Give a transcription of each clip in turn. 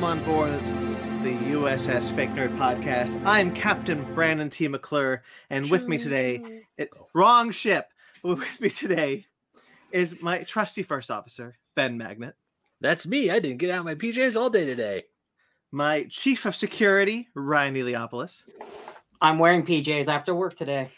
welcome on board the USS Fake Nerd Podcast. I'm Captain Brandon T. McClure, and with me today, it, wrong ship. With me today is my trusty first officer, Ben Magnet. That's me. I didn't get out my PJs all day today. My chief of security, Ryan Eliopoulos. I'm wearing PJs after work today.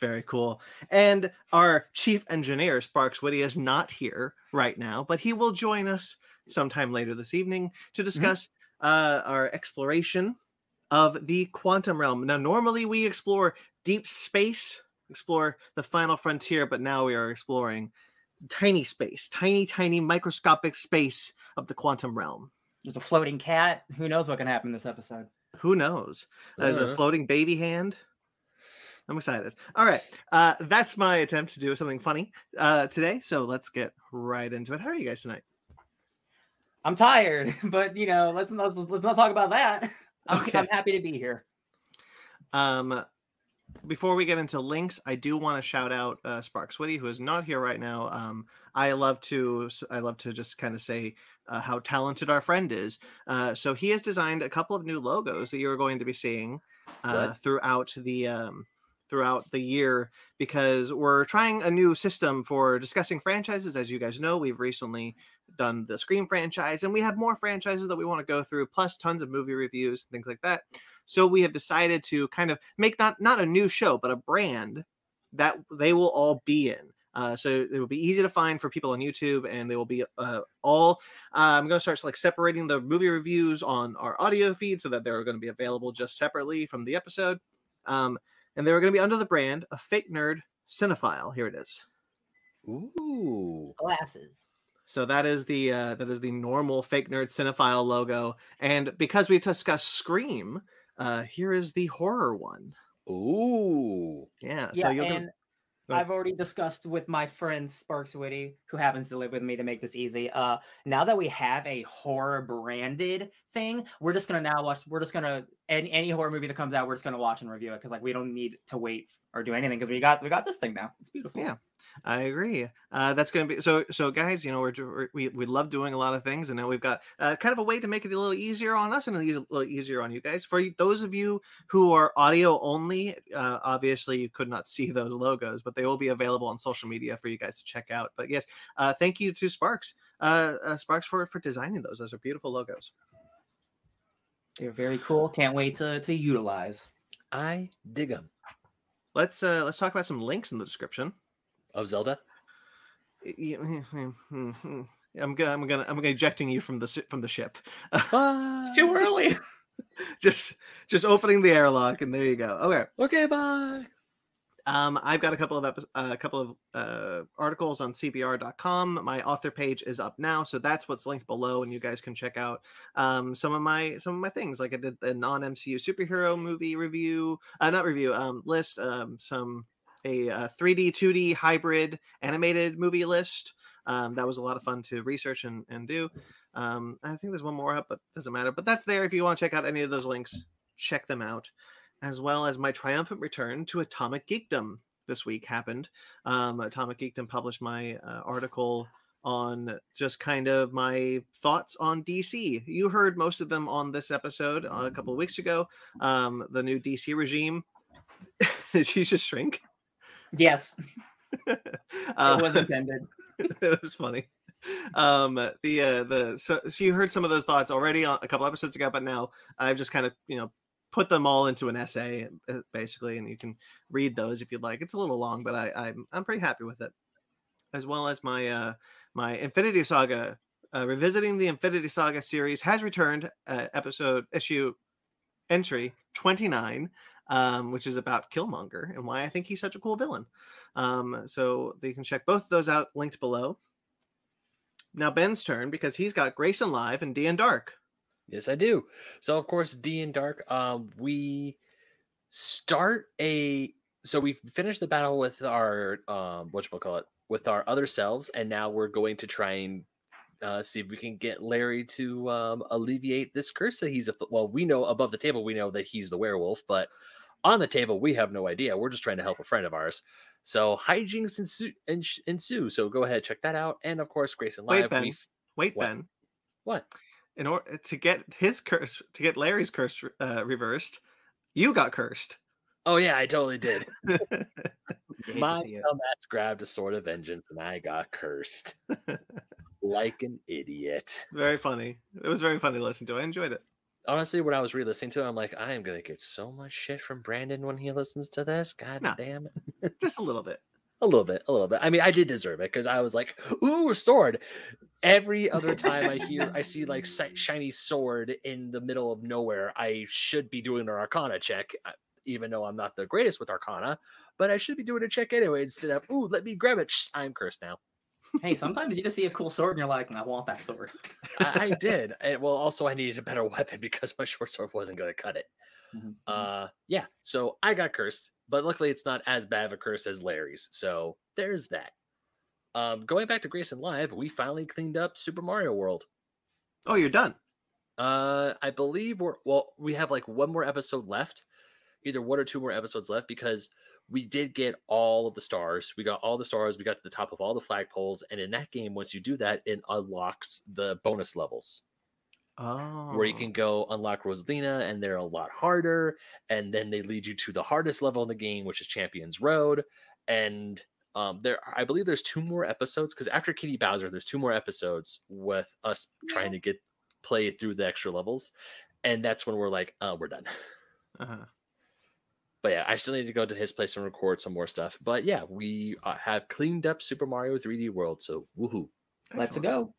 Very cool. And our chief engineer, Sparks Whitty, is not here right now, but he will join us sometime later this evening to discuss mm-hmm. uh, our exploration of the quantum realm. Now, normally we explore deep space, explore the final frontier, but now we are exploring tiny space, tiny, tiny microscopic space of the quantum realm. There's a floating cat. Who knows what can happen in this episode? Who knows? There's a floating baby hand. I'm excited. All right. Uh, that's my attempt to do something funny uh, today. So let's get right into it. How are you guys tonight? I'm tired, but you know, let's let's, let's not talk about that. I'm, okay. I'm happy to be here. Um, before we get into links, I do want to shout out uh, Sparks Whitty, who is not here right now. Um, I love to I love to just kind of say uh, how talented our friend is. Uh, so he has designed a couple of new logos that you're going to be seeing uh, throughout the um, throughout the year because we're trying a new system for discussing franchises. As you guys know, we've recently done the Scream franchise, and we have more franchises that we want to go through, plus tons of movie reviews and things like that. So we have decided to kind of make not not a new show, but a brand that they will all be in. Uh, so it will be easy to find for people on YouTube, and they will be uh, all. Uh, I'm going to start like separating the movie reviews on our audio feed so that they're going to be available just separately from the episode. Um, and they were going to be under the brand of Fake Nerd Cinephile. Here it is. Ooh, glasses. So that is the uh, that is the normal Fake Nerd Cinephile logo, and because we discussed Scream, uh, here is the horror one. Ooh, yeah. yeah so you'll and I've already discussed with my friend Sparks Whitty, who happens to live with me to make this easy. Uh, now that we have a horror branded thing, we're just gonna now watch. We're just gonna any, any horror movie that comes out, we're just gonna watch and review it because like we don't need to wait or do anything because we got we got this thing now. It's beautiful. Yeah. I agree. Uh, that's going to be so. So, guys, you know, we're, we we love doing a lot of things, and now we've got uh, kind of a way to make it a little easier on us and a little easier on you guys. For those of you who are audio only, uh, obviously you could not see those logos, but they will be available on social media for you guys to check out. But yes, uh, thank you to Sparks, uh, uh, Sparks for for designing those. Those are beautiful logos. They're very cool. Can't wait to to utilize. I dig them. Let's uh let's talk about some links in the description of Zelda? I'm gonna, I'm gonna, I'm gonna ejecting you from the from the ship. it's too early. just, just opening the airlock, and there you go. Okay, okay, bye. Um, I've got a couple of epi- uh, a couple of uh, articles on CBR.com. My author page is up now, so that's what's linked below, and you guys can check out um, some of my some of my things. Like I did the non MCU superhero movie review, uh, not review, um, list, um, some a, a 3D, 2D hybrid animated movie list. Um, that was a lot of fun to research and, and do. Um, I think there's one more up, but doesn't matter. But that's there if you want to check out any of those links. Check them out, as well as my triumphant return to Atomic Geekdom this week happened. Um, Atomic Geekdom published my uh, article on just kind of my thoughts on DC. You heard most of them on this episode a couple of weeks ago. Um, the new DC regime. Did you just shrink? Yes. uh, it was intended. it was funny. Um, the uh, the so, so you heard some of those thoughts already a couple episodes ago, but now I've just kind of you know put them all into an essay uh, basically, and you can read those if you'd like. It's a little long, but I, I'm I'm pretty happy with it, as well as my uh, my Infinity Saga. Uh, revisiting the Infinity Saga series has returned. Uh, episode issue entry 29 um, which is about Killmonger and why I think he's such a cool villain. Um, so you can check both of those out linked below. Now Ben's turn because he's got Grayson Live and D and Dark. Yes, I do. So of course, D and Dark, um, we start a so we finished the battle with our um what we call it with our other selves, and now we're going to try and uh, see if we can get Larry to um, alleviate this curse that he's a well. We know above the table, we know that he's the werewolf, but on the table, we have no idea. We're just trying to help a friend of ours. So hijinks ensue. ensue. So go ahead, check that out. And of course, Grayson Live. Wait, Ben. Wait, what? Ben. What? in order to get his curse to get Larry's curse uh, reversed, you got cursed. Oh yeah, I totally did. You hate to My dumbass grabbed a sword of vengeance and I got cursed. like an idiot. very funny. It was very funny to listen to. I enjoyed it. Honestly, when I was re-listening to it, I'm like, I am gonna get so much shit from Brandon when he listens to this. God No. damn it. Just a little bit. A little bit, a little bit. I mean, I did deserve it because I was like, "Ooh, sword!" Every other time I hear, I see like shiny sword in the middle of nowhere, I should be doing an Arcana check, uh, even though I'm not the greatest with Arcana. But I should be doing a check anyway instead of, "Ooh, let me grab it." Shh, I'm cursed now. Hey, sometimes you just see a cool sword and you're like, I want that sword. I, I did. And, well, also I needed a better weapon because my short sword wasn't going to cut it. Mhm. Uh, yeah. So I got cursed, but luckily it's not as bad of a curse as Larry's. So there's that. Um, going back to Grayson Live, we finally cleaned up Super Mario World. Oh, you're done. Uh, I believe we're well. We have like one more episode left, either one or two more episodes left because we did get all of the stars. We got all the stars. We got to the top of all the flagpoles, and in that game, once you do that, it unlocks the bonus levels Oh, where you can go unlock Rosalina, and they're a lot harder. And then they lead you to the hardest level in the game, which is Champions Road. And um, there, I believe there's two more episodes because after Kitty Bowser, there's two more episodes with us trying to get play through the extra levels, and that's when we're like, uh, we're done. Uh-huh. But yeah, I still need to go to his place and record some more stuff. But yeah, we uh, have cleaned up Super Mario 3D World, so woohoo! Let's go.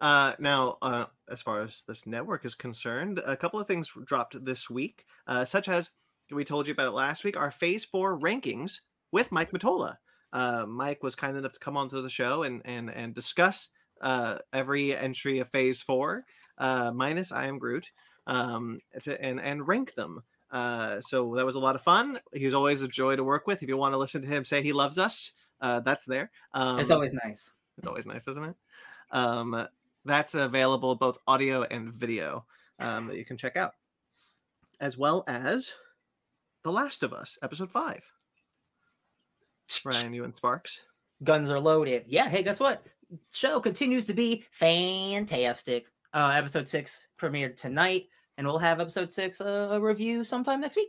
Uh, now, uh, as far as this network is concerned, a couple of things dropped this week, uh, such as we told you about it last week, our Phase Four rankings with Mike Matola. Uh, Mike was kind enough to come onto the show and and and discuss uh, every entry of Phase Four, uh, minus I Am Groot, um, to, and and rank them. Uh, so that was a lot of fun. He's always a joy to work with. If you want to listen to him say he loves us, uh, that's there. Um, it's always nice. it's always nice, isn't it? Um, that's available both audio and video um, that you can check out, as well as The Last of Us, episode five. Ryan, you and Sparks. Guns are loaded. Yeah. Hey, guess what? Show continues to be fantastic. Uh, episode six premiered tonight, and we'll have episode six uh, a review sometime next week.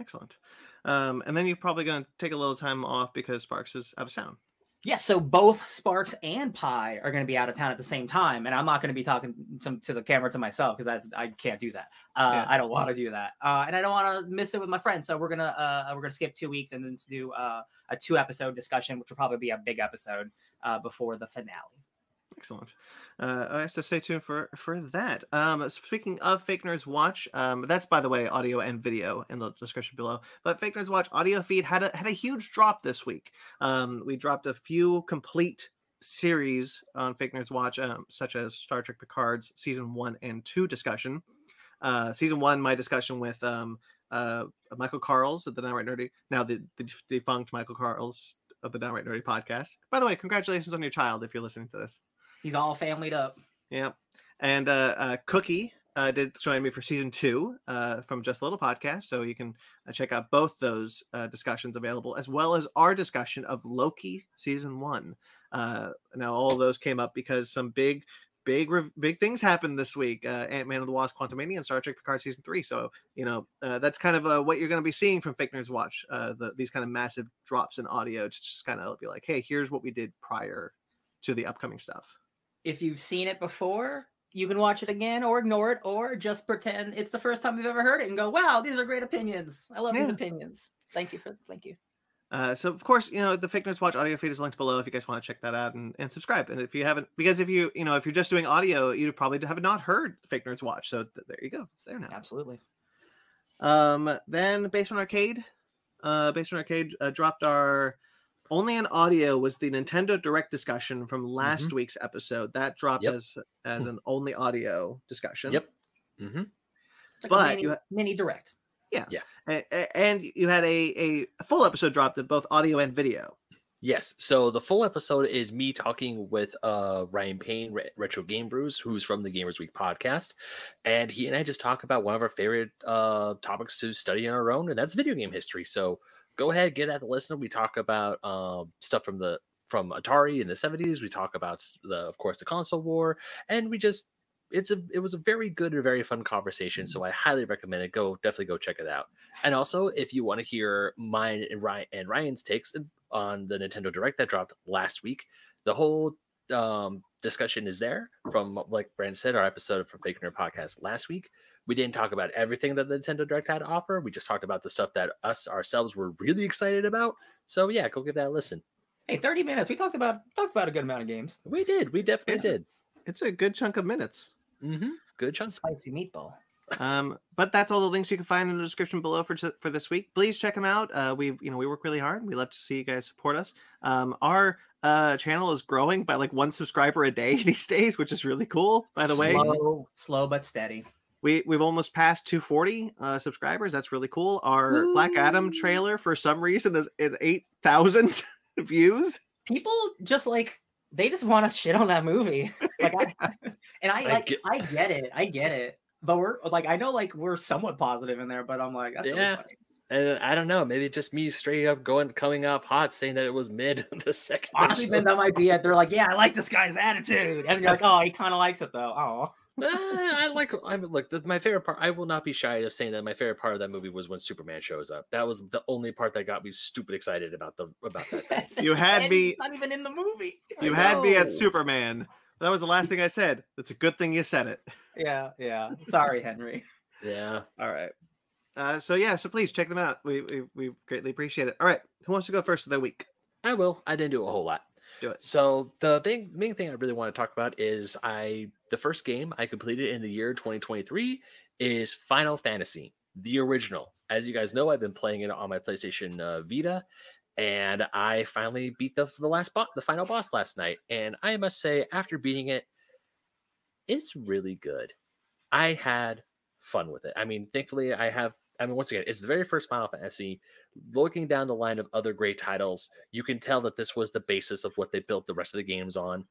Excellent. Um, and then you're probably going to take a little time off because Sparks is out of town. Yes, so both Sparks and Pi are going to be out of town at the same time, and I'm not going to be talking some to the camera to myself because that's I can't do that. Uh, Yeah. I don't want to do that, uh, and I don't want to miss it with my friends. So we're gonna uh, we're gonna skip two weeks and then do uh, a two episode discussion, which will probably be a big episode uh, before the finale. Excellent. Uh, I have to stay tuned for for that. Um, speaking of Fake Nerds Watch, um, that's by the way audio and video in the description below. But Fake Nerds Watch audio feed had a had a huge drop this week. Um, we dropped a few complete series on Fake Nerds Watch, um, such as Star Trek Picard's season one and two discussion. Uh, season one, my discussion with um, uh, Michael Carls of the Downright Nerdy, now the, the defunct Michael Carls of the Downright Nerdy podcast. By the way, congratulations on your child if you're listening to this. He's all familyed up. Yeah. And uh, uh, Cookie uh, did join me for season two uh, from Just a Little Podcast. So you can uh, check out both those uh, discussions available, as well as our discussion of Loki season one. Uh, now, all those came up because some big, big, big things happened this week uh, Ant Man and the Wasp, Quantumania, and Star Trek Picard season three. So, you know, uh, that's kind of uh, what you're going to be seeing from Fake Nerds Watch uh, the, these kind of massive drops in audio to just kind of be like, hey, here's what we did prior to the upcoming stuff. If you've seen it before, you can watch it again or ignore it or just pretend it's the first time you've ever heard it and go, "Wow, these are great opinions. I love Yeah. these opinions." Thank you for thank you. Uh, so of course, you know the Fake Nerds Watch audio feed is linked below if you guys want to check that out and, and subscribe. And if you haven't, because if you you know if you're just doing audio, you probably have not heard Fake Nerds Watch. So th- there you go, it's there now. Absolutely. Um, then Basement Arcade, uh, Basement Arcade uh, dropped our only on audio was the Nintendo Direct discussion from last week's episode. That dropped Yep. as as an only audio discussion. Yep. Mm-hmm. It's like But a mini, you ha- mini direct. yeah, a- and you had a a full episode dropped of both audio and video. Yes. So the full episode is me talking with uh, Ryan Payne, Re- Retro Game Brews, who's from the Gamers Week podcast, and he and I just talk about one of our favorite uh, topics to study on our own, and that's video game history. So go ahead, get that to listen. We talk about um, stuff from the from Atari in the seventies. We talk about the, of course, the console war, and we just it's a it was a very good and very fun conversation. So I highly recommend it. Go definitely go check it out. And also, if you want to hear mine and Ryan and Ryan's takes on the Nintendo Direct that dropped last week, the whole um, discussion is there from like Brandon said, our episode from Fake Nerd Podcast last week. We didn't talk about everything that the Nintendo Direct had to offer. We just talked about the stuff that us ourselves were really excited about. So yeah, go give that a listen. Hey, 30 minutes. We talked about talked about a good amount of games. We did. We definitely It's- did. It's a good chunk of minutes. Mm-hmm. Good chunk. Spicy meatball. Um, but that's all the links you can find in the description below for for this week. Please check them out. Uh, we you know we work really hard. We love to see you guys support us. Um, our uh, channel is growing by like one subscriber a day these days, which is really cool. By the way, slow, slow but steady. We we've almost passed 240 uh, subscribers. That's really cool. Our Black Adam trailer for some reason is at eight thousand views. People just like they just want to shit on that movie. Like, I, and I I like get- I get it, I get it. But we're like I know like we're somewhat positive in there, but I'm like that's Yeah. really funny. And I don't know, maybe just me straight up going coming off hot saying that it was mid the second. Honestly, Ben, that might be it. They're like, yeah, I like this guy's attitude, and you're like, oh, he kind of likes it though. Oh, I like. I mean, look, the, my favorite part. I will not be shy of saying that my favorite part of that movie was when Superman shows up. That was the only part that got me stupid excited about the about that. You had me- Not even in the movie. You I had me at. Superman. That was the last thing I said. It's a good thing you said it. Yeah, yeah. Sorry, Henry. Yeah. All right. Uh, so yeah, so please check them out. We, we we greatly appreciate it. All right, who wants to go first of the week? I will. I didn't do a whole lot. Do it. So the thing, main thing I really want to talk about is I the first game I completed in the year 2023 is Final Fantasy, the original. As you guys know, I've been playing it on my PlayStation uh, Vita, and I finally beat the the last boss, the final boss last night. And I must say, after beating it, it's really good. I had fun with it. I mean, thankfully, I have. I mean, once again, it's the very first Final Fantasy. Looking down the line of other great titles, you can tell that this was the basis of what they built the rest of the games on,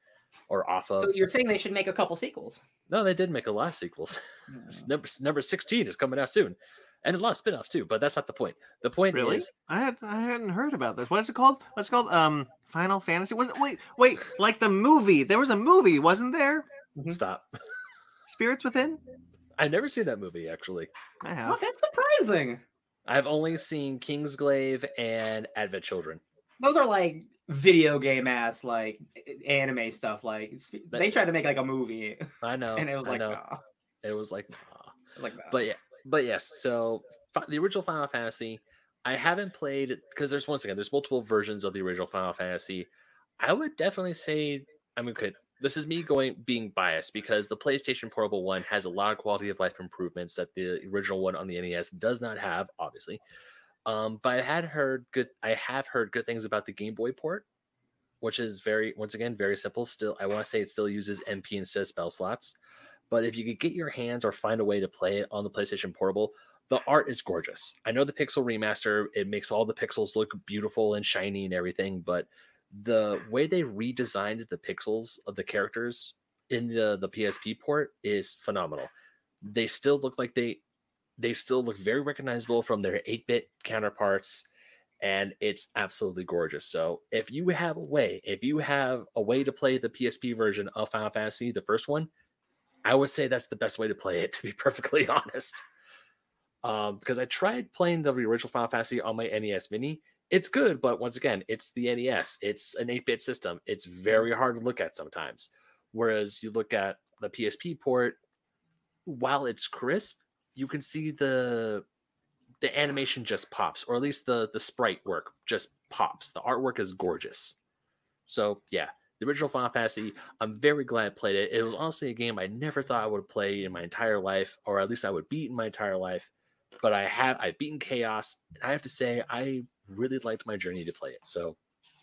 or off of. So you're saying they should make a couple sequels? no, they did make a lot of sequels. S- number number sixteen is coming out soon, and a lot of spin-offs too. But that's not the point. The point Really? is, I had I hadn't heard about this. What is it called? What's it called? Um, Final Fantasy. Was it? Wait, wait. Like the movie? There was a movie, wasn't there? stop. Spirits Within. I never seen that movie actually. I Oh, have. that's surprising. I've only seen Kingsglaive and Advent Children. Those are like video game ass like anime stuff. Like But- they tried to make like a movie, I know. and it was like, nah. It was like, nah. It was like nah. but yeah, but yes. So the original Final Fantasy, I haven't played because there's once again there's multiple versions of the original Final Fantasy. I would definitely say I mean, could this is me going being biased because the PlayStation Portable one has a lot of quality of life improvements that the original one on the NES does not have, obviously. Um, but I had heard good. I have heard good things about the Game Boy port, which is very once again very simple. Still, I want to say it still uses MP instead of spell slots. But if you could get your hands or find a way to play it on the PlayStation Portable, the art is gorgeous. I know the Pixel remaster, it makes all the pixels look beautiful and shiny and everything, but the way they redesigned the pixels of the characters in the, the PSP port is phenomenal. They still look like they they still look very recognizable from their 8-bit counterparts and it's absolutely gorgeous. So if you have a way, if you have a way to play the PSP version of Final Fantasy, the first one, I would say that's the best way to play it, to be perfectly honest. Um, because I tried playing the original Final Fantasy on my NES Mini. It's good, but once again, it's the NES. It's an 8-bit system. It's very hard to look at sometimes. Whereas you look at the PSP port, while it's crisp, you can see the the animation just pops, or at least the the sprite work just pops. The artwork is gorgeous. So yeah, the original Final Fantasy, I'm very glad I played it. It was honestly a game I never thought I would play in my entire life, or at least I would beat in my entire life. But I have I've beaten Chaos, and I have to say I really liked my journey to play it. So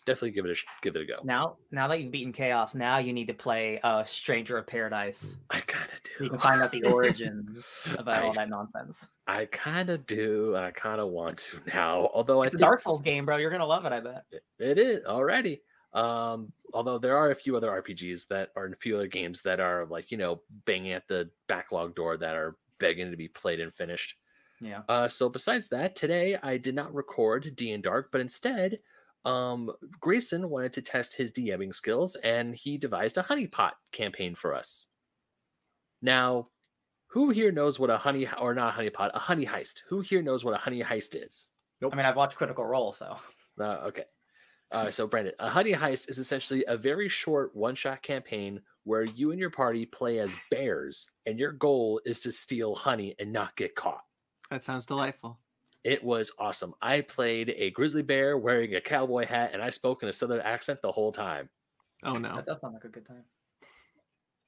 definitely give it a give it a go. now, now that you've beaten Chaos, now you need to play uh, Stranger of Paradise. I kind of do. You can find out the origins of I- all that nonsense. I kind of do, and I kind of want to now. Although I It's a think Dark Souls game, bro. You're gonna love it. I bet. It is already. Um, although there are a few other RPGs that are in a few other games that are like, you know, banging at the backlog door that are begging to be played and finished. Yeah. Uh, so besides that, today I did not record D and Dark, but instead, um, Grayson wanted to test his DMing skills and he devised a honeypot campaign for us. Now, who here knows what a honey or not a honey pot, a honey heist? Who here knows what a honey heist is? Nope. I mean, I've watched Critical Role, so Uh, okay. Uh, so, Brandon, a honey heist is essentially a very short one shot campaign where you and your party play as bears, and your goal is to steal honey and not get caught. That sounds delightful. It was awesome. I played a grizzly bear wearing a cowboy hat, and I spoke in a southern accent the whole time. Oh no. that does sound like a good time.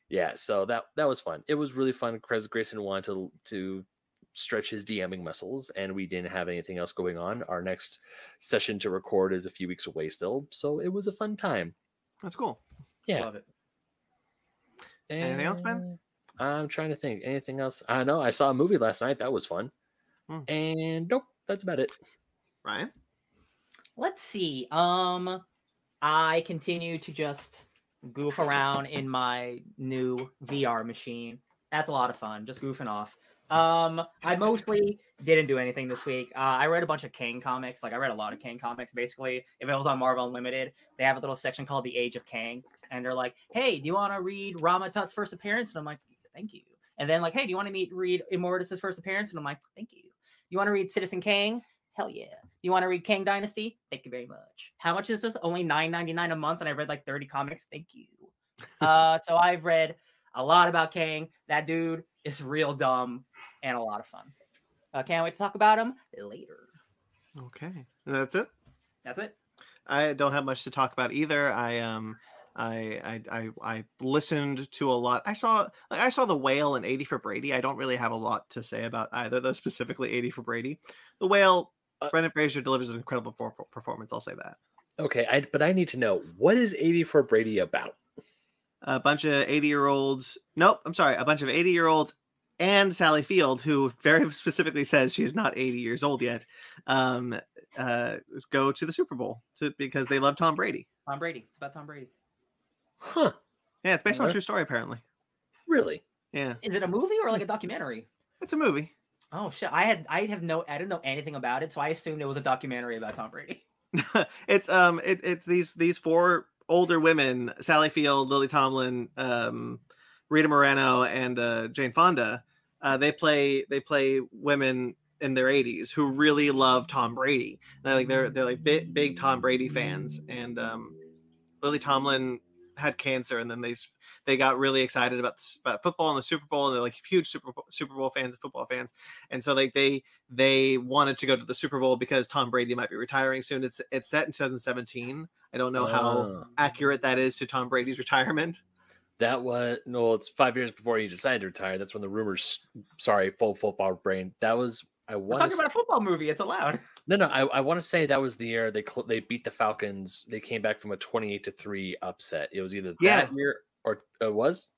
Yeah, so that that was fun. It was really fun. Chris Grayson wanted to to stretch his DMing muscles, and we didn't have anything else going on. Our next session to record is a few weeks away still, so it was a fun time. That's cool. Yeah. Love it. Anything else, Ben? I'm trying to think. Anything else? I know I saw a movie last night. That was fun. Hmm. And nope, that's about it. Ryan? Let's see. Um, I continue to just goof around in my new VR machine. That's a lot of fun, just goofing off. Um, I mostly didn't do anything this week. Uh, I read a bunch of Kang comics. Like I read a lot of Kang comics. Basically, if it was on Marvel Unlimited, they have a little section called the Age of Kang, and they're like, "Hey, do you want to read Rama-Tut's first appearance?" And I'm like, "Thank you." And then like, "Hey, do you want to meet read Immortus's first appearance?" And I'm like, "Thank you." You want to read Citizen Kang? Hell yeah. You want to read Kang Dynasty? Thank you very much. How much is this? Only $9.99 a month, and I've read like 30 comics. Thank you. Uh, so I've read a lot about Kang. That dude is real dumb and a lot of fun. Uh, can't wait to talk about him later. Okay. And that's it. That's it. I don't have much to talk about either. I um I I I, I listened to a lot. I saw like, I saw the whale and 80 for Brady. I don't really have a lot to say about either though specifically 80 for Brady. The whale Uh, Brendan Fraser delivers an incredible for- performance. I'll say that. Okay, I, but I need to know what is 80 for Brady about? A bunch of 80 year olds. Nope, I'm sorry. A bunch of 80 year olds and Sally Field, who very specifically says she is not 80 years old yet, um, uh, go to the Super Bowl to, because they love Tom Brady. Tom Brady. It's about Tom Brady. Huh? Yeah, it's based on a true story apparently. Really? Yeah, Is it a movie or like a documentary? it's a movie. Oh shit! I had I have no I didn't know anything about it, so I assumed it was a documentary about Tom Brady. it's um it, it's these these four older women sally field lily tomlin um rita moreno and uh jane fonda uh they play they play women in their 80s who really love tom brady they're like they're they're like big, big tom brady fans and um lily tomlin had cancer and then they they got really excited about about football and the super bowl and they're like huge super bowl, super bowl fans and football fans and so like they they wanted to go to the Super Bowl because Tom Brady might be retiring soon. It's it's set in 2017. I don't know how Oh. accurate that is to Tom Brady's retirement. That was no, it's five years before he decided to retire. That's when the rumors. Sorry, full football brain. That was I want talking about a football movie. It's allowed. no, no. I, I want to say that was the year they cl- they beat the Falcons. They came back from a twenty-eight to three upset. It was either Yeah. that year or it was.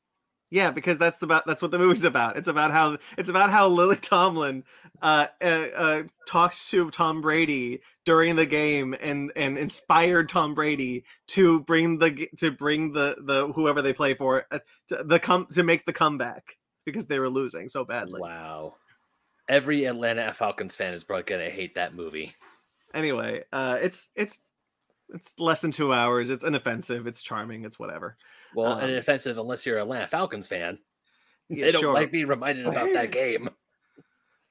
Yeah, because that's about that's what the movie's about. It's about how it's about how Lily Tomlin uh, uh, uh talks to Tom Brady during the game and and inspired Tom Brady to bring the to bring the the whoever they play for uh, to the come to make the comeback because they were losing so badly. Wow. Every Atlanta Falcons fan is probably gonna hate that movie. anyway uh it's it's it's less than two hours it's inoffensive it's charming it's whatever Well, and Um, offensive unless you're a Atlanta Falcons fan. Yeah, they don't sure. like being reminded about that game.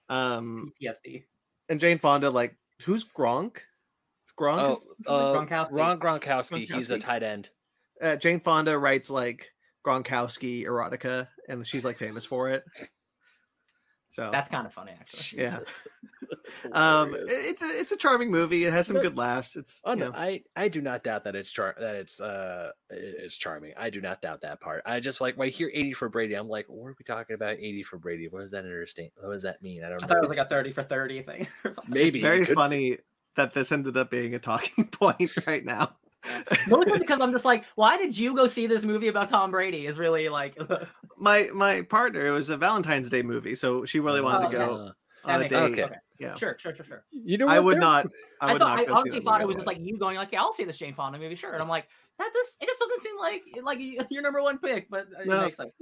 um PTSD. and jane fonda like who's gronk it's gronk Oh, is- is it? uh, Gronkowski. Ron Gronkowski. He's a tight end. uh, jane fonda writes like gronkowski erotica and she's like famous for it so That's kind of funny, actually. Yeah. Jesus. Um it's a it's a charming movie it has some good laughs it's Oh you no, know, I I do not doubt that it's char that it's uh it's charming. I do not doubt that part. I just like when I hear eighty for Brady, I'm like, what are we talking about? Eighty for Brady? What does that understand? What does that mean? I don't I know. thought it was like a 30 for 30 thing or something. Maybe it's very it could- funny that this ended up being a talking point right now Mostly because I'm just like, why did you go see this movie about Tom Brady? Is really like my my partner it was a valentine's day movie so she really wanted to Oh, go Uh, that on a date sense. Okay. Okay. yeah Sure, sure, sure, sure. You know, I would not. I I, would thought not I honestly that thought it was just like you going like, yeah, I'll see this Jane Fonda movie, sure. And I'm like, that just it just doesn't seem like like your number one pick, but it No. makes sense.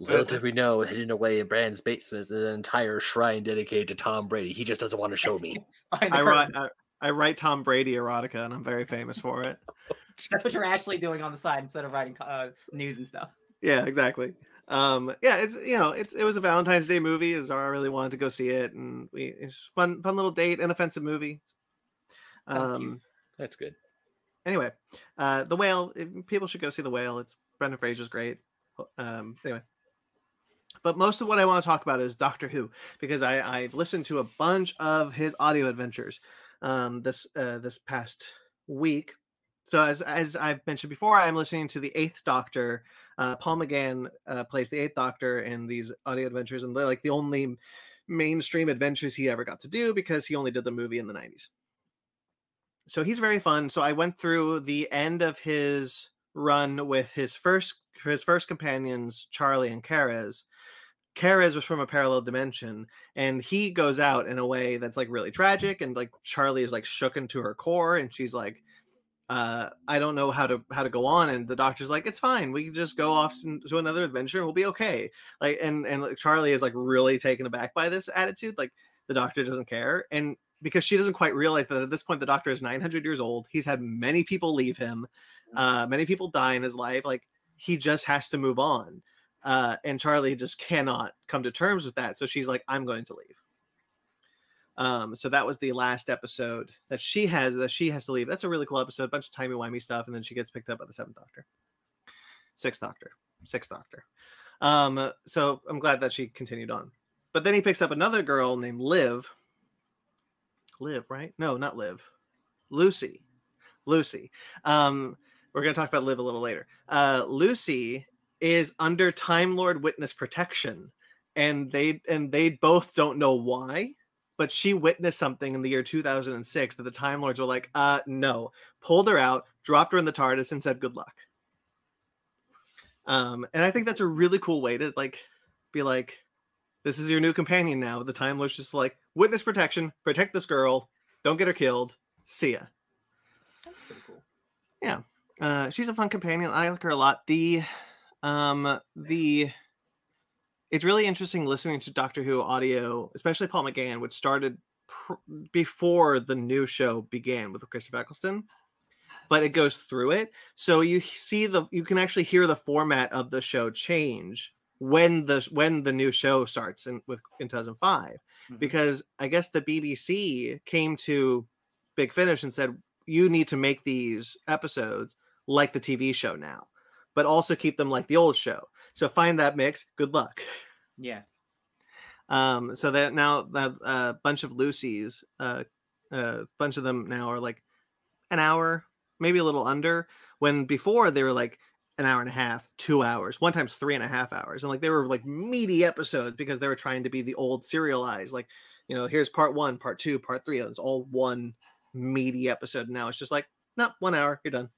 Little did we know, hidden away in Brand's basement is an entire shrine dedicated to Tom Brady. He just doesn't want to show me. Behind I write curtain. I, I write Tom Brady erotica, and I'm very famous for it. That's what you're actually doing on the side instead of writing uh, news and stuff. Yeah, exactly. um, yeah, it's you know, it's it was a Valentine's Day movie. Zara really wanted to go see it, and we it's fun, fun little date, inoffensive movie. Um, That's good. Anyway, uh, the whale. People should go see the whale. It's Brendan Fraser's great. Um, anyway, but most of what I want to talk about is Doctor Who because I I've listened to a bunch of his audio adventures um, this uh, this past week. So as as I've mentioned before, I'm listening to the Eighth Doctor. Uh, Paul McGann uh, plays the Eighth Doctor in these audio adventures, and they're like the only mainstream adventures he ever got to do because he only did the movie in the 90s. So he's very fun. So I went through the end of his run with his first his first companions, Charlie and C'rizz. C'rizz was from a parallel dimension, and he goes out in a way that's like really tragic, and like Charlie is like shook into her core, and she's like, uh, I don't know how to how to go on, and the doctor's like, it's fine, we can just go off to another adventure, and we'll be okay. Like, and and like, Charlie is like really taken aback by this attitude, like the doctor doesn't care, and because she doesn't quite realize that at this point the doctor is 900 years old, he's had many people leave him, mm. uh, many people die in his life, like he just has to move on. Uh, and Charlie just cannot come to terms with that. So she's like, I'm going to leave. Um, so that was the last episode that she has that she has to leave. That's a really cool episode, a bunch of timey wimey stuff, and then she gets picked up by the seventh doctor, sixth doctor, sixth doctor. Um, so I'm glad that she continued on. But then he picks up another girl named Liv. Liv, right? No, not Liv. Lucy. Lucy. Um, we're gonna talk about Liv a little later. Uh, Lucy is under Time Lord witness protection, and they and they both don't know why. But she witnessed something in the year 2006 that the Time Lords were like, uh, no, pulled her out, dropped her in the TARDIS, and said good luck. Um, and I think that's a really cool way to like be like, this is your new companion now. The Time Lords just like witness protection, protect this girl, don't get her killed. See ya. That's pretty cool. Yeah. Uh, she's a fun companion. I like her a lot. The um, the it's really interesting listening to Doctor Who audio, especially Paul McGann, which started pr- before the new show began with Christopher Eccleston, but it goes through it. So you see the you can actually hear the format of the show change when the when the new show starts in with in 2005 mm-hmm. because I guess the BBC came to Big Finish and said you need to make these episodes like the TV show now but also keep them like the old show. So find that mix. Good luck. Yeah. Um, so that now that a uh, bunch of Lucy's, a uh, uh, bunch of them now are like an hour, maybe a little under. When before they were like an hour and a half, two hours, one times three and a half hours, and like they were like meaty episodes because they were trying to be the old serialized. Like, you know, here's part one, part two, part three. It's all one meaty episode. Now it's just like, not one hour, you're done.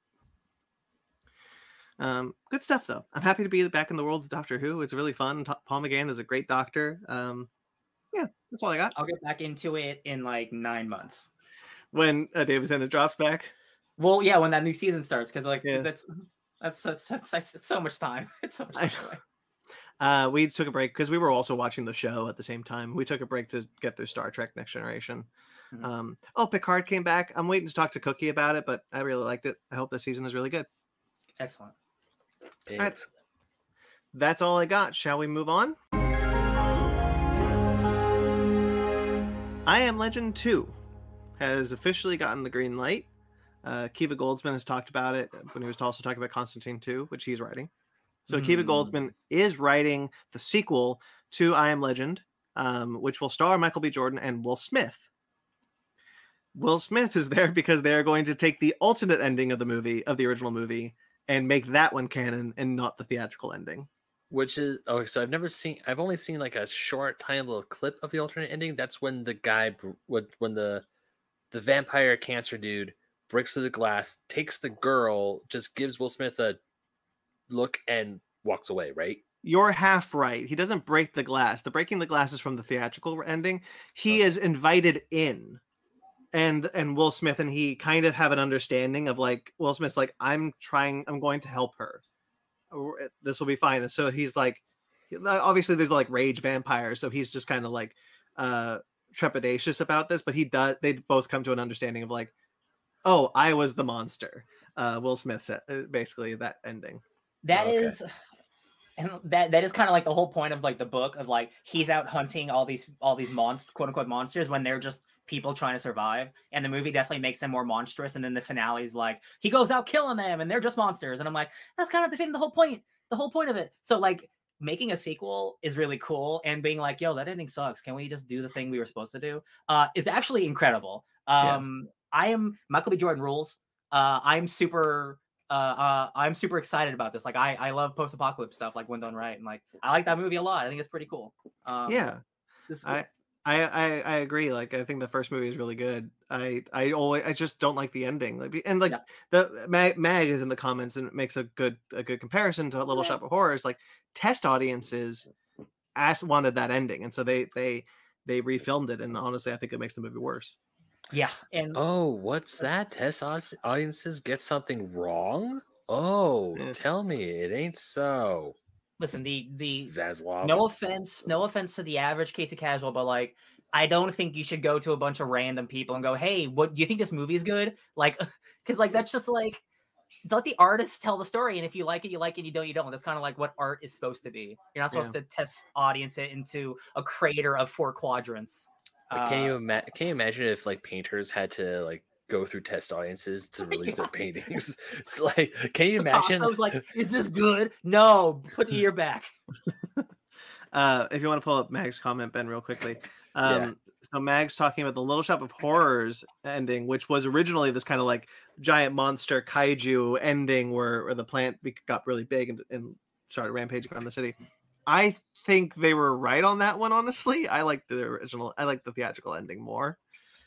Um, good stuff though. I'm happy to be back in the world of Doctor Who. It's really fun. Paul McGann is a great doctor. Um, yeah, that's all I got. I'll get back into it in like nine months when uh, David Tennant drops back. Well, yeah, when that new season starts, because like yeah. that's that's, that's so much time. It's so much time. Uh, we took a break because we were also watching the show at the same time. We took a break to get through Star Trek Next Generation. Mm-hmm. Um, oh, Picard came back. I'm waiting to talk to Cookie about it, but I really liked it. I hope this season is really good. Excellent. Right. That's all I got. Shall we move on? I Am Legend 2 has officially gotten the green light. Uh, Kiva Goldsman has talked about it when he was also talking about Constantine 2, which he's writing. So mm. Kiva Goldsman is writing the sequel to I Am Legend, um, which will star Michael B. Jordan and Will Smith. Will Smith is there because they are going to take the alternate ending of the movie, of the original movie, and make that one canon and not the theatrical ending. Which is oh, so I've never seen. I've only seen like a short, tiny little clip of the alternate ending. That's when the guy, when when the the vampire cancer dude breaks through the glass, takes the girl, just gives Will Smith a look and walks away. Right? You're half right. He doesn't break the glass. The breaking the glass is from the theatrical ending. He oh. is invited in and and Will Smith and he kind of have an understanding of like Will Smith's like I'm trying I'm going to help her. Eh, this will be fine. And so he's like obviously there's like rage vampires so he's just kind of like uh trepidatious about this but he does they both come to an understanding of like oh I was the monster. Uh Will Smith said uh, basically that ending. That okay. is and that that is kind of like the whole point of like the book of like he's out hunting all these all these monsters quote unquote monsters when they're just people trying to survive and the movie definitely makes them more monstrous and then the finale is like he goes out killing them and they're just monsters and i'm like that's kind of defeating the whole point the whole point of it. So like making a sequel is really cool and being like yo that ending sucks. Can we just do the thing we were supposed to do? Uh is actually incredible. Um yeah. i am michael b. Jordan rules. Uh i'm super uh, uh, I'm super excited about this. Like, I I love post apocalypse stuff, like when done right, and like I like that movie a lot. I think it's pretty cool. Um, yeah, I, I I I agree. Like, I think the first movie is really good. I I always I just don't like the ending. Like, and like yeah. the Mag, Mag is in the comments and it makes a good a good comparison to Little yeah. Shop of Horrors. Like, test audiences asked wanted that ending, and so they they they refilmed it. And honestly, I think it makes the movie worse. Yeah. And oh, what's uh, that? Test audiences get something wrong? Oh, tell me it ain't so. Listen, the the Zaslav. No offense, no offense to the average Casey casual, but like I don't think you should go to a bunch of random people and go, "Hey, what do you think this movie is good?" Like, because like that's just like let the artist tell the story, and if you like it, you like it. You don't, you don't. That's kind of like what art is supposed to be. You're not supposed yeah. to test audience it into a crater of four quadrants. Like, can you uh, ima- can you imagine if like painters had to like go through test audiences to release yeah. their paintings? It's like, can you imagine? I was like, is this good? No, put the ear back. uh, if you want to pull up Mag's comment, Ben, real quickly. Um, yeah. So Mag's talking about the Little Shop of Horrors ending, which was originally this kind of like giant monster kaiju ending, where, where the plant got really big and, and started rampaging around the city. I think they were right on that one. Honestly, I like the original. I like the theatrical ending more.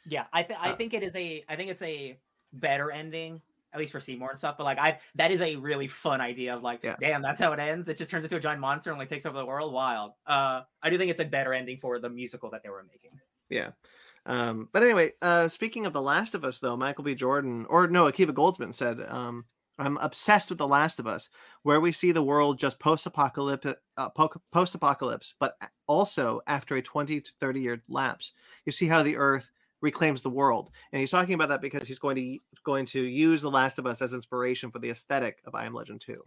Yeah, I think I uh, think it is a. I think it's a better ending, at least for Seymour and stuff. But like, I that is a really fun idea of like, yeah. damn, that's how it ends. It just turns into a giant monster and like takes over the world. Wild. Uh, I do think it's a better ending for the musical that they were making. Yeah. Um, but anyway, uh, speaking of The Last of Us, though, Michael B. Jordan, or no, Akiva Goldsman said, um, I'm obsessed with The Last of Us, where we see the world just post-apocalypse, uh, post-apocalypse, but also after a 20 to 30 year lapse. You see how the Earth reclaims the world, and he's talking about that because he's going to going to use The Last of Us as inspiration for the aesthetic of I Am Legend 2.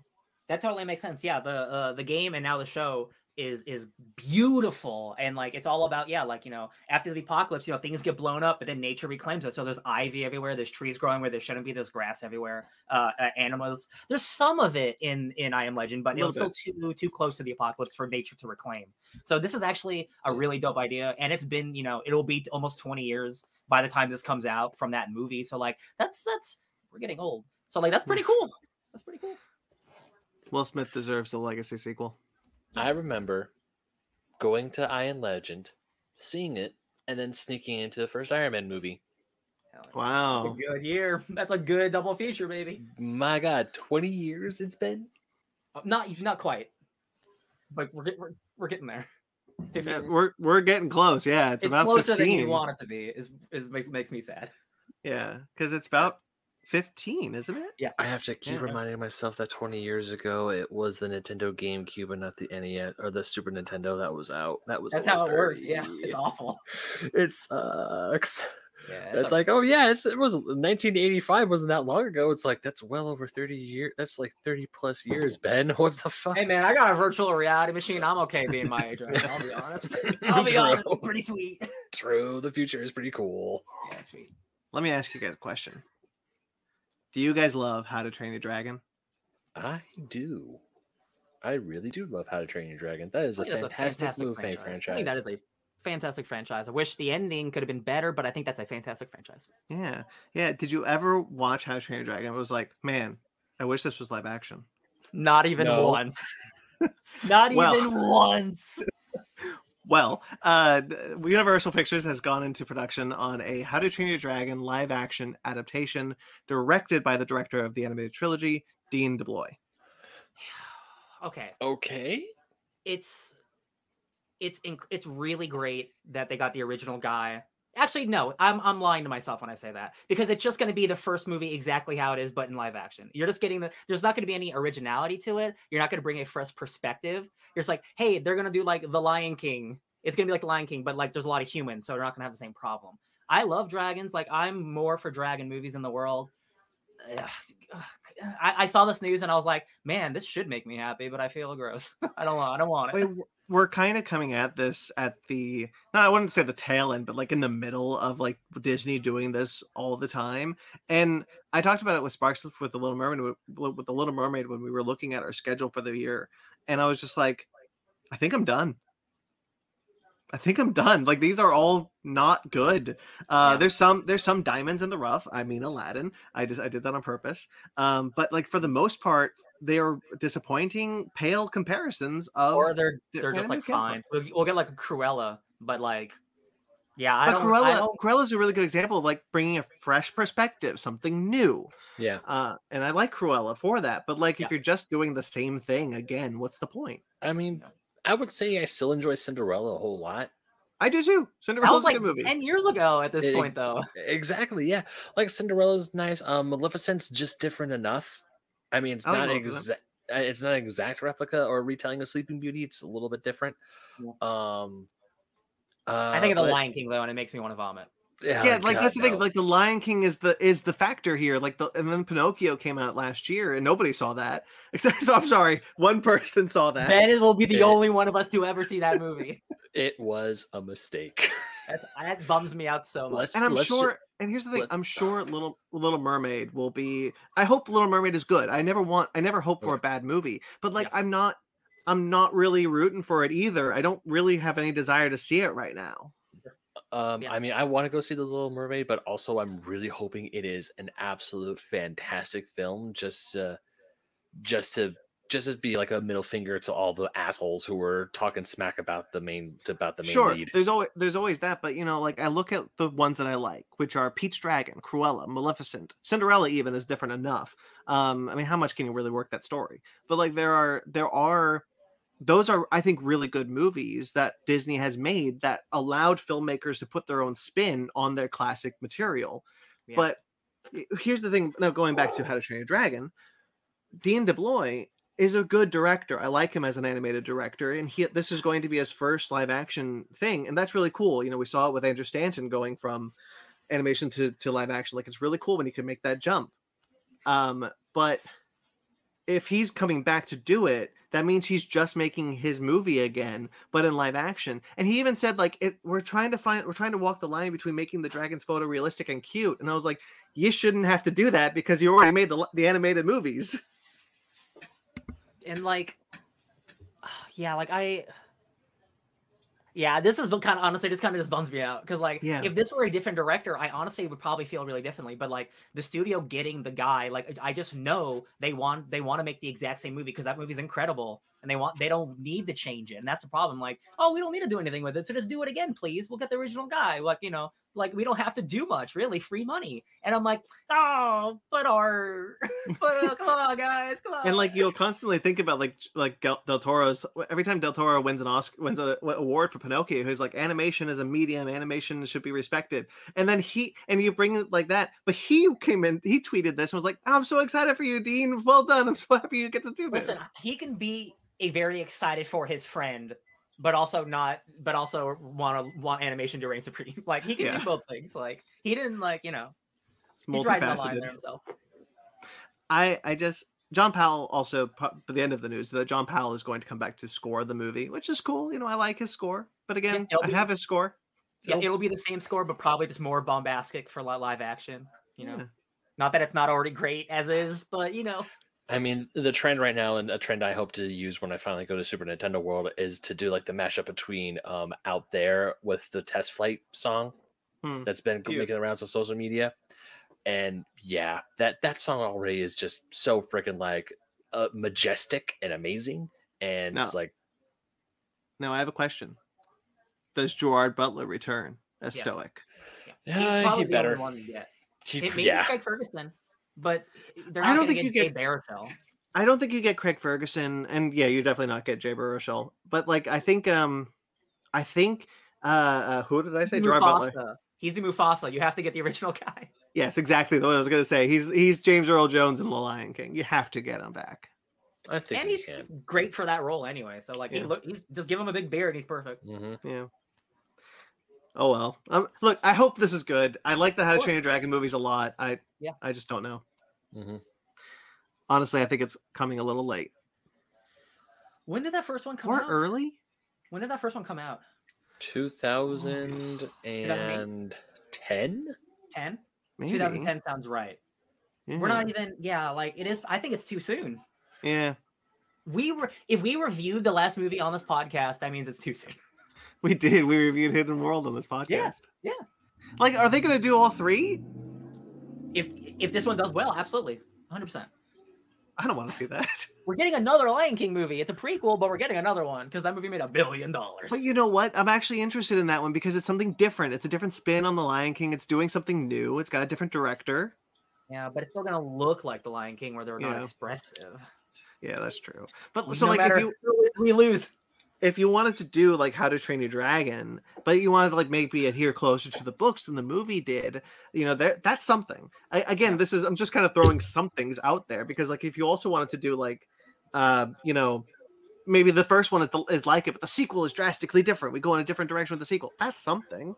That totally makes sense. Yeah, the uh, the game and now the show is is beautiful. And like it's all about yeah like you know after the apocalypse you know things get blown up but then nature reclaims it. So there's ivy everywhere there's trees growing where there shouldn't be there's grass everywhere uh, uh animals. There's some of it in in i am legend but it's still too too close to the apocalypse for nature to reclaim. So this is actually a really dope idea and it's been you know it'll be almost 20 years by the time this comes out from that movie. So like that's that's we're getting old. So like that's pretty cool. That's pretty cool. Will smith deserves a legacy sequel I remember going to I Am Legend, seeing it, and then sneaking into the first Iron Man movie. Wow. good year. That's a good double feature, baby. My God, 20 years it's been? Uh, not not quite. But we're, we're, we're getting there. Yeah, we're we're getting close. Yeah, it's, it's about closer 15. than you want it to be. Is is makes makes me sad. Yeah, because it's about 15, isn't it? Yeah. I have to keep yeah. reminding myself that 20 years ago it was the Nintendo GameCube and not the NES or the Super Nintendo that was out. That was That's how it works. Yeah. It's awful. it sucks. Yeah, it's, like, oh yeah, it's, it was 1985. wasn't that long ago. It's like that's well over 30 years. That's like 30 plus years, Ben. What the fuck? Hey man, I got a virtual reality machine. I'm okay being my age. Right I'll be honest. I'll be True. honest. It's pretty sweet. True. The future is pretty cool. Yeah, sweet. Let me ask you guys a question. Do you guys love How to Train Your Dragon? I do. I really do love How to Train Your Dragon. That is a fantastic, a fantastic, movie franchise. franchise. I think that is a fantastic franchise. I wish the ending could have been better, but I think that's a fantastic franchise. Yeah. Yeah. Did you ever watch How to Train Your Dragon? It was like, man, I wish this was live action. Not even no. once. Not well, even once. Well, uh, Universal Pictures has gone into production on a How to Train Your Dragon live action adaptation directed by the director of the animated trilogy, Dean DeBlois. Okay. Okay. It's it's inc- it's really great that they got the original guy. Actually, no, I'm I'm lying to myself when I say that because it's just going to be the first movie exactly how it is, but in live action. You're just getting the. There's not going to be any originality to it. You're not going to bring a fresh perspective. You're just like, hey, they're going to do like the Lion King. It's going to be like the Lion King, but like there's a lot of humans, so they're not going to have the same problem. I love dragons. Like I'm more for dragon movies in the world. I, I, saw this news and I was like, man, this should make me happy, but I feel gross. I don't want. I don't want it. Wait, we're kind of coming at this at the no, I wouldn't say the tail end, but like in the middle of like Disney doing this all the time. And I talked about it with Sparks with the Little Mermaid with the Little Mermaid when we were looking at our schedule for the year, and I was just like, I think I'm done. I think I'm done. Like these are all not good. Uh yeah. there's some there's some diamonds in the rough. I mean Aladdin. I just I did that on purpose. Um but like for the most part they are disappointing pale comparisons of or they're they're just like fine. We'll, we'll, get like a Cruella, but like yeah, I but don't, Cruella, I don't... Cruella's a really good example of like bringing a fresh perspective, something new. Yeah. Uh, and I like Cruella for that. But like, yeah. if you're just doing the same thing again, what's the point? I mean, I would say I still enjoy Cinderella a whole lot. I do too. Cinderella's like a good movie. Ten years ago at this it, point, though. Exactly. Yeah. Like Cinderella's nice. Um, Maleficent's just different enough. I mean, it's I not exact. Uh, it's not an exact replica or retelling of Sleeping Beauty. It's a little bit different. Yeah. Um, uh, I think of the but, Lion King though, and it makes me want to vomit. Yeah, yeah like God, that's the no. thing. Like the Lion King is the is the factor here. Like the and then Pinocchio came out last year, and nobody saw that. Except, so I'm sorry, one person saw that. Ben will be the it, only one of us to ever see that movie. it was a mistake. That's, that bums me out so much. And I'm sure. And here's the thing: I'm sure Little Little Mermaid will be. I hope Little Mermaid is good. I never want. I never hope for a bad movie. But like, yeah. I'm not. I'm not really rooting for it either. I don't really have any desire to see it right now. Um, yeah. I mean, I want to go see the Little Mermaid, but also I'm really hoping it is an absolute fantastic film. Just, uh, just to just to be like a middle finger to all the assholes who were talking smack about the main about the main sure, lead. There's always there's always that, but you know, like I look at the ones that I like, which are Pete's Dragon, Cruella, Maleficent, Cinderella. Even is different enough. Um, I mean, how much can you really work that story? But like there are there are those are i think really good movies that disney has made that allowed filmmakers to put their own spin on their classic material yeah. but here's the thing now going back to how to train your dragon dean DeBlois is a good director. I like him as an animated director and he this is going to be his first live action thing and that's really cool. You know we saw it with andrew stanton going from animation to, to live action. Like it's really cool when he can make that jump. Um but if he's coming back to do it that means he's just making his movie again but in live action. And he even said like it we're trying to find we're trying to walk the line between making the dragons photorealistic and cute. And i was like you shouldn't have to do that because you already made the, the animated movies and like yeah like i yeah, this is what kind of honestly, this kind of just bums me out because like, yeah. if this were a different director, I honestly would probably feel really differently. But like the studio getting the guy, like I just know they want they want to make the exact same movie because that movie's incredible, and they want they don't need to change it, and that's a problem. Like, oh, we don't need to do anything with it, so just do it again, please. We'll get the original guy. Like, you know, like we don't have to do much, really, free money. And I'm like, oh, but our, but uh, come on, guys, come on. And like you'll constantly think about like like Del Toro's every time Del Toro wins an Oscar wins an award for Pinocchio, who's like animation is a medium, animation should be respected. And then he and you bring it like that, but he came in, he tweeted this and was like, I'm so excited for you, Dean. Well done. I'm so happy you get to do this. Listen, he can be a very excited for his friend but also not but also want to want animation to reign supreme. Like he can yeah. do both things. Like he didn't like you know it's multifaceted. there himself. I i just john powell also by the end of the news that john powell is going to come back to score the movie which is cool. You know i like his score but again yeah, i have his score yeah it'll be the same score but probably just more bombastic for live action you know? Yeah. not that it's not already great as is but you know I mean, the trend right now, and a trend I hope to use when I finally go to Super Nintendo World, is to do like the mashup between um, "Out There" with the Test Flight song hmm. that's been Cute. making the rounds on social media. And yeah, that that song already is just so freaking like uh, majestic and amazing. And now, it's like, no, I have a question: Does Gerard Butler return as yes. Stoic? Yeah, He's probably he better. He, it, maybe yeah. Craig Ferguson but they're not I don't think you get Baruchel. I don't think you get Craig Ferguson, and yeah, you definitely not get Jay Baruchel. But like, I think, um, I think, uh, uh who did I say? Gerard Butler. He's the Mufasa. You have to get the original guy. Yes, exactly. The way I was going to say. He's he's James Earl Jones in The Lion King. You have to get him back. I think, and he's can. great for that role anyway. So like, yeah. he look, he's just give him a big beard. and He's perfect. Mm-hmm. Yeah. Oh well. Um, look, I hope this is good. I like the How to Train Your Dragon movies a lot. I yeah. I just don't know. Mhm. Honestly, I think it's coming a little late When did that first one come or out? early. When did that first one come out? 2010? 10? 2010 sounds right. Yeah. We're not even yeah, like it is I think it's too soon. Yeah, We were if we reviewed the last movie on this podcast, that means it's too soon. we did. We reviewed Hidden World on this podcast. yeah. Like, are they going to do all three? If if this one does well, absolutely. 100%. I don't want to see that. We're getting another Lion King movie. It's a prequel, but we're getting another one because that movie made a billion dollars. But you know what? I'm actually interested in that one because it's something different. It's a different spin on The Lion King. It's doing something new. It's got a different director. Yeah, but it's still gonna look like the Lion King, where they're not Yeah. expressive. Yeah, that's true. But No so like if you we lose. If you wanted to do like How to Train Your Dragon, but you wanted to like maybe adhere closer to the books than the movie did, you know, there that's something. I, again, this is I'm just kind of throwing some things out there because like if you also wanted to do like, uh, you know, maybe the first one is the, is like it, but the sequel is drastically different. We go in a different direction with the sequel. That's something.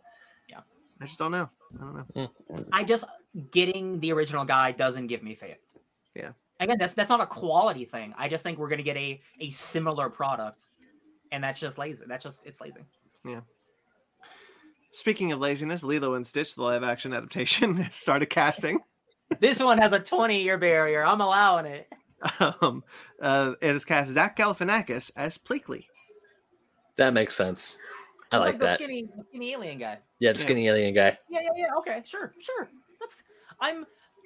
Yeah. I just don't know. I don't know. I just getting the original guy doesn't give me faith. Yeah. Again, that's that's not a quality thing. I just think we're gonna get a a similar product, and that's just lazy. That's just it's lazy. Yeah. Speaking of laziness, Lilo and Stitch, the live action adaptation, started casting. This one has a 20 year barrier. I'm allowing it. Um, uh, it has cast Zach Galifianakis as Pleakley. That makes sense. I like the that. skinny, skinny alien guy. Yeah, the Yeah. skinny alien guy. Yeah, yeah, yeah. Okay, sure, sure. That's I'm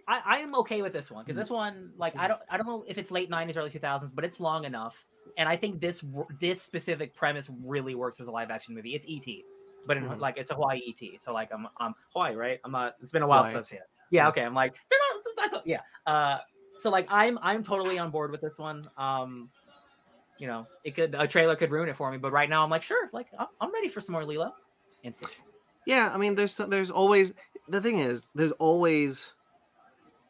I, I am okay with this one because this one like I don't I don't know if it's late 90s early 2000s but it's long enough and I think this this specific premise really works as a live action movie. It's ET, but in Mhm. like it's a Hawaii ET. So like I'm I'm Hawaii, right? I'm not. It's been a while Hawaii. since I've seen it. Yeah, okay. I'm like they're not. That's yeah. Uh, so like I'm I'm totally on board with this one. Um, you know, it could a trailer could ruin it for me, but right now I'm like sure, like I'm, I'm ready for some more Lilo. Instant. Yeah, I mean, there's there's always the thing is there's always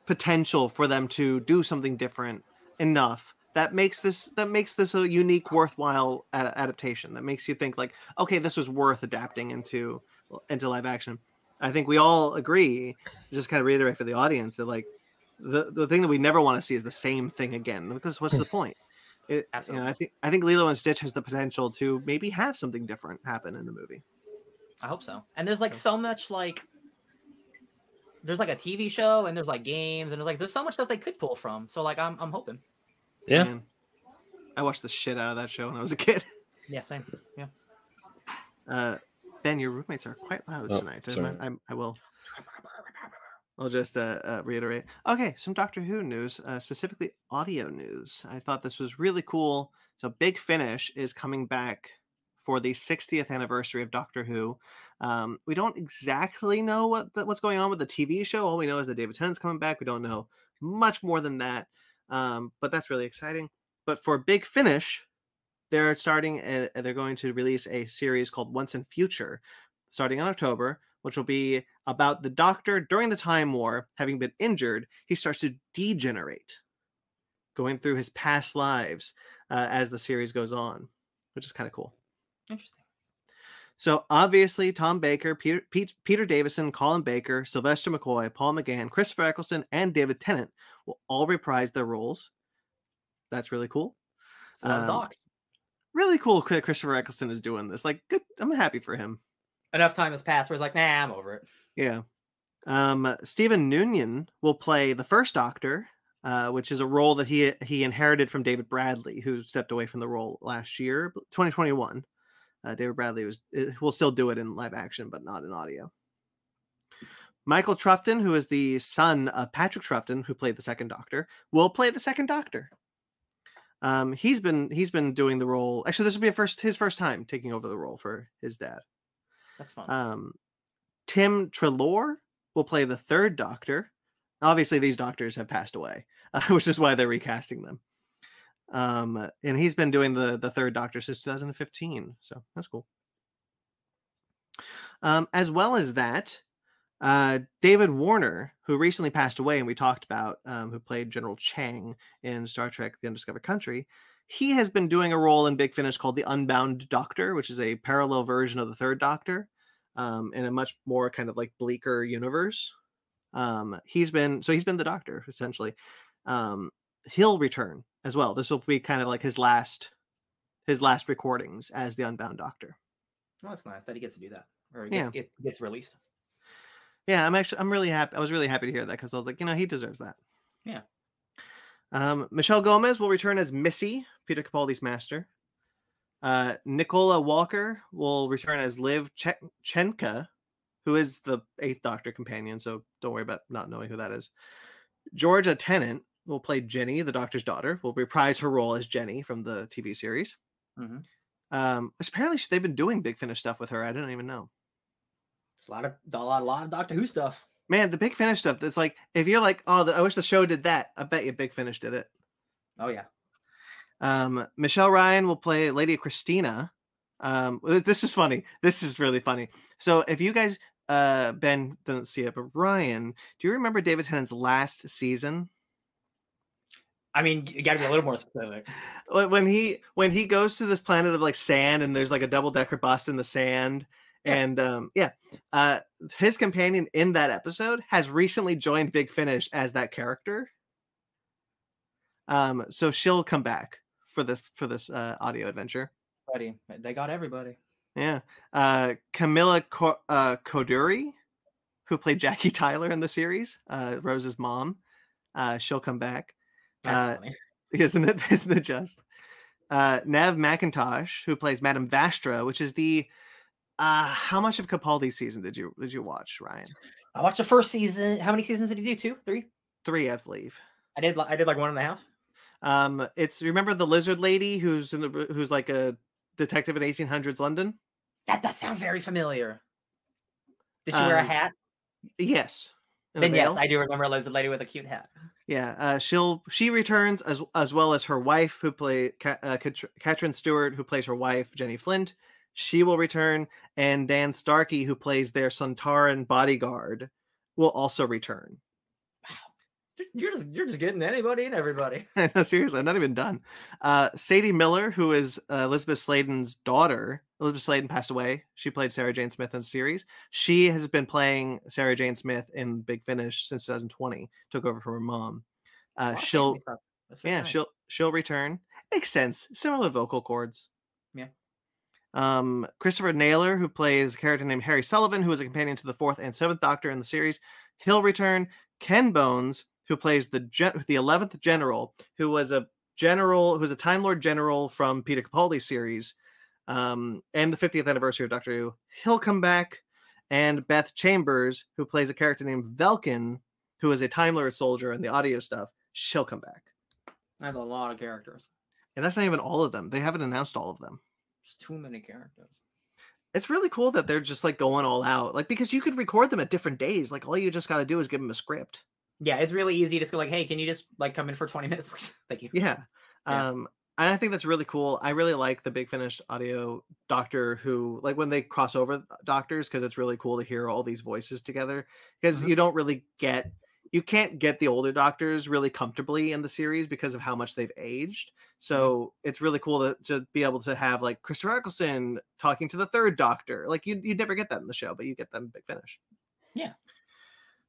potential for them to do something different enough that makes this that makes this a unique, worthwhile a- adaptation. That makes you think like, okay, this was worth adapting into into live action. I think we all agree. Just kind of reiterate for the audience that like the the thing that we never want to see is the same thing again because what's the point? It, you know, Absolutely. I think I think Lilo and Stitch has the potential to maybe have something different happen in the movie. I hope so. And there's like so much like there's like a TV show and there's like games and there's like there's so much stuff they could pull from. So like I'm I'm hoping. Yeah. Man, I watched the shit out of that show when I was a kid. Yeah, same. Yeah. Uh, ben, your roommates are quite loud Oh, tonight. I, sorry. I, I will. I'll just uh, uh, reiterate. Okay, some Doctor Who news, uh, specifically audio news. I thought this was really cool. So, Big Finish is coming back for the 60th anniversary of Doctor Who. Um, we don't exactly know what the, what's going on with the TV show. All we know is that David Tennant's coming back. We don't know much more than that, um, but that's really exciting. But for Big Finish, they're starting. A, they're going to release a series called Once and Future, starting in October, which will be about the Doctor during the Time War, having been injured. He starts to degenerate, going through his past lives uh, as the series goes on, which is kind of cool. Interesting. So obviously, Tom Baker, Peter, Pete, Peter Davison, Colin Baker, Sylvester McCoy, Paul McGann, Christopher Eccleston, and David Tennant will all reprise their roles. That's really cool. It's a lot of Um, docs. Really cool. that Christopher Eccleston is doing this. Like, good. I'm happy for him. Enough time has passed where it's like, nah, I'm over it. Yeah. Um, Stephen Noonan will play the first Doctor, uh, which is a role that he he inherited from David Bradley, who stepped away from the role last year, 2021. Uh, David Bradley was eh, will still do it in live action, but not in audio. Michael Troughton, who is the son of Patrick Troughton, who played the second Doctor, will play the second Doctor. Um, he's been he's been doing the role. Actually, this will be a first his first time taking over the role for his dad. That's fun. Um, Tim Treloar will play the third Doctor. Obviously, these doctors have passed away, uh, which is why they're recasting them. Um, and he's been doing the the third Doctor since 2015, so that's cool. Um, as well as that, uh, David Warner, who recently passed away, and we talked about, um, who played General Chang in Star Trek: The Undiscovered Country, he has been doing a role in Big Finish called the Unbound Doctor, which is a parallel version of the Third Doctor, um, in a much more kind of like bleaker universe. Um, he's been so he's been the Doctor essentially. Um, he'll return as well. This will be kind of like his last his last recordings as the Unbound Doctor. Oh, that's nice that he gets to do that, or gets, Yeah. get, gets released. Yeah, I'm actually I'm really happy. I was really happy to hear that because I was like, you know, he deserves that. Yeah. Um, Michelle Gomez will return as Missy, Peter Capaldi's master. Uh, Nicola Walker will return as Liv Ch- Chenka, who is the Eighth Doctor companion. So don't worry about not knowing who that is. Georgia Tennant will play Jenny, the Doctor's daughter. Will reprise her role as Jenny from the TV series. Mhm. Um, apparently they've been doing Big Finish stuff with her. I didn't even know. It's a lot of a lot, a lot of Doctor Who stuff. Man, the Big Finish stuff. It's like if you're like, oh, the, I wish the show did that. I bet you Big Finish did it. Oh yeah, Um, Michelle Ryan will play Lady Christina. Um, this is funny. This is really funny. So if you guys, uh, Ben didn't see it, but Ryan, do you remember David Tennant's last season? I mean, you got to be a little more specific. When he when he goes to this planet of like sand and there's like a double decker bus in the sand. Yeah. And um, yeah, uh, his companion in that episode has recently joined Big Finish as that character. Um, so she'll come back for this for this uh, audio adventure. Buddy, they got everybody. Yeah. Uh, Camilla Co- uh, Coduri, who played Jackie Tyler in the series, uh, Rose's mom. Uh, she'll come back. That's Uh, funny. Isn't it? Isn't it just? Uh, Neve McIntosh, who plays Madame Vastra, which is the. Uh, how much of Capaldi's season did you did you watch, Ryan? I watched the first season. How many seasons did he do? Two, three? Three, I believe. I did. I did like one and a half. Um, it's remember the lizard lady who's in the who's like a detective in 1800s London. That that sound very familiar. Did she wear a Um, hat? Yes. Then yes. I do remember a lizard lady with a cute hat. Yeah, uh, she'll she returns as as well as her wife, who play uh, Catrin Stewart, who plays her wife Jenny Flint. She will return, and Dan Starkey, who plays their Sontaran bodyguard, will also return. You're- You're just you're just getting anybody and everybody. no, seriously, I'm not even done. Uh, Sadie Miller, who is uh, Elisabeth Sladen's daughter. Elisabeth Sladen passed away. She played Sarah Jane Smith in the series. She has been playing Sarah Jane Smith in Big Finish since 2020. Took over from her mom. Uh, she'll family stuff. That's very yeah, nice. she'll she'll return. Makes sense. Similar vocal cords. Yeah. Um, Christopher Naylor, who plays a character named Harry Sullivan, who is a companion to the fourth and seventh Doctor in the series, he'll return. Ken Bones, who plays the gen- the eleventh General, who was a general, who was a Time Lord General from Peter Capaldi's series, um, and the 50th anniversary of Doctor Who, he'll come back. And Beth Chambers, who plays a character named Velkin, who is a Time Lord soldier in the audio stuff, she'll come back. That's a lot of characters. And that's not even all of them. They haven't announced all of them. It's too many characters. It's really cool that they're just like going all out. Like because you could record them at different days. Like all you just got to do is give them a script. Yeah, it's really easy to just go like, hey, can you just like come in for 20 minutes, please? Thank you. Yeah. Yeah. Um and I think that's really cool. I really like the Big Finished audio doctor who like when they cross over doctors because it's really cool to hear all these voices together because Mhm. you don't really get you can't get the older doctors really comfortably in the series because of how much they've aged. So it's really cool to, to be able to have like Christopher Eccleston talking to the third doctor. Like you you'd never get that in the show, but you get that in Big Finish. Yeah.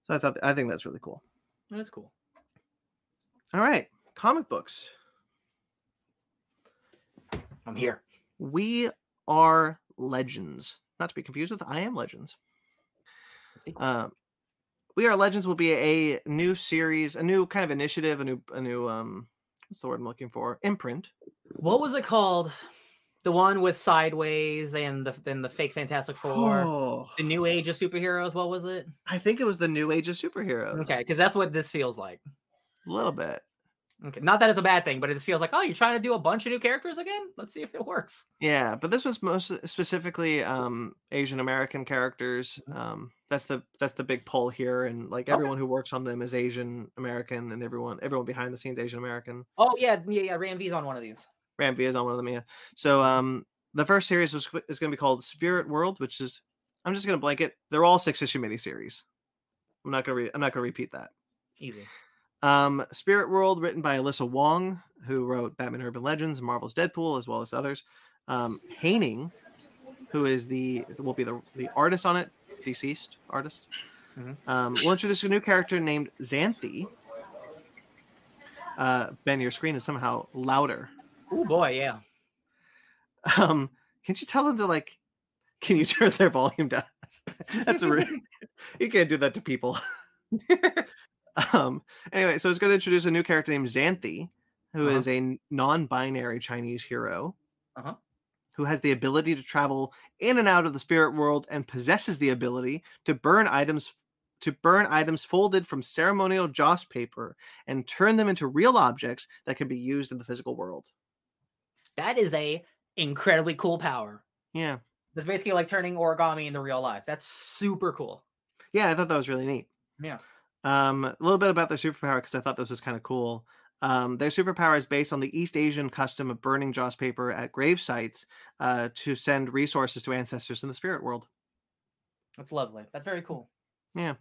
So I thought I think that's really cool. That's cool. All right. Comic books. I'm here. We are legends. Not to be confused with I am legends. It's a sequel. Um, we are legends will be a new series, a new kind of initiative, a new a new um what's the word I'm looking for? Imprint. what was it called? The one with Sideways and the then the fake Fantastic Four. Oh, The new age of superheroes. What was it? I think it was the new age of superheroes. Okay, because that's what this feels like. A little bit. Okay, not that it's a bad thing, but it just feels like, oh, you're trying to do a bunch of new characters again. Let's see if it works. Yeah, but this was most specifically um Asian American characters. Mhm. Um that's the that's the big pull here and like Okay. everyone who works on them is Asian American and everyone everyone behind the scenes Asian American. Oh yeah, yeah, yeah. Ram V's on one of these. Ram V is on one of them, yeah. So um the first series was is going to be called Spirit World, which is I'm just going to blanket. They're all six issue miniseries. I'm not going to re- I'm not going to repeat that. Easy. Um, Spirit World, written by Alyssa Wong, who wrote Batman Urban Legends, Marvel's Deadpool, as well as others. Um, Haining, who is the will be the the artist on it, deceased artist. Mhm. Um, we'll introduce a new character named Xanthe. Uh, ben, your screen is somehow louder. Oh boy, yeah. Um, can't you tell them to like? Can you turn their volume down? That's a re- you can't do that to people. um. Anyway, so it's going to introduce a new character named Xanthe, who Uh-huh. is a non-binary Chinese hero. Uh-huh. Who has the ability to travel in and out of the spirit world and possesses the ability to burn items to burn items folded from ceremonial joss paper and turn them into real objects that can be used in the physical world. That is a incredibly cool power. Yeah. That's basically like turning origami into real life. That's super cool. Yeah, I thought that was really neat. Yeah. Um, a little bit about their superpower because I thought this was kind of cool. Um, their superpower is based on the East Asian custom of burning joss paper at grave sites uh, to send resources to ancestors in the spirit world. That's lovely. That's very cool. Yeah.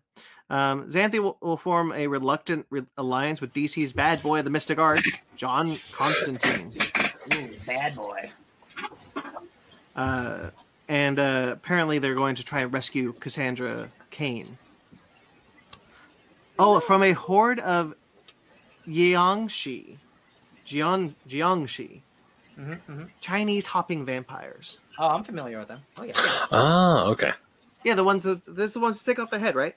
Um, Xanthe will, will form a reluctant re- alliance with DC's bad boy of the mystic arts, John Constantine. Ooh, bad boy. Uh, and uh, apparently they're going to try and rescue Cassandra Cain. Oh, from a horde of Jiangshi, Jiang, Jiangshi, hmm hmm Chinese hopping vampires. Oh, I'm familiar with them. Oh yeah. Ah, okay. Yeah, the ones that this is the ones that stick off their head, right?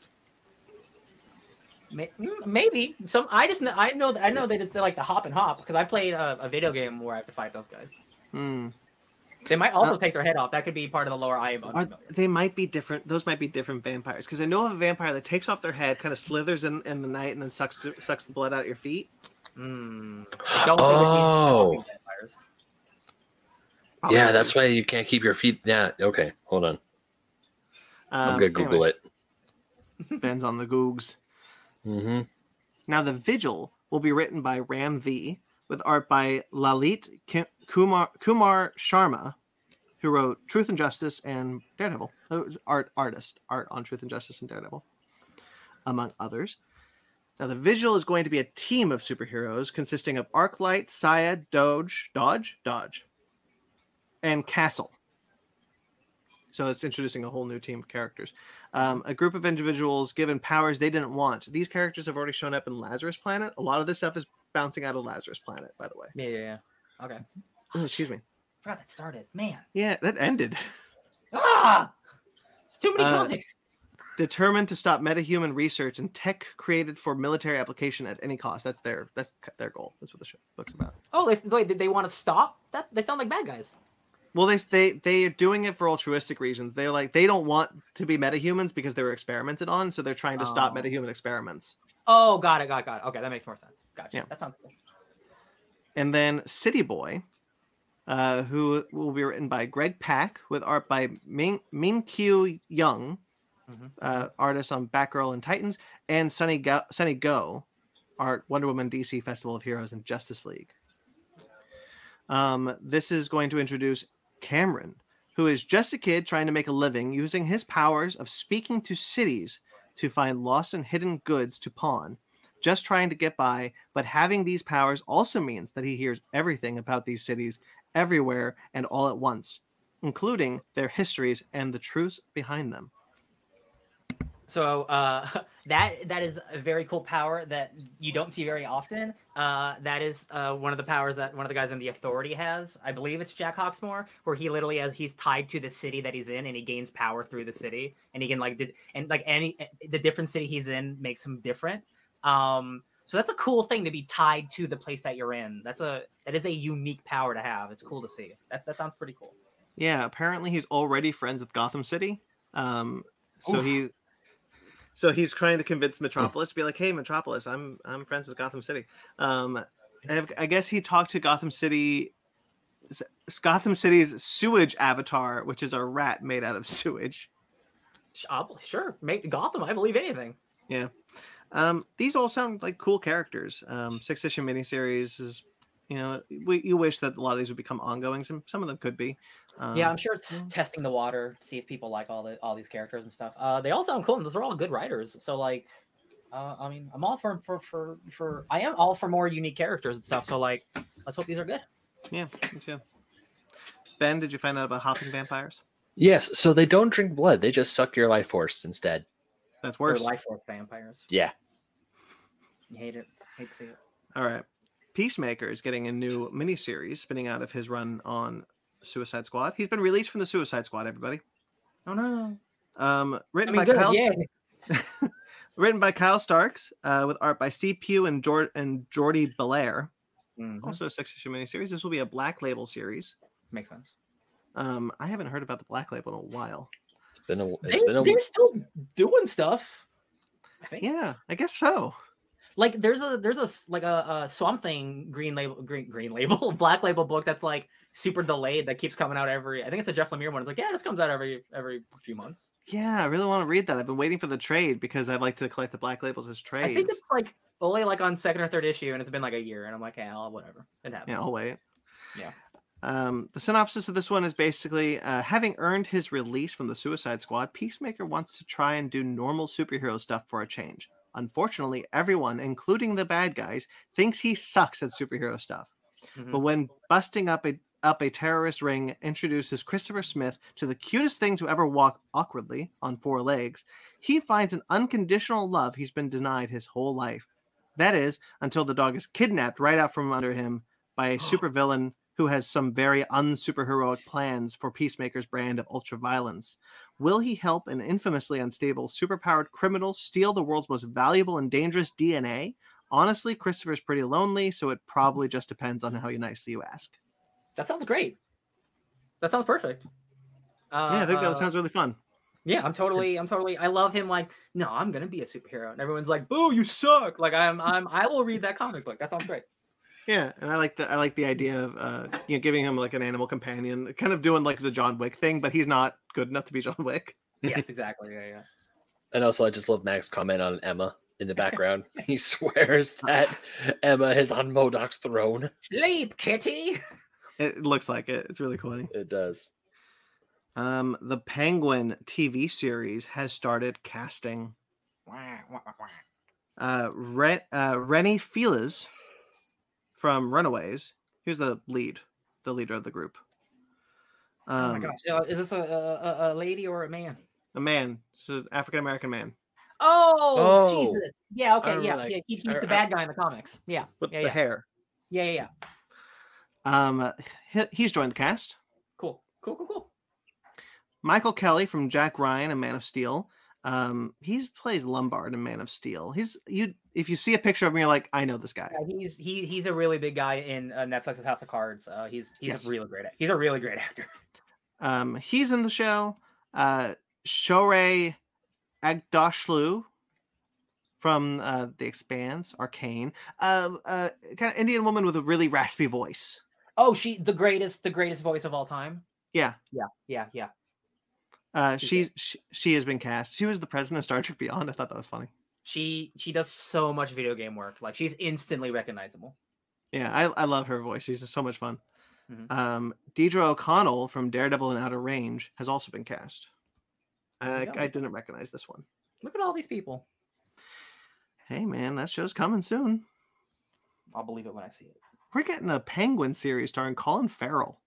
Mm, Maybe some. I just know. I know. I know that it's like the hop and hop because I played a, a video game where I have to fight those guys. Hmm. They might also Uh, take their head off. That could be part of the lower eye am Are, they might be different. Those might be different vampires because I know of a vampire that takes off their head, kind of slithers in, in the night, and then sucks sucks the blood out of your feet. Mm. Don't think that these are Oh. hopping vampires. Yeah, that's why you can't keep your feet. Yeah, okay. Hold on. I'm Um, gonna Google anyway, it. Ben's on the Googs. hmm Now, the Vigil will be written by Ram V, with art by Lalit Ki- Kumar Kumar Sharma, who wrote Truth and Justice and Daredevil. Uh, Art artist, art on Truth and Justice and Daredevil, among others. Now, the Vigil is going to be a team of superheroes consisting of Arclight, Saya, Doge, Dodge, Dodge, and Castle. So it's introducing a whole new team of characters. Um, a group of individuals given powers they didn't want. These characters have already shown up in Lazarus Planet. A lot of this stuff is bouncing out of Lazarus Planet, by the way. Yeah, yeah, yeah. Okay. Oh, excuse me. I Forgot that started. Man. Yeah, that ended. Ah! It's too many Uh, comics. Determined to stop metahuman research and tech created for military application at any cost. That's their that's their goal. That's what the show, book's about. Oh, they wait. Did they want to stop? That they sound like bad guys. Well, they they they are doing it for altruistic reasons. They're like they don't want to be metahumans because they were experimented on, so they're trying to stop Oh. metahuman experiments. Oh, got it, got it, got it. Okay, that makes more sense. Gotcha. Yeah. That sounds cool. And then City Boy, uh, who will be written by Greg Pak with art by Min Min Kyu Young, Mhm. uh, artist on Batgirl and Titans, and Sunny Gho, Sunny Gho, art Wonder Woman, DC Festival of Heroes, and Justice League. Um, this is going to introduce Cameron, who is just a kid trying to make a living using his powers of speaking to cities to find lost and hidden goods to pawn. Just trying to get by, but having these powers also means that he hears everything about these cities everywhere and all at once, including their histories and the truths behind them. So uh, that that is a very cool power that you don't see very often. Uh, that is uh, one of the powers that one of the guys in the Authority has. I believe it's Jack Hawksmoor, where he literally has he's tied to the city that he's in, and he gains power through the city, and he can like and like any the different city he's in makes him different. Um, so that's a cool thing to be tied to the place that you're in. That's a that is a unique power to have. It's cool to see. That's that sounds pretty cool. Yeah, apparently he's already friends with Gotham City. Um, so Oof. he, so he's trying to convince Metropolis to be like, "Hey, Metropolis, I'm I'm friends with Gotham City." Um, and I guess he talked to Gotham City, Gotham City's sewage avatar, which is a rat made out of sewage. Sh- Sure, make Gotham. I believe anything. Um, these all sound like cool characters. Um, six issue miniseries is, you know, we, you wish that a lot of these would become ongoing. Some some of them could be. Um, yeah, I'm sure it's testing the water see if people like all the all these characters and stuff. Uh, they all sound cool, and those are all good writers. So like, uh, I mean, I'm all for for for for. I am all for more unique characters and stuff. So like, let's hope these are good. yeah, me too. Ben, did you find out about hopping vampires? Yes, so they don't drink blood; they just suck your life force instead. That's They're worse. life force vampires. Yeah. You hate it. Hate to see it. All right. Peacemaker is getting a new miniseries spinning out of his run on Suicide Squad. He's been released from the Suicide Squad, everybody. Oh no. Um, I written mean, by good. Kyle Yeah. written by Kyle Starks, uh, with art by Steve Pugh and Jord- and Jordie Bellaire. Mhm. Also a six issue miniseries. This will be a Black Label series. Makes sense. Um, I haven't heard about the Black Label in a while. It's been a. They, It's been a. they're still doing stuff. I think. Yeah, I guess so. Like there's a there's a like a, a Swamp Thing green label green green label black label book that's like super delayed that keeps coming out every. I think it's a Jeff Lemire one. It's like yeah, this comes out every every few months. Yeah, I really want to read that. I've been waiting for the trade because I'd like to collect the Black Labels as trades. I think it's like only like on second or third issue, and it's been like a year, and I'm like, yeah, whatever, it happens. Yeah, I'll wait. Yeah. Um, the synopsis of this one is basically uh, having earned his release from the Suicide Squad, Peacemaker wants to try and do normal superhero stuff for a change. Unfortunately, everyone, including the bad guys, thinks he sucks at superhero stuff. Mhm. But when busting up a up a terrorist ring introduces Christopher Smith to the cutest thing to ever walk awkwardly on four legs, he finds an unconditional love he's been denied his whole life. That is, until the dog is kidnapped right out from under him by a supervillain who has some very unsuperheroic plans for Peacemaker's brand of ultraviolence. Will he help an infamously unstable, superpowered criminal steal the world's most valuable and dangerous DNA? Honestly, Christopher's pretty lonely, so it probably just depends on how nicely you ask. That sounds great. That sounds perfect. Uh, yeah, I think that sounds really fun. Yeah, I'm totally, I'm totally, I love him. Like, no, I'm gonna be a superhero, and everyone's like, "Boo, you suck!" Like, I'm, I'm, I will read that comic book. That sounds great. Yeah, and I like the I like the idea of uh, you know giving him like an animal companion, kind of doing like the John Wick thing, but he's not good enough to be John Wick. Yes, exactly. Yeah, yeah. And also, I just love Mac's comment on Emma in the background. he swears that Emma is on Modoc's throne. Sleep, kitty. It looks like it. It's really cool. It does. Um, the Penguin TV series has started casting. Wah, wah, wah, wah. Uh, Ren, uh, Rennie Feliz from Runaways. He's the lead, the leader of the group. Um, oh my gosh, uh, is this a, a, a- a lady or a man? a man, so African American man Oh, Oh. Jesus. Yeah, okay, remember yeah, that. yeah. He, he's I- the I- bad guy in the comics. Yeah, with yeah, the yeah. hair. yeah, yeah, yeah. Um, he, he's joined the cast. Cool, cool, cool, cool. Michael Kelly from Jack Ryan and Man of Steel. Um, he's plays Lombard in Man of Steel. He's you. If you see a picture of him, you're like, I know this guy. Yeah, he's he he's a really big guy in uh, Netflix's House of Cards. Uh, he's he's Yes. a really great. He's a really great actor. Um, he's in the show. Uh, Shohreh Aghdashloo from uh, The Expanse, Arcane. Uh, uh, kind of Indian woman with a really raspy voice. Oh, she the greatest, the greatest voice of all time. Yeah, Yeah, yeah, yeah. uh, She's she's she, she has been cast. She was the president of Star Trek Beyond. I thought that was funny. She she does so much video game work. Like she's instantly recognizable. Yeah, I, I love her voice. She's just so much fun. Mhm. Um, Deirdre O'Connell from Daredevil and Outer Range has also been cast. I, you. I didn't recognize this one. Look at all these people. Hey man, that show's coming soon. I'll believe it when I see it. We're getting a Penguin series starring Colin Farrell.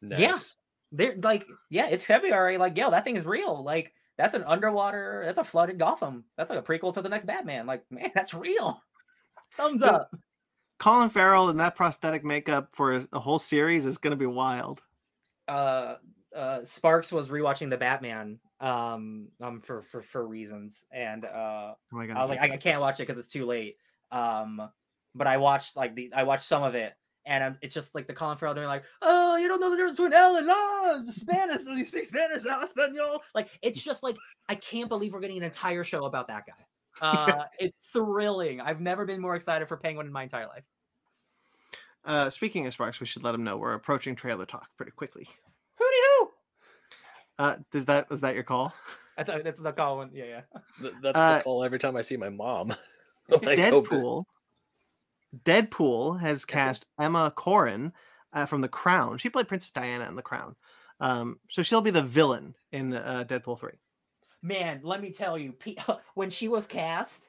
Yeah. Nice. They're like, yeah, it's February. Like, yo, that thing is real. Like, that's an underwater. That's a flooded Gotham. That's like a prequel to the next Batman. Like, man, that's real. Thumbs Just- up. Colin Farrell and that prosthetic makeup for a, a whole series is going to be wild. uh uh Sparks was rewatching the Batman um um for for for reasons and uh Oh my god! I was like I, I can't watch it because it's too late um but I watched like the I watched some of it and um, it's just like the Colin Farrell doing like oh you don't know the difference between L and La Spanish do you speak Spanish and Espanol like it's just like I can't believe we're getting an entire show about that guy uh it's thrilling I've never been more excited for Penguin in my entire life uh, speaking of Sparks, we should let him know we're approaching trailer talk pretty quickly. hooty hoo Uh, is that is that your call? I thought that's the call one yeah yeah Th- That's Uh, the call every time I see my mom. Like, oh, good. Deadpool. Has cast Emma Corrin uh, from The Crown. She played Princess Diana in The Crown. Um, so she'll be the villain in uh, Deadpool three. man let me tell you when she was cast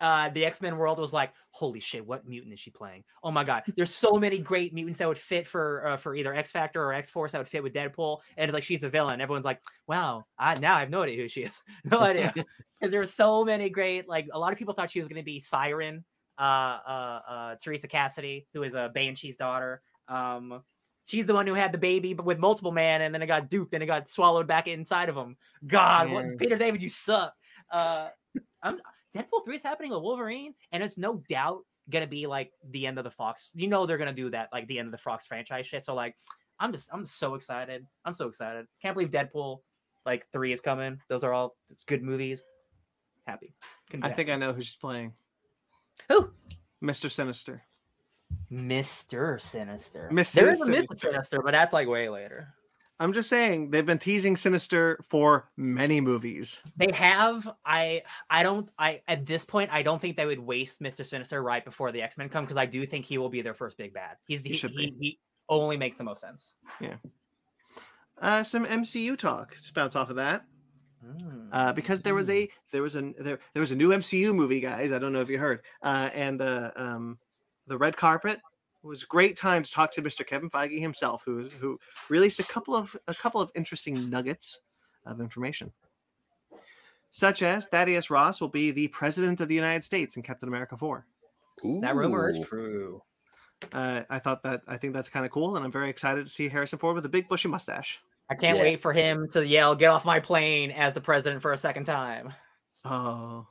uh, the X Men world was like, holy shit, what mutant is she playing? Oh my god, there's so many great mutants that would fit for uh, for either X Factor or X Force that would fit with Deadpool, and like she's a villain. Everyone's like, wow, I now I have no idea who she is, no idea, because there's so many great. Like a lot of people thought she was going to be Siren, Theresa Cassidy, who is a Banshee's daughter. Um, she's the one who had the baby, but with multiple man, and then it got duped and it got swallowed back inside of him. God, what, Peter David, you suck. Uh, I'm Deadpool 3 is happening with Wolverine, and it's no doubt gonna be like the end of the Fox. You know they're gonna do that, like the end of the Fox franchise shit. So like I'm just I'm so excited. I'm so excited. Can't believe Deadpool like three is coming. Those are all good movies. Happy. I think I know who she's playing. Who? Mr. Sinister. Mr. Sinister. Mrs. There is a Mr. Sinister, but that's like way later. I'm just saying they've been teasing Sinister for many movies. They have. I. I don't. I at this point, I don't think they would waste Mister Sinister right before the X Men come because I do think he will be their first big bad. He's He he, he, he only makes the most sense. Yeah. Uh, some MCU talk. Let's bounce off of that. Mm. Uh, because there was a there was a there, there was a new MCU movie, guys. I don't know if you heard. Uh, and uh, um, the red carpet was a great time to talk to Mr. Kevin Feige himself, who who released a couple of a couple of interesting nuggets of information, such as Thaddeus Ross will be the president of the United States in Captain America Four. that rumor is true. Uh, I thought that I think that's kind of cool, and I'm very excited to see Harrison Ford with a big bushy mustache. I can't Yeah. wait for him to yell, "Get off my plane!" as the president for a second time. Oh,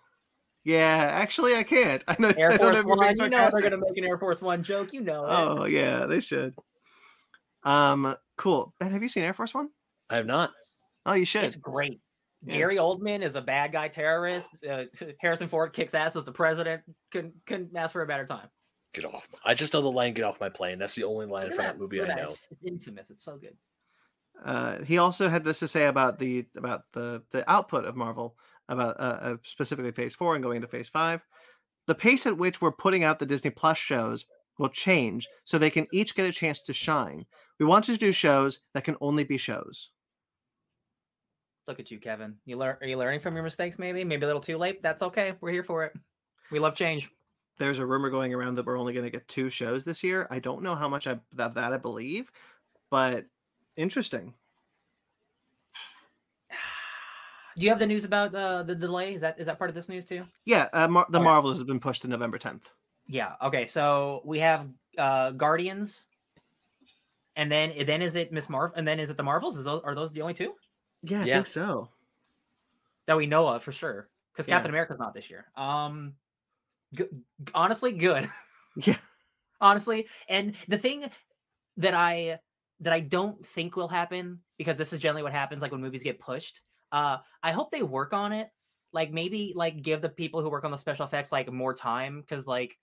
yeah. Actually, I can't. I know. Air I don't know Force if you're being One. You know they're gonna make an Air Force One joke. You know it. Oh yeah, they should. Um, cool. Ben, have you seen Air Force One? I have not. Oh, you should. It's great. Yeah. Gary Oldman is a bad guy terrorist. Uh, Harrison Ford kicks ass as the president. Couldn't couldn't ask for a better time. Get off. I just know the line "Get off my plane." That's the only line Look from at that movie I that. know. It's, it's infamous. It's so good. Uh, he also had this to say about the about the the output of Marvel about uh, uh, specifically Phase Four and going into Phase Five. The pace at which we're putting out the Disney Plus shows will change, so they can each get a chance to shine. We want to do shows that can only be shows. Look at you, Kevin. You learn. Are you learning from your mistakes? Maybe. Maybe a little too late. That's okay. We're here for it. We love change. There's a rumor going around that we're only going to get two shows this year. I don't know how much I, that that I believe, but interesting. Do you have the news about uh, the delay? Is that is that part of this news too? Yeah, uh, Mar- the Okay. Marvels has been pushed to November 10th. Yeah. Okay. So we have uh Guardians, and then then is it Miss Marvel? And then is it the Marvels? Is those, are those the only two Yeah, I Yeah. think so. that we know of for sure? Because Yeah. Captain America's not this year. Um, g- honestly, good. Yeah. honestly, and the thing that I that I don't think will happen because this is generally what happens like when movies get pushed. Uh, I hope they work on it. Like maybe like give the people who work on the special effects like more time because like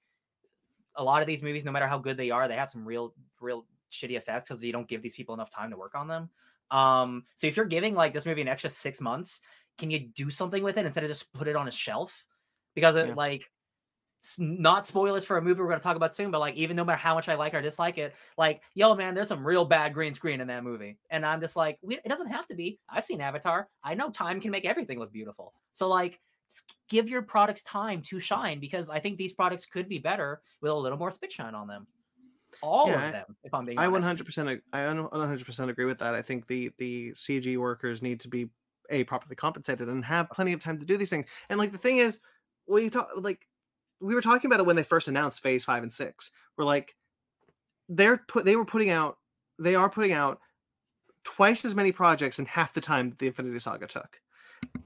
a lot of these movies, no matter how good they are, they have some real real shitty effects because you don't give these people enough time to work on them. Um, so if you're giving like this movie an extra six months, can you do something with it instead of just put it on a shelf? Because it Yeah. like not spoilers for a movie we're going to talk about soon, but like even no matter how much I like or dislike it, like yo man, there's some real bad green screen in that movie, and I'm just like, we, it doesn't have to be. I've seen Avatar. I know time can make everything look beautiful. So like, give your products time to shine because I think these products could be better with a little more spit shine on them. All Yeah, of them, if I'm being I honest. 100% I 100% agree with that. I think the the CG workers need to be a properly compensated and have plenty of time to do these things. And like the thing is, well, you talk like we were talking about it when they first announced Phase Five and Six. We're like, they're put they were putting out they are putting out twice as many projects in half the time that the Infinity Saga took.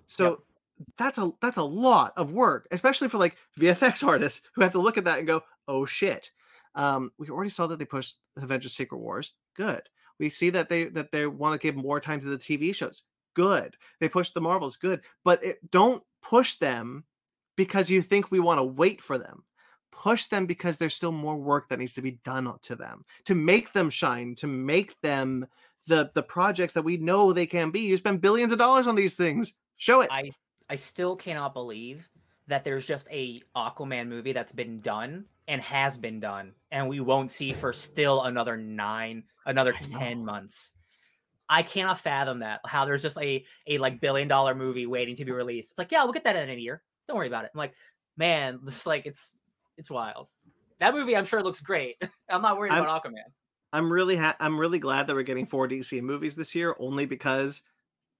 So that's a that's a lot of work, especially for like VFX artists who have to look at that and go, "Oh shit." Um, we already saw that they pushed Avengers: Secret Wars. Good. We see that they that they want to give more time to the TV shows. Good. They pushed the Marvels. Good. But it, don't push them because you think we want to wait for them. Push them because there's still more work that needs to be done to them to make them shine, to make them the the projects that we know they can be. You spend billions of dollars on these things. Show it. I I still cannot believe that there's just a Aquaman movie that's been done and has been done, and we won't see for still another nine, another I know. ten months. I cannot fathom that. How there's just a a like billion dollar movie waiting to be released. It's like, yeah, we'll get that in a year. Don't worry about it. I'm like, man, just like it's it's wild. That movie, I'm sure looks great. I'm not worried I'm- about Aquaman. I'm really ha- I'm really glad that we're getting four DC movies this year, only because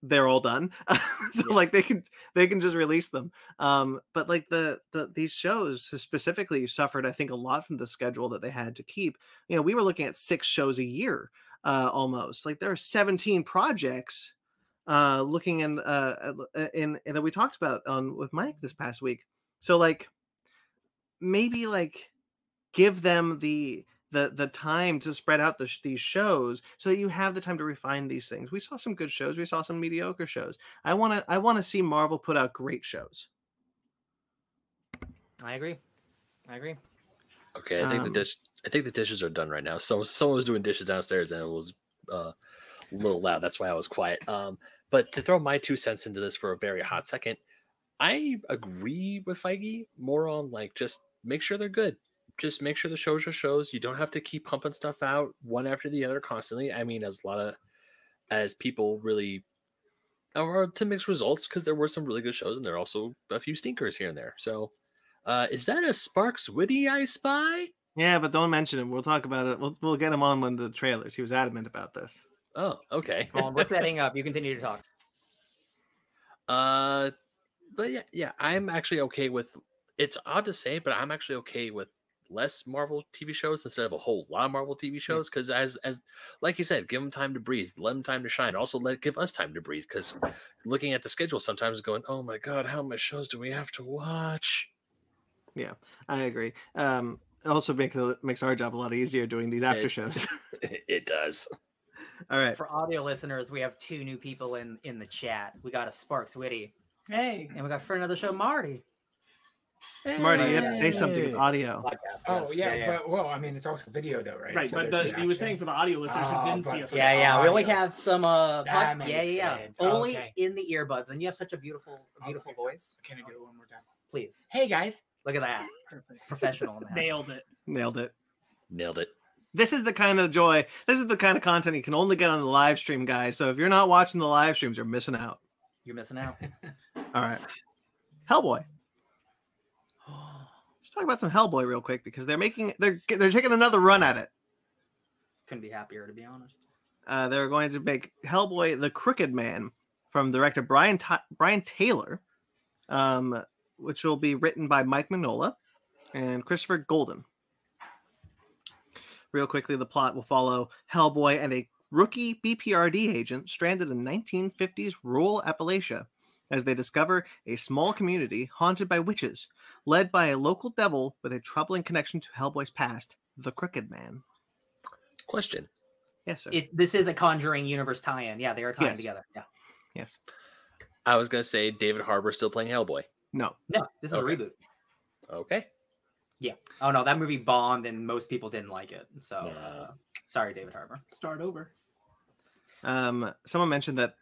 they're all done. so Yeah. like they can they can just release them. Um, but like the the these shows specifically suffered, I think, a lot from the schedule that they had to keep. You know, we were looking at six shows a year, uh, almost. Like there are 17 projects uh looking in uh uh, in, in that we talked about on with Mike this past week. So like maybe like give them the the the time to spread out the, these shows so that you have the time to refine these things. We saw some good shows, we saw some mediocre shows. I want to I want to see Marvel put out great shows. I agree. I agree. Okay, I think Um, the dish. I think the dishes are done right now. So someone was doing dishes downstairs and it was uh, a little loud. That's why I was quiet. Um, but to throw my two cents into this for a very hot second, I agree with Feige more on like just make sure they're good. Just make sure the shows are shows. You don't have to keep pumping stuff out one after the other constantly. I mean, as a lot of as people really or to mixed results because there were some really good shows and there are also a few stinkers here and there. So, uh, is that a Sparks Witty I spy? Yeah, but don't mention him. We'll talk about it. We'll we'll get him on when the trailers. He was adamant about this. Oh, okay. Well, we're setting up. You continue to talk. Uh, but yeah, yeah, I'm actually okay with. It's odd to say, but I'm actually okay with less Marvel TV shows instead of a whole lot of Marvel TV shows. Because as as like you said, give them time to breathe, let them time to shine. Also, let give us time to breathe. Because looking at the schedule, sometimes going, oh my god, how much shows do we have to watch? Yeah, I agree. Um, it also makes makes our job a lot easier doing these after It- shows. it does. All right. For audio listeners, we have two new people in in the chat. We got a Sparks Witty, Hey. and we got friend of the show Marty. Marty, you have to say something. It's audio. Podcast, Oh yes. yeah, but well, I mean, it's also video though, right? Right, So but the, the he was saying for the audio listeners who Oh, didn't see us. yeah, yeah. We only have some. Uh, pod- yeah, yeah, yeah. sense. Only Okay. in the earbuds, and you have such a beautiful, beautiful Okay. voice. Can I do it one more time? Please Hey guys. look at that, Perfect. professional. in the house. Nailed it. Nailed it. Nailed it. This is the kind of joy. This is the kind of content you can only get on the live stream, guys. So if you're not watching the live streams, you're missing out. You're missing out. All right. Hellboy. Let's talk about some Hellboy real quick because they're making they're they're taking another run at it. Couldn't be happier, to be honest. Uh, they're going to make Hellboy the Crooked Man from director Brian Ty- Brian Taylor, um, which will be written by Mike Mignola and Christopher Golden. Real quickly, the plot will follow Hellboy and a rookie BPRD agent stranded in 1950s rural Appalachia as they discover a small community haunted by witches, led by a local devil with a troubling connection to Hellboy's past, the Crooked Man. Question. Yes, sir. It, this is a Conjuring universe tie-in. Yeah, they are tying Yes. together. Yeah. yes. I was gonna say David Harbour still playing Hellboy. No. No, this is Okay. a reboot. Okay. Oh no, that movie bombed, and most people didn't like it. So, No. uh, sorry, David Harbour. Start over. Um, someone mentioned that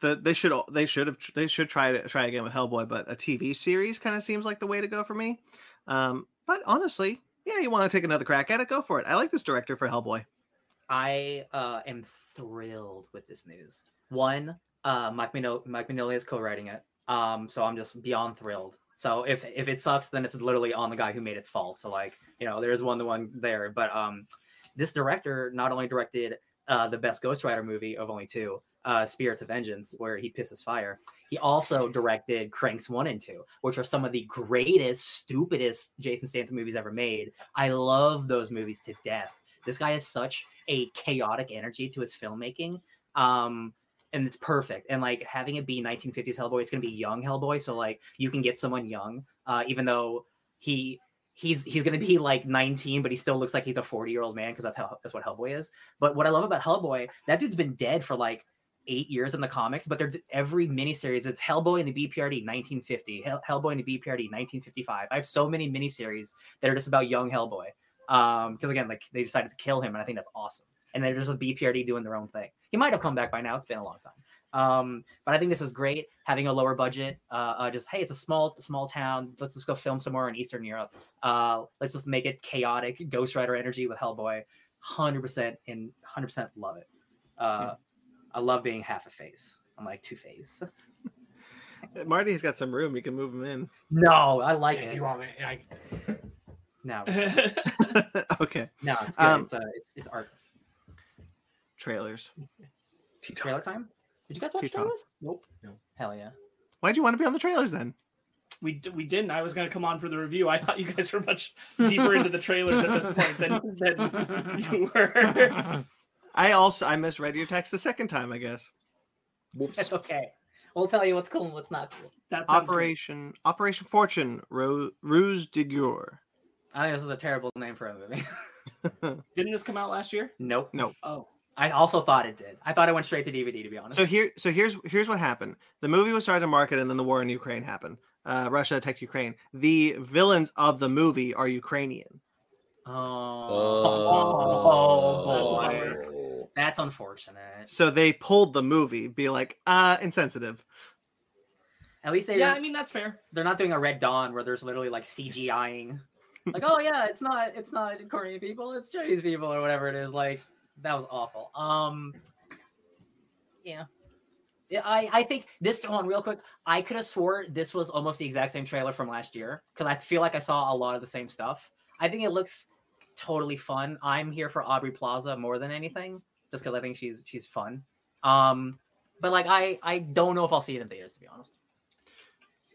the they should al- they should have they should try to try again with Hellboy, but a TV series kind of seems like the way to go for me. Um, but honestly, yeah, you want to take another crack at it, go for it. I like this director for Hellboy. I uh, am thrilled with this news. One, uh, Mike Mignola, Mike Mignola is co-writing it, um, so I'm just beyond thrilled. So if if it sucks, then it's literally on the guy who made its fault. So like you know, there's one the one there. But um, this director not only directed uh, the best Ghost Rider movie of only two, uh, Spirits of Vengeance, where he pisses fire. He also directed Cranks one and two, which are some of the greatest, stupidest Jason Statham movies ever made. I love those movies to death. This guy has such a chaotic energy to his filmmaking. Um, and it's perfect. And like having it be 1950s Hellboy, it's gonna be young Hellboy. So like you can get someone young, uh, even though he he's he's gonna be like 19, but he still looks like he's a 40 year old man because that's how that's what Hellboy is. But what I love about Hellboy, that dude's been dead for like eight years in the comics, but they're every miniseries. It's Hellboy in the BPRD 1950, Hell, Hellboy in the BPRD 1955. I have so many miniseries that are just about young Hellboy. Um, because again, like they decided to kill him, and I think that's awesome. And they're just a BPRD doing their own thing. He might have come back by now. It's been a long time. Um, but I think this is great having a lower budget. Uh, uh, just hey, it's a small small town. Let's just go film somewhere in Eastern Europe. Uh, let's just make it chaotic, Ghost Rider energy with Hellboy. Hundred percent and hundred percent love it. Uh, I love being half a face. I'm like two face. Marty's got some room. You can move him in. No, I like Yeah, it. do you want me? I, No, okay. no, it's good. Um, it's uh, it's it's art. Trailers. T-Top. Trailer time. Did you guys watch T-top. trailers? nope. Hell yeah. Why'd you want to be on the trailers then? We d- we didn't. I was gonna come on for the review. I thought you guys were much deeper into the trailers at this point than, than you were. I also I misread your text the second time. I guess. Whoops. It's okay. We'll tell you what's cool and what's not cool. That sounds great. Operation Operation Fortune Ro- Ruse de Guerre. I think this is a terrible name for a movie. Didn't this come out last year? Nope. Nope. Oh, I also thought it did. I thought it went straight to DVD. To be honest. So here, so here's here's what happened. The movie was started to market, and then the war in Ukraine happened. Uh, Russia attacked Ukraine. The villains of the movie are Ukrainian. Oh, boy. Oh. That's unfortunate. So they pulled the movie, be like, uh, insensitive. At least they yeah. I mean that's fair. they're not doing a Red Dawn where there's literally like CGIing. like, oh yeah, it's not it's not Korean people, it's Chinese people or whatever it is. Like that was awful. Um Yeah. I, I think this on real quick. I could have swore this was almost the exact same trailer from last year because I feel like I saw a lot of the same stuff. I think it looks totally fun. I'm here for Aubrey Plaza more than anything, just because I think she's she's fun. Um, but like I I don't know if I'll see it in theaters to be honest.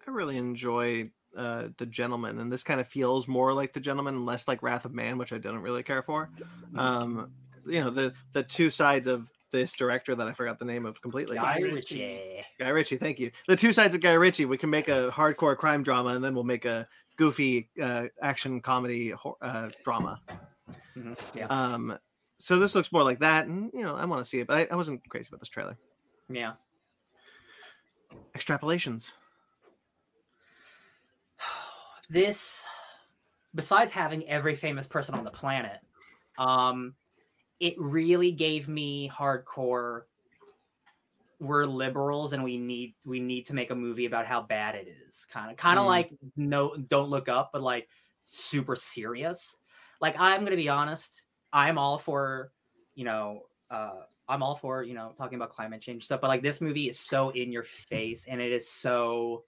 I really enjoy uh, the Gentlemen, and this kind of feels more like the Gentlemen, less like Wrath of Man, which I didn't really care for. Um, you know, the the two sides of this director that I forgot the name of completely. Guy Ritchie. Ritchie. Guy Ritchie, thank you. The two sides of Guy Ritchie. We can make a hardcore crime drama, and then we'll make a goofy uh, action comedy uh, drama. Mhm, Yeah, Um, so this looks more like that, and you know, I want to see it, but I, I wasn't crazy about this trailer. yeah. Extrapolations. this besides having every famous person on the planet um it really gave me hardcore we're liberals and we need we need to make a movie about how bad it is kind of kind of Mm. like no don't look up but like super serious like i'm gonna be honest i'm all for you know uh i'm all for you know talking about climate change stuff but like this movie is so in your face and it is so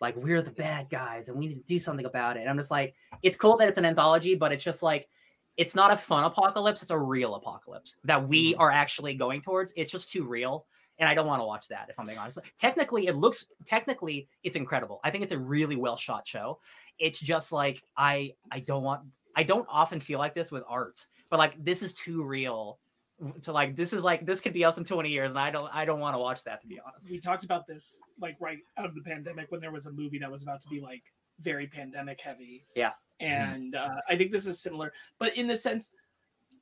like we're the bad guys and we need to do something about it. And I'm just like, it's cool that it's an anthology, but it's just like, it's not a fun apocalypse, it's a real apocalypse that we mm-hmm. are actually going towards. It's just too real. And I don't want to watch that if I'm being honest. Technically, it looks technically it's incredible. I think it's a really well shot show. It's just like I I don't want I don't often feel like this with art, but like this is too real to like this is like this could be us in 20 years and I don't I don't want to watch that to be honest. We talked about this like right out of the pandemic when there was a movie that was about to be like very pandemic heavy. Yeah. And uh, I think this is similar, but in the sense,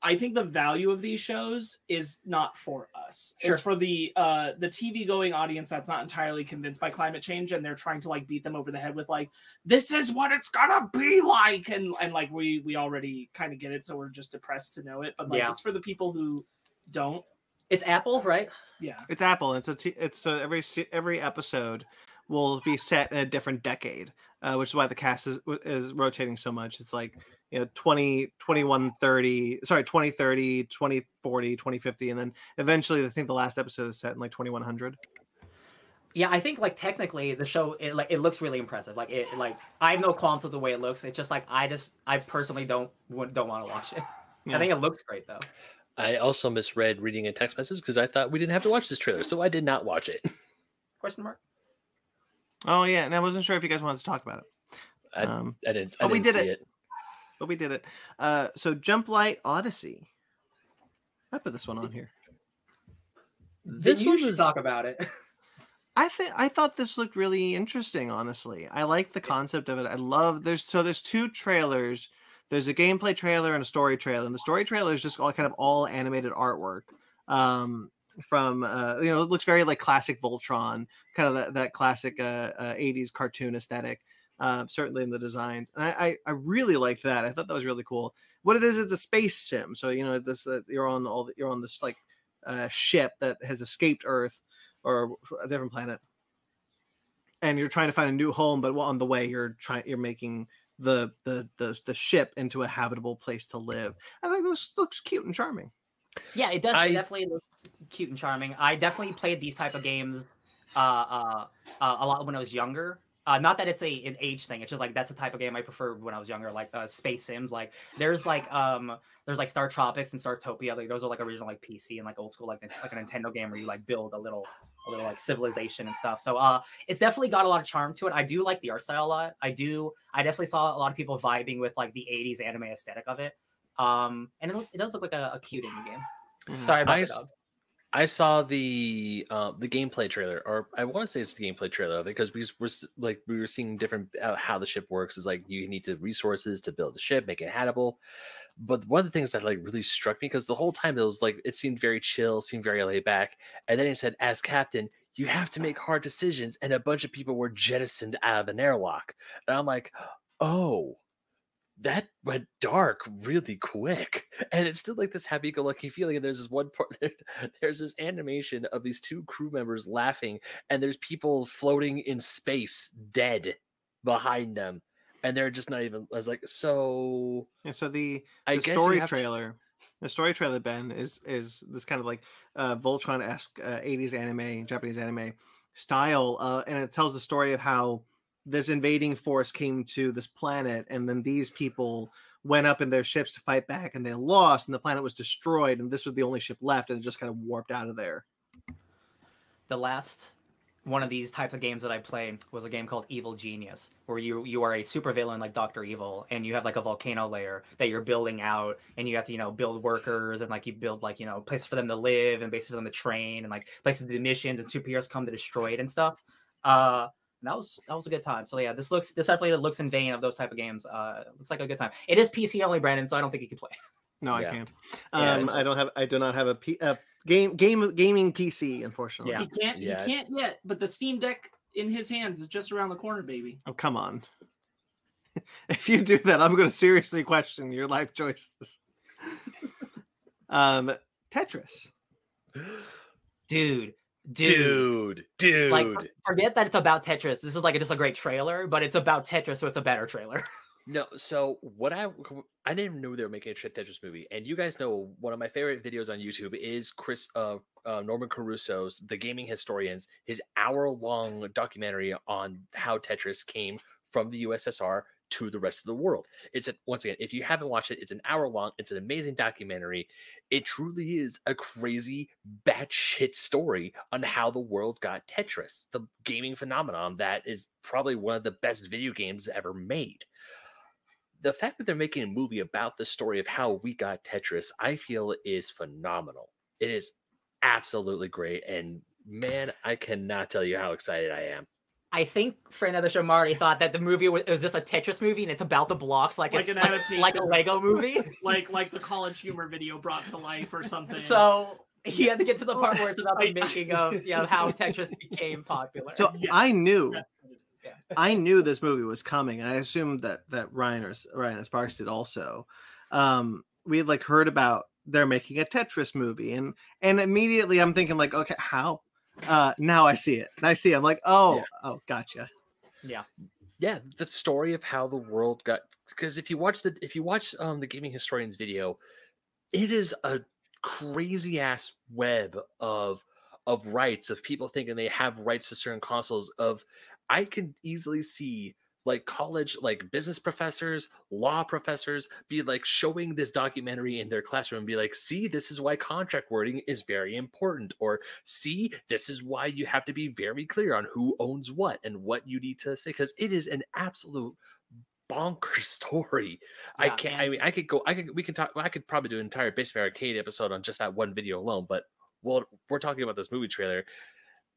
I think the value of these shows is not for us. Sure. It's for the uh, the TV going audience that's not entirely convinced by climate change, and they're trying to like beat them over the head with like, "This is what it's gonna be like," and and like we we already kind of get it, so we're just depressed to know it. But like, Yeah. it's for the people who don't. It's Apple, right? Yeah. It's Apple. It's a t- it's a, every every episode will be set in a different decade, uh, which is why the cast is is rotating so much. It's like you know 20 21 30 sorry 2030 2040 2050 and then eventually i think the last episode is set in like 2100 Yeah, I think like technically the show it like it looks really impressive. Like it like I have no qualms with the way it looks. It's just like I just I personally don't wouldn't- don't want to watch it. Yeah. I think it looks great though. I also misread reading a text message because I thought we didn't have to watch this trailer, so I did not watch it. Question mark. Oh yeah and i wasn't sure if you guys wanted to talk about it I, um, I didn't. I but we didn't did see it. it. but we did it uh so Jumplight Odyssey i put this one on here This you one should was talk about it. I think I thought this looked really interesting. Honestly, I like the concept of it. I love there's so there's two trailers. There's a gameplay trailer and a story trailer. And the story trailer is just all kind of all animated artwork. Um, from uh, you know, it looks very like classic Voltron, kind of that, that classic uh, uh, 80s cartoon aesthetic. Uh, certainly in the designs, and I, I I really liked that. I thought that was really cool. What it is is a space sim. So you know this uh, you're on all the, you're on this like uh, ship that has escaped Earth or a different planet and you're trying to find a new home but on the way you're trying you're making the, the the the ship into a habitable place to live i think this looks cute and charming Yeah, it does. I- It definitely looks cute and charming. I definitely played these type of games uh, uh, uh, a lot when I was younger. Uh, not that it's a an age thing. It's just like that's the type of game I preferred when I was younger, like uh, Space Sims. Like there's like um there's like Star Tropics and Startopia. Like those are like original like PC and like old school like like a Nintendo game where you like build a little a little like civilization and stuff. So uh it's definitely got a lot of charm to it. I do like the art style a lot. I do I definitely saw a lot of people vibing with like the 80s anime aesthetic of it. Um and it, looks, it does look like a, a cute indie game. Mhm. Sorry about I the dog. I saw the uh, the gameplay trailer, or I want to say it's the gameplay trailer of it because we were like we were seeing different uh, how the ship works. Is like you need to resources to build the ship, make it habitable. But one of the things that like really struck me because the whole time it was like it seemed very chill, seemed very laid back, and then it said, "As captain, you have to make hard decisions," and a bunch of people were jettisoned out of an airlock, and I'm like, "Oh." That went dark really quick and it's still like this happy-go-lucky feeling and there's this one part there's this animation of these two crew members laughing and there's people floating in space dead behind them and they're just not even i was like so Yeah, so the i the story have to- trailer the story trailer ben is is this kind of like uh voltron-esque uh, 80s anime japanese anime style uh and it tells the story of how this invading force came to this planet and then these people went up in their ships to fight back and they lost and the planet was destroyed and this was the only ship left and it just kind of warped out of there the last one of these types of games that I played was a game called Evil Genius, where you you are a supervillain like Doctor Evil, and you have like a volcano layer that you're building out, and you have to you know build workers and like you build like you know places for them to live and places for them to train and like places to do missions and superheroes come to destroy it and stuff. Uh, and that was that was a good time. So yeah, this looks this definitely looks in vein of those type of games. Uh, looks like a good time. It is PC only, Brandon, so I don't think you can play. no Yeah. i can't um it's- i don't have i do not have a P, uh, game game gaming pc unfortunately Yeah. He can't. Yeah. He can't yet. But the Steam Deck in his hands is just around the corner, baby. oh come on if you do that i'm going to seriously question your life choices um tetris Dude, dude, dude dude like forget that it's about Tetris. This is like just a great trailer, but it's about Tetris, so it's a better trailer. No, so what I I didn't even know they were making a Tet- Tetris movie, and you guys know one of my favorite videos on YouTube is Chris uh, uh Norman Caruso's The Gaming Historians, his hour long documentary on how Tetris came from the USSR to the rest of the world. It's a, once again, if you haven't watched it, it's an hour long. It's an amazing documentary. It truly is a crazy batshit story on how the world got Tetris, the gaming phenomenon that is probably one of the best video games ever made the fact that they're making a movie about the story of how we got Tetris, I feel is phenomenal. It is absolutely great. And man, I cannot tell you how excited I am. I think friend of the show Marty thought that the movie was, it was just a Tetris movie and it's about the blocks like, Like it's an like, adaptation. like a Lego movie. Like like the college humor video brought to life or something. so he had to get to the part where it's about the making of yeah how Tetris became popular. so Yeah. i knew That's what it is. I knew this movie was coming, and I assumed that that Ryan or Ryan and Sparks did also. Um, we had like heard about they're making a Tetris movie, and and immediately I'm thinking like, okay, how? Uh, now I see it. And I see. It. I'm like, oh, Yeah. oh, gotcha. yeah, Yeah, the story of how the world got because if you watch the if you watch um the gaming historians video, it is a crazy ass web of of rights of people thinking they have rights to certain consoles of I can easily see like college like business professors law professors be like showing this documentary in their classroom and be like see this is why contract wording is very important or see this is why you have to be very clear on who owns what and what you need to say because it is an absolute bonkers story. I can't i mean i could go i could we can talk i could probably do an entire basement arcade episode on just that one video alone but well we're talking about this movie trailer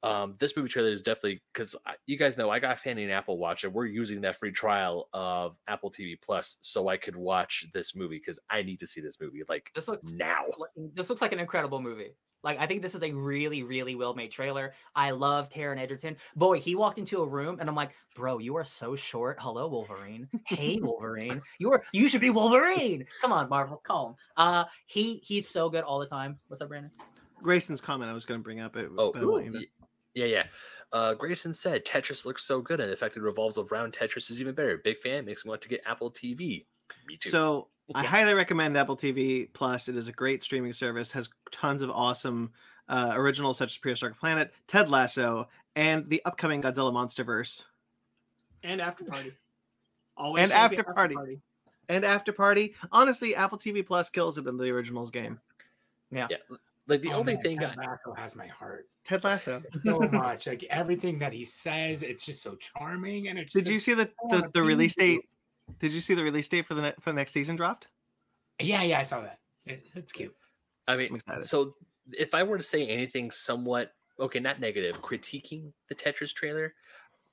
um this movie trailer is definitely because you guys know i got fanny and apple watch and we're using that free trial of apple tv plus so i could watch this movie because i need to see this movie like this looks now this looks like an incredible movie. Like I think this is a really, really well made trailer. I love Taron Egerton. Boy, he walked into a room and I'm like, bro, you are so short. Hello, Wolverine. Hey, Wolverine. You are you should be Wolverine. Come on, Marvel, call him. Uh he he's so good all the time. What's up, Brandon? Grayson's comment I was going to bring up. It, Oh, but I want you to- y- yeah, yeah. Uh, Grayson said Tetris looks so good, and the fact it revolves around Tetris is even better. Big fan, makes me want to get Apple TV. Me too. So I highly recommend Apple TV Plus. It is a great streaming service. Has tons of awesome uh, originals such as Prehistoric Planet, Ted Lasso, and the upcoming Godzilla MonsterVerse And after party. Always And champion After Party. and After Party. Honestly, Apple TV Plus kills it in the originals game. Like the Oh, only man, thing Ted I, has my heart Ted Lasso. so much. Like everything that he says, it's just so charming. And it's Did just- you see the the, wanna the release date? Did you see the release date for the ne- for the next season dropped? Yeah, yeah, I saw that. It, it's cute. I I'm mean, excited. so if I were to say anything somewhat okay, not negative, critiquing the Tetris trailer,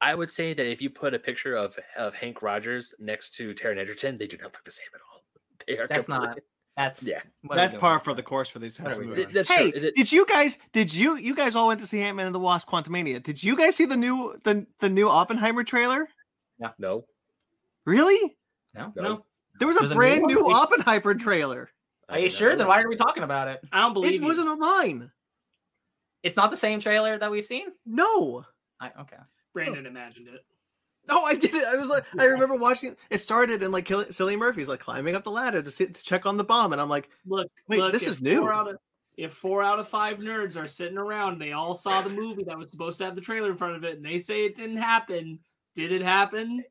I would say that if you put a picture of of Hank Rogers next to Taron Egerton, they do not look the same at all. They are That's not- completely- That's Yeah. what are we That's par for the course for these types of movies. doing? That's Hey, true. It- did you guys? Did you? You guys all went to see Ant Man and the Wasp: Quantumania. Did you guys see the new the the new Oppenheimer trailer? no, Really? No. No, There was a There's a new brand new Oppenheimer trailer. Are you sure? know Then that. why are we talking about it? I don't believe It you. wasn't online. It's not the same trailer that we've seen. No. I, okay. Brandon imagined it. No, I did it. I was like, I remember watching. It started and like Kill- Cillian Murphy's like climbing up the ladder to sit to check on the bomb, and I'm like, Look, Wait, look, this is new. Four out of, if four out of five nerds are sitting around, they all saw the movie that was supposed to have the trailer in front of it, and they say it didn't happen. Did it happen?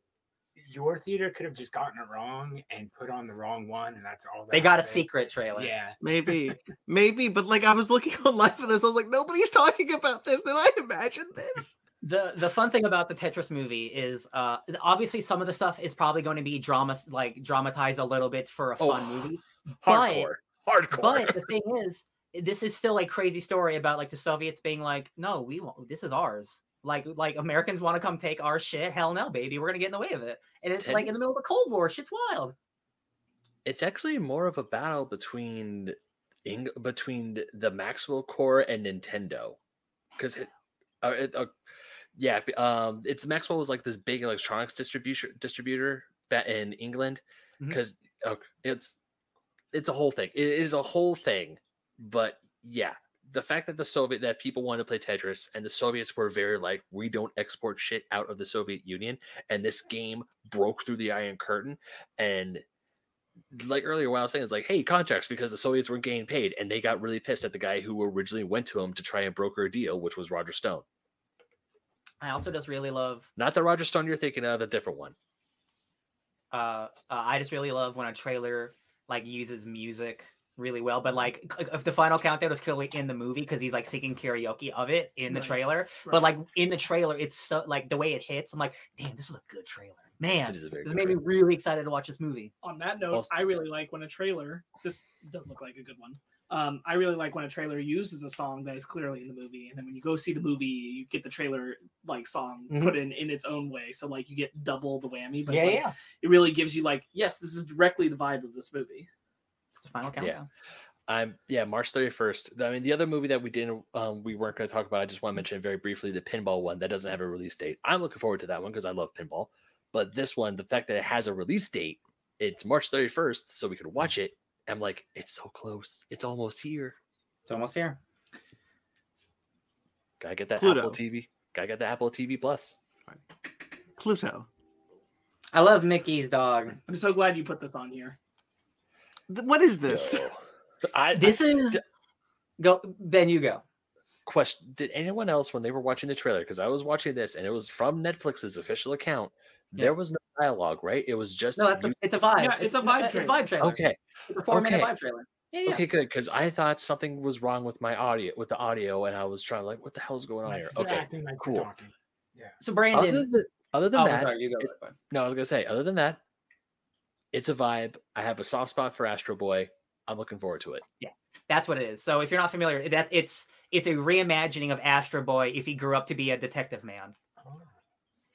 Your theater could have just gotten it wrong and put on the wrong one, and that's all. That They got a happened. secret trailer. Yeah, maybe, maybe, but like I was looking online for this, I was like, nobody's talking about this. Did I imagine this? The the fun thing about the Tetris movie is uh obviously some of the stuff is probably going to be drama like dramatized a little bit for a Oh, fun movie. hardcore, hardcore. But the thing is, this is still a crazy story about like the Soviets being like, no, we won't. This is ours. Like like Americans want to come take our shit. Hell no, baby. We're gonna get in the way of it. And it's like in the middle of the Cold War. Shit's wild. it's actually more of a battle between between the Maxwell Core and Nintendo, because it, uh, uh, yeah, um, it's Maxwell was like this big electronics distribution distributor in England, because it's it's a whole thing. It is a whole thing, but yeah, the fact that the Soviet that people wanted to play Tetris and the Soviets were very like we don't export shit out of the Soviet Union, and this game broke through the Iron Curtain, and like earlier what I was saying is like, hey, contracts because the Soviets were getting paid, and they got really pissed at the guy who originally went to him to try and broker a deal, which was Roger Stone. I also just really love. Not the Roger Stone you're thinking of, a different one. Uh, uh, I just really love when a trailer like uses music really well. But like, if the final countdown was clearly in the movie because he's like singing karaoke of it in the Right. trailer. Right. But like in the trailer, it's so like the way it hits. I'm like, damn, this is a good trailer, man. It is a very This good made me really excited to watch this movie. on that note, Also- I really like when a trailer. This does look like a good one. Um, I really like when a trailer uses a song that is clearly in the movie, and then when you go see the movie, you get the trailer like song Mhm. put in in its own way. So like you get double the whammy. But yeah, like, yeah. it really gives you like, yes, this is directly the vibe of this movie. It's the final countdown. Yeah. I'm yeah, March 31st. I mean, the other movie that we didn't, um, we weren't going to talk about. I just want to mention very briefly the pinball one that doesn't have a release date. I'm looking forward to that one because I love pinball. But this one, the fact that it has a release date, it's March 31st, so we could watch it. I'm like, it's so close. It's almost here. It's almost here. Gotta get that Pluto. Apple TV. Gotta get the Apple TV Plus. Pluto. I love Mickey's dog. I'm so glad you put this on here. Th- What is this? Yo. I, This is go Ben. You go. question did anyone else when they were watching the trailer because i was watching this and it was from netflix's official account Yeah. there was no dialogue right it was just No, that's a, it's a vibe. Yeah, it's a vibe It's a trailer. vibe trailer. okay It's a four minute okay. vibe trailer. Yeah, yeah. okay good because i thought something was wrong with my audio with the audio and i was trying to like what the hell's going on here okay like cool. we're talking. So other Brandon. than, other than oh, that sorry, you it- go no i was gonna say other than that it's a vibe i have a soft spot for astro boy i'm looking forward to it Yeah, That's what it is. So if you're not familiar, that it's it's a reimagining of Astro Boy if he grew up to be a detective man, Oh.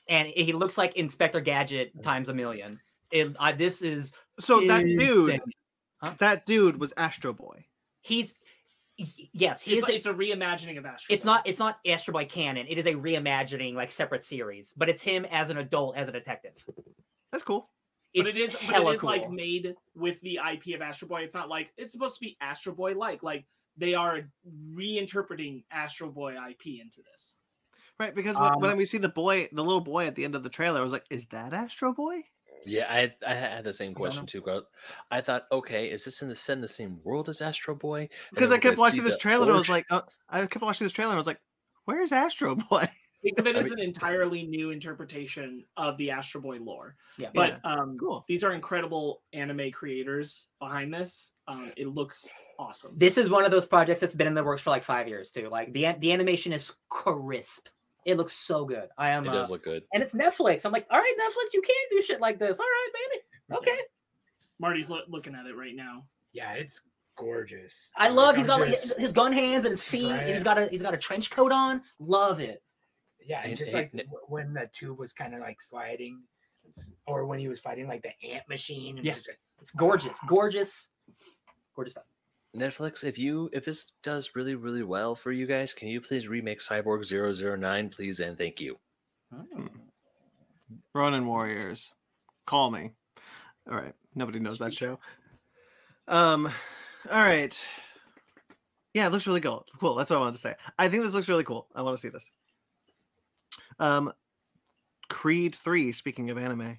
And he looks like Inspector Gadget times a million. It, I, this is So that dude, insane. that dude was Astro Boy. He's yes, he It's, is. like- a- it's a reimagining of Astro. it's Boy. not it's not Astro Boy canon. It is a reimagining like separate series, but it's him as an adult as a detective. That's cool. but It's but hella it is like made with the IP of Astro Boy. It's not like it's supposed to be Astro Boy like. Like they are reinterpreting Astro Boy IP into this. Right, because when, when Um, we see the boy, the little boy at the end of the trailer, I was like, "Is that Astro Boy?" yeah i i had the same question too girl i thought okay is this in the set in the same world as astro boy Because I kept watching this trailer, and I was like, oh, I kept watching this trailer, and I was like, "Where's Astro Boy?" Think of it as an entirely new interpretation of the Astro Boy lore. Yeah. But um, Cool. these are incredible anime creators behind this. Um, it looks awesome. This is one of those projects that's been in the works for like five years too. Like the the animation is crisp. It looks so good. I am, It uh, does look good. and it's Netflix. I'm like, all right, Netflix, you can't do shit like this. All right, baby. Okay. Marty's lo- looking at it right now. Yeah, it's gorgeous. I love. He's I'm got like, his, his gun hands and his feet, and he's got a he's got a trench coat on. Love it. Yeah, and And- just and- like w- when the tube was kind of like sliding, or when he was fighting like the ant machine. Yeah. just like- It's gorgeous, gorgeous, gorgeous stuff. Netflix, if you if this does really really well for you guys, can you please remake Cyborg 009, please and thank you. Hmm. Ronin Warriors. Call me. All right. Nobody knows that show. Um, all right. Yeah, it looks really cool. Cool. That's what I wanted to say. I think this looks really cool. I want to see this. Um, Creed 3, speaking of anime. God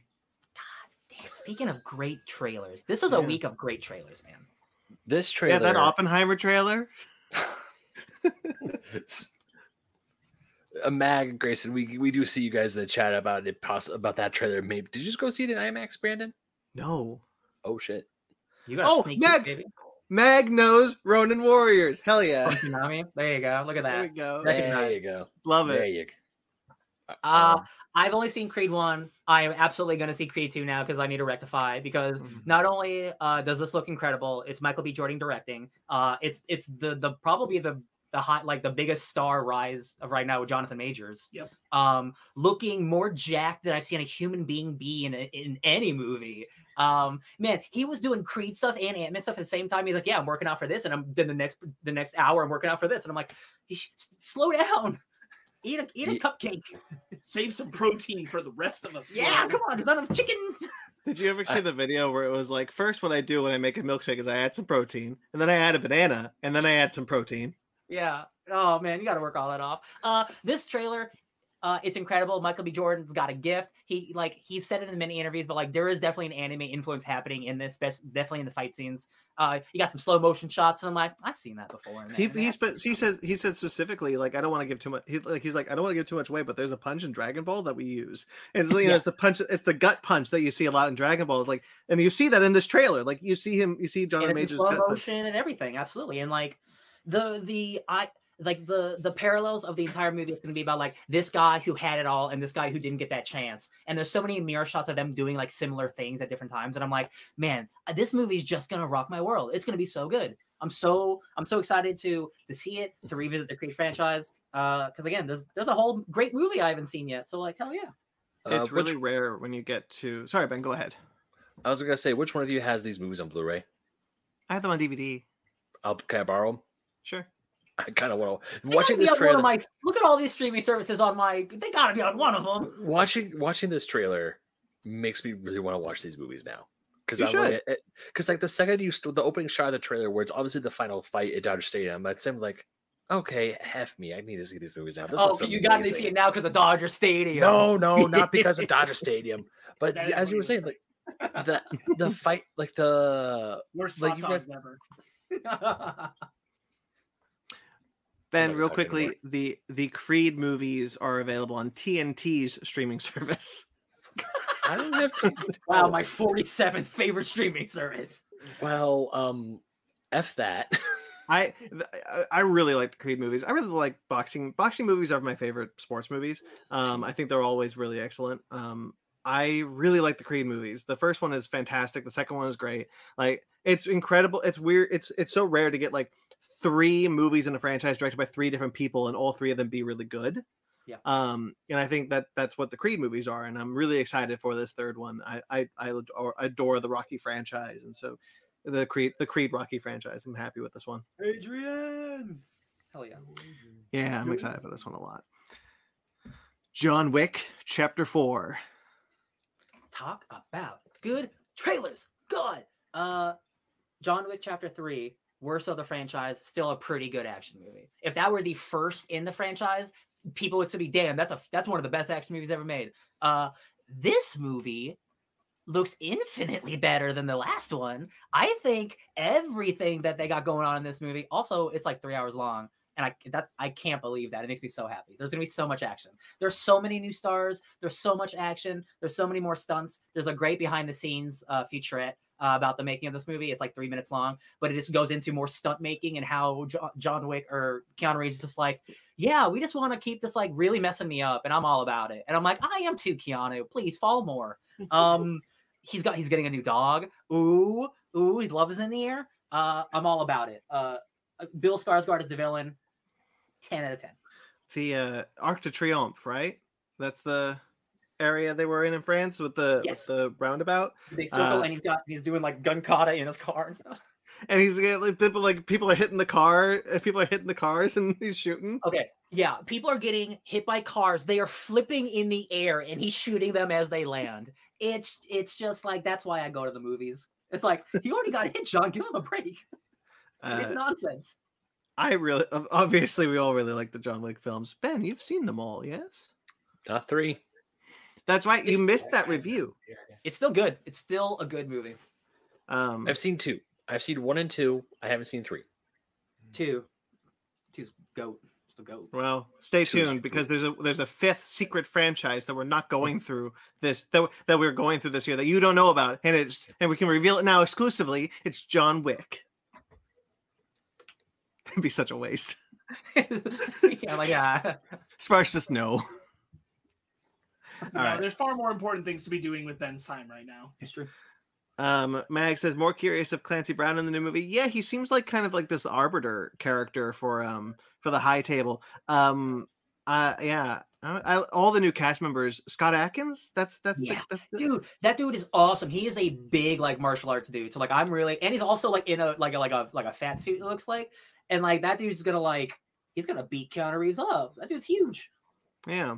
damn, speaking of great trailers, this was a week of great trailers, man. This trailer, Yeah, trailer that Oppenheimer trailer. S- uh, Mag and Grayson, we we do see you guys in the chat about it poss- about that trailer. Maybe did you just go see it in IMAX, Brandon? No. Oh shit! You got Oh, a sneak Meg! baby. Mag knows Ronin Warriors. Hell yeah. Konami. There you go. Look at There we that. go. Right. There you go. Love There it. you go. Uh, Um, I've only seen Creed one. I am absolutely going to see Creed two now because I need to rectify. Because Mhm. not only uh, does this look incredible, it's Michael B. Jordan directing. Uh, it's it's the the probably the the hot like the biggest star rise of right now with Jonathan Majors. Yep. Um, looking more jacked than I've seen a human being be in a, in any movie. Um, man, he was doing Creed stuff and Ant Man stuff at the same time. He's like, "Yeah, I'm working out for this," and I'm then the next the next hour I'm working out for this, and I'm like, "S- "Slow down, eat a eat a Ye- cupcake." Save some protein for the rest of us. Yeah, bro. come on, there's not enough chickens. Did you ever see the video where it was like, first, what I do when I make a milkshake is I add some protein, and then I add a banana, and then I add some protein. Yeah. Oh man, you got to work all that off. Uh, this trailer, uh, it's incredible. Michael B. Jordan's got a gift. He like he said it in many interviews, but like there is definitely an anime influence happening in this, best definitely in the fight scenes. Uh, you got some slow motion shots, and I'm like, I've seen that before. He he, spe- he said he said specifically like I don't want to give too much. He, like he's like I don't want to give too much away, but there's a punch in Dragon Ball that we use. It's you know it's the punch, it's the gut punch that you see a lot in Dragon Ball. It's like and you see that in this trailer. Like you see him, you see Jonathan Majors' slow gut punch. and everything, absolutely. And like the the I like the the parallels of the entire movie is going to be about like this guy who had it all and this guy who didn't get that chance. And there's so many mirror shots of them doing like similar things at different times. And I'm like, man, uh, this movie is just going to rock my world. It's going to be so good. I'm so I'm so excited to to see it to revisit the Creed franchise. Uh, because again, there's there's a whole great movie I haven't seen yet. So like, hell yeah. uh, It's which- really rare when you get to. Sorry, Ben. Go ahead. I was gonna say, which one of you has these movies on Blu-ray? I have them on DVD. I'll can I borrow them? Sure. I kind of want to watching this trailer. my look at all these streaming services on my. They gotta be on one of them. watching watching this trailer makes me really want to watch these movies now because I'm like, because like the second you st- the opening shot of the trailer where it's obviously the final fight at Dodger Stadium, that's him like, okay, F me, I need to see these movies now. This Oh, so you got to see it now because of Dodger Stadium. No, no, not because of Dodger Stadium, but as you were saying, like the the fight, like the Worst Like, you guys- ever. Ben, real gonna anymore. quickly, the the Creed movies are available on TNT's streaming service. I don't have to. wow, my 47th favorite streaming service. well, um, f that. I I- I really like the Creed movies. I really like boxing. Boxing movies are my favorite sports movies. Um, I think they're always really excellent. Um, I really like the Creed movies. The first one is fantastic. The second one is great. Like it's incredible. It's weird. It's it's so rare to get like three movies in a franchise directed by three different people and all three of them be really good. Yeah. Um, and I think that that's what the Creed movies are, and I'm really excited for this third one. I I, I adore, adore the Rocky franchise, and so the Creed the Creed Rocky franchise. I'm happy with this one. Adrian. Hell yeah. Yeah, I'm excited for this one a lot. John Wick, Chapter Four. Talk about good trailers. God. Uh, John Wick Chapter 3, worst of the franchise, still a pretty good action movie. If that were the first in the franchise, people would still be damn, that's a that's one of the best action movies ever made. Uh this movie looks infinitely better than the last one. I think everything that they got going on in this movie, also it's like three hours long. and I that I can't believe that. It makes me so happy. There's gonna be so much action. There's so many new stars. There's so much action. There's so many more stunts. There's a great behind the scenes uh, featurette uh, about the making of this movie. It's like three minutes long, but it just goes into more stunt making and how jo- John Wick or Keanu Reeves is just like, yeah, we just want to keep this like really messing me up, and I'm all about it. And I'm like, I am too, Keanu. Please fall more. Um, he's got he's getting a new dog. Ooh, ooh, his love is in the air. Uh, I'm all about it. Uh, Bill Skarsgård is the villain. Ten out of ten. The uh, Arc de Triomphe, right? That's the area they were in in France with the Yes. with the roundabout. The big circle, Uh, and he's got he's doing like gun kata in his car and stuff. And he's like people like people are hitting the car. uh, People are hitting the cars, and he's shooting. Okay, yeah, people are getting hit by cars. They are flipping in the air, and he's shooting them as they land. It's it's just like that's why I go to the movies. It's like he already got hit, John. Give him a break. it's Uh, nonsense. I really, obviously, we all really like the John Wick films. Ben, you've seen them all, yes? Not three. That's right. You It's- missed that review. It's still good. It's still a good movie. Um, I've seen two. I've seen one and two. I haven't seen three. Two, two's goat. It's the goat. well, stay Two tuned because there's a there's a fifth secret franchise that we're not going through this that, that we're going through this year that you don't know about, and it's and we can reveal it now exclusively. It's John Wick. It'd be such a waste. yeah, like yeah. Sparks just no. All yeah, right. there's far more important things to be doing with Ben's time right now. It's true. Um, Mag says more curious of Clancy Brown in the new movie. Yeah, he seems like kind of like this arbiter character for um for the High Table. Um, uh, yeah, I, I, all the new cast members. Scott Adkins. That's that's the- Yeah. that's the, dude that dude is awesome he is a big like martial arts dude so like i'm really and he's also like in a like a like a like a fat suit it looks like and like that dude's gonna like he's gonna beat Keanu Reeves up that dude's huge yeah.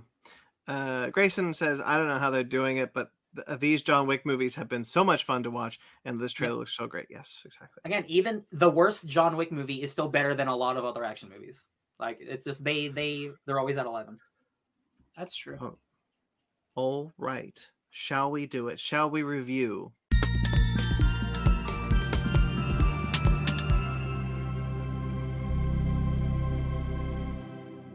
Uh, Grayson says I don't know how they're doing it, but th- these John Wick movies have been so much fun to watch, and this trailer looks so great. Yes, exactly. again even the worst john wick movie is still better than a lot of other action movies like it's just they they they're always at 11 That's true. Oh. All right. Shall we do it? Shall we review?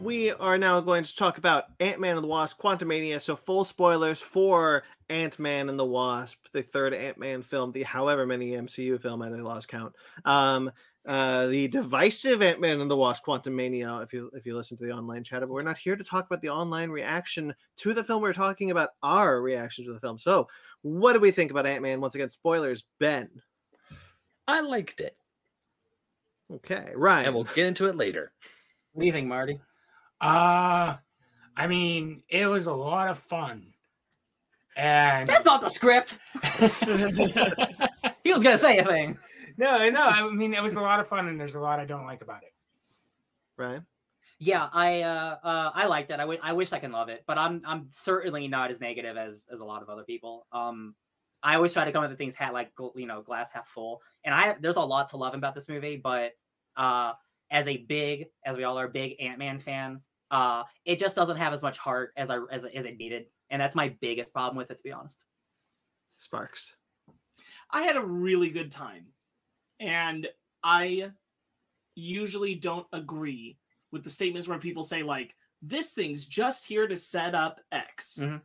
We are now going to talk about Ant Man and the Wasp Quantumania. So, full spoilers for Ant Man and the Wasp, the third Ant Man film, the however many MCU film I lost count. Um, uh, the divisive Ant Man and the Wasp Quantumania. If you if you listen to the online chat, but we're not here to talk about the online reaction to the film. We're talking about our reaction to the film. So, what do we think about Ant Man? Once again, spoilers. Ben. I liked it, Okay, Ryan. and we'll get into it later. what do you think marty Uh, I mean, it was a lot of fun. And that's not the script he was gonna say a thing no, no, I mean, it was a lot of fun, and there's a lot I don't like about it. Right. Yeah, I uh, uh I like that. I wish I can love it, but I'm I'm certainly not as negative as as a lot of other people. Um, I always try to come at the things hat like gl- you know glass half full, and I there's a lot to love about this movie, but uh, as a big as we all are big Ant Man fan, uh, it just doesn't have as much heart as I as as it needed, and that's my biggest problem with it, to be honest. Sparks. I had a really good time. And I usually don't agree with the statements where people say, like, this thing's just here to set up X. Mhm.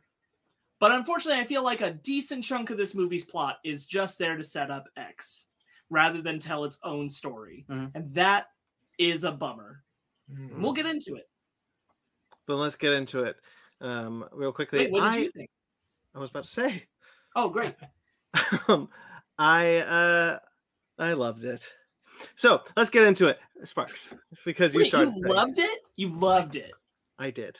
But unfortunately, I feel like a decent chunk of this movie's plot is just there to set up X rather than tell its own story. Mhm. And that is a bummer. Mm. We'll get into it. But let's get into it um, real quickly. Wait, what did I, you think? I was about to say. Oh, great. um, I uh, I loved it. So let's get into it, Sparks, because you started. you loved it? You loved it. I did.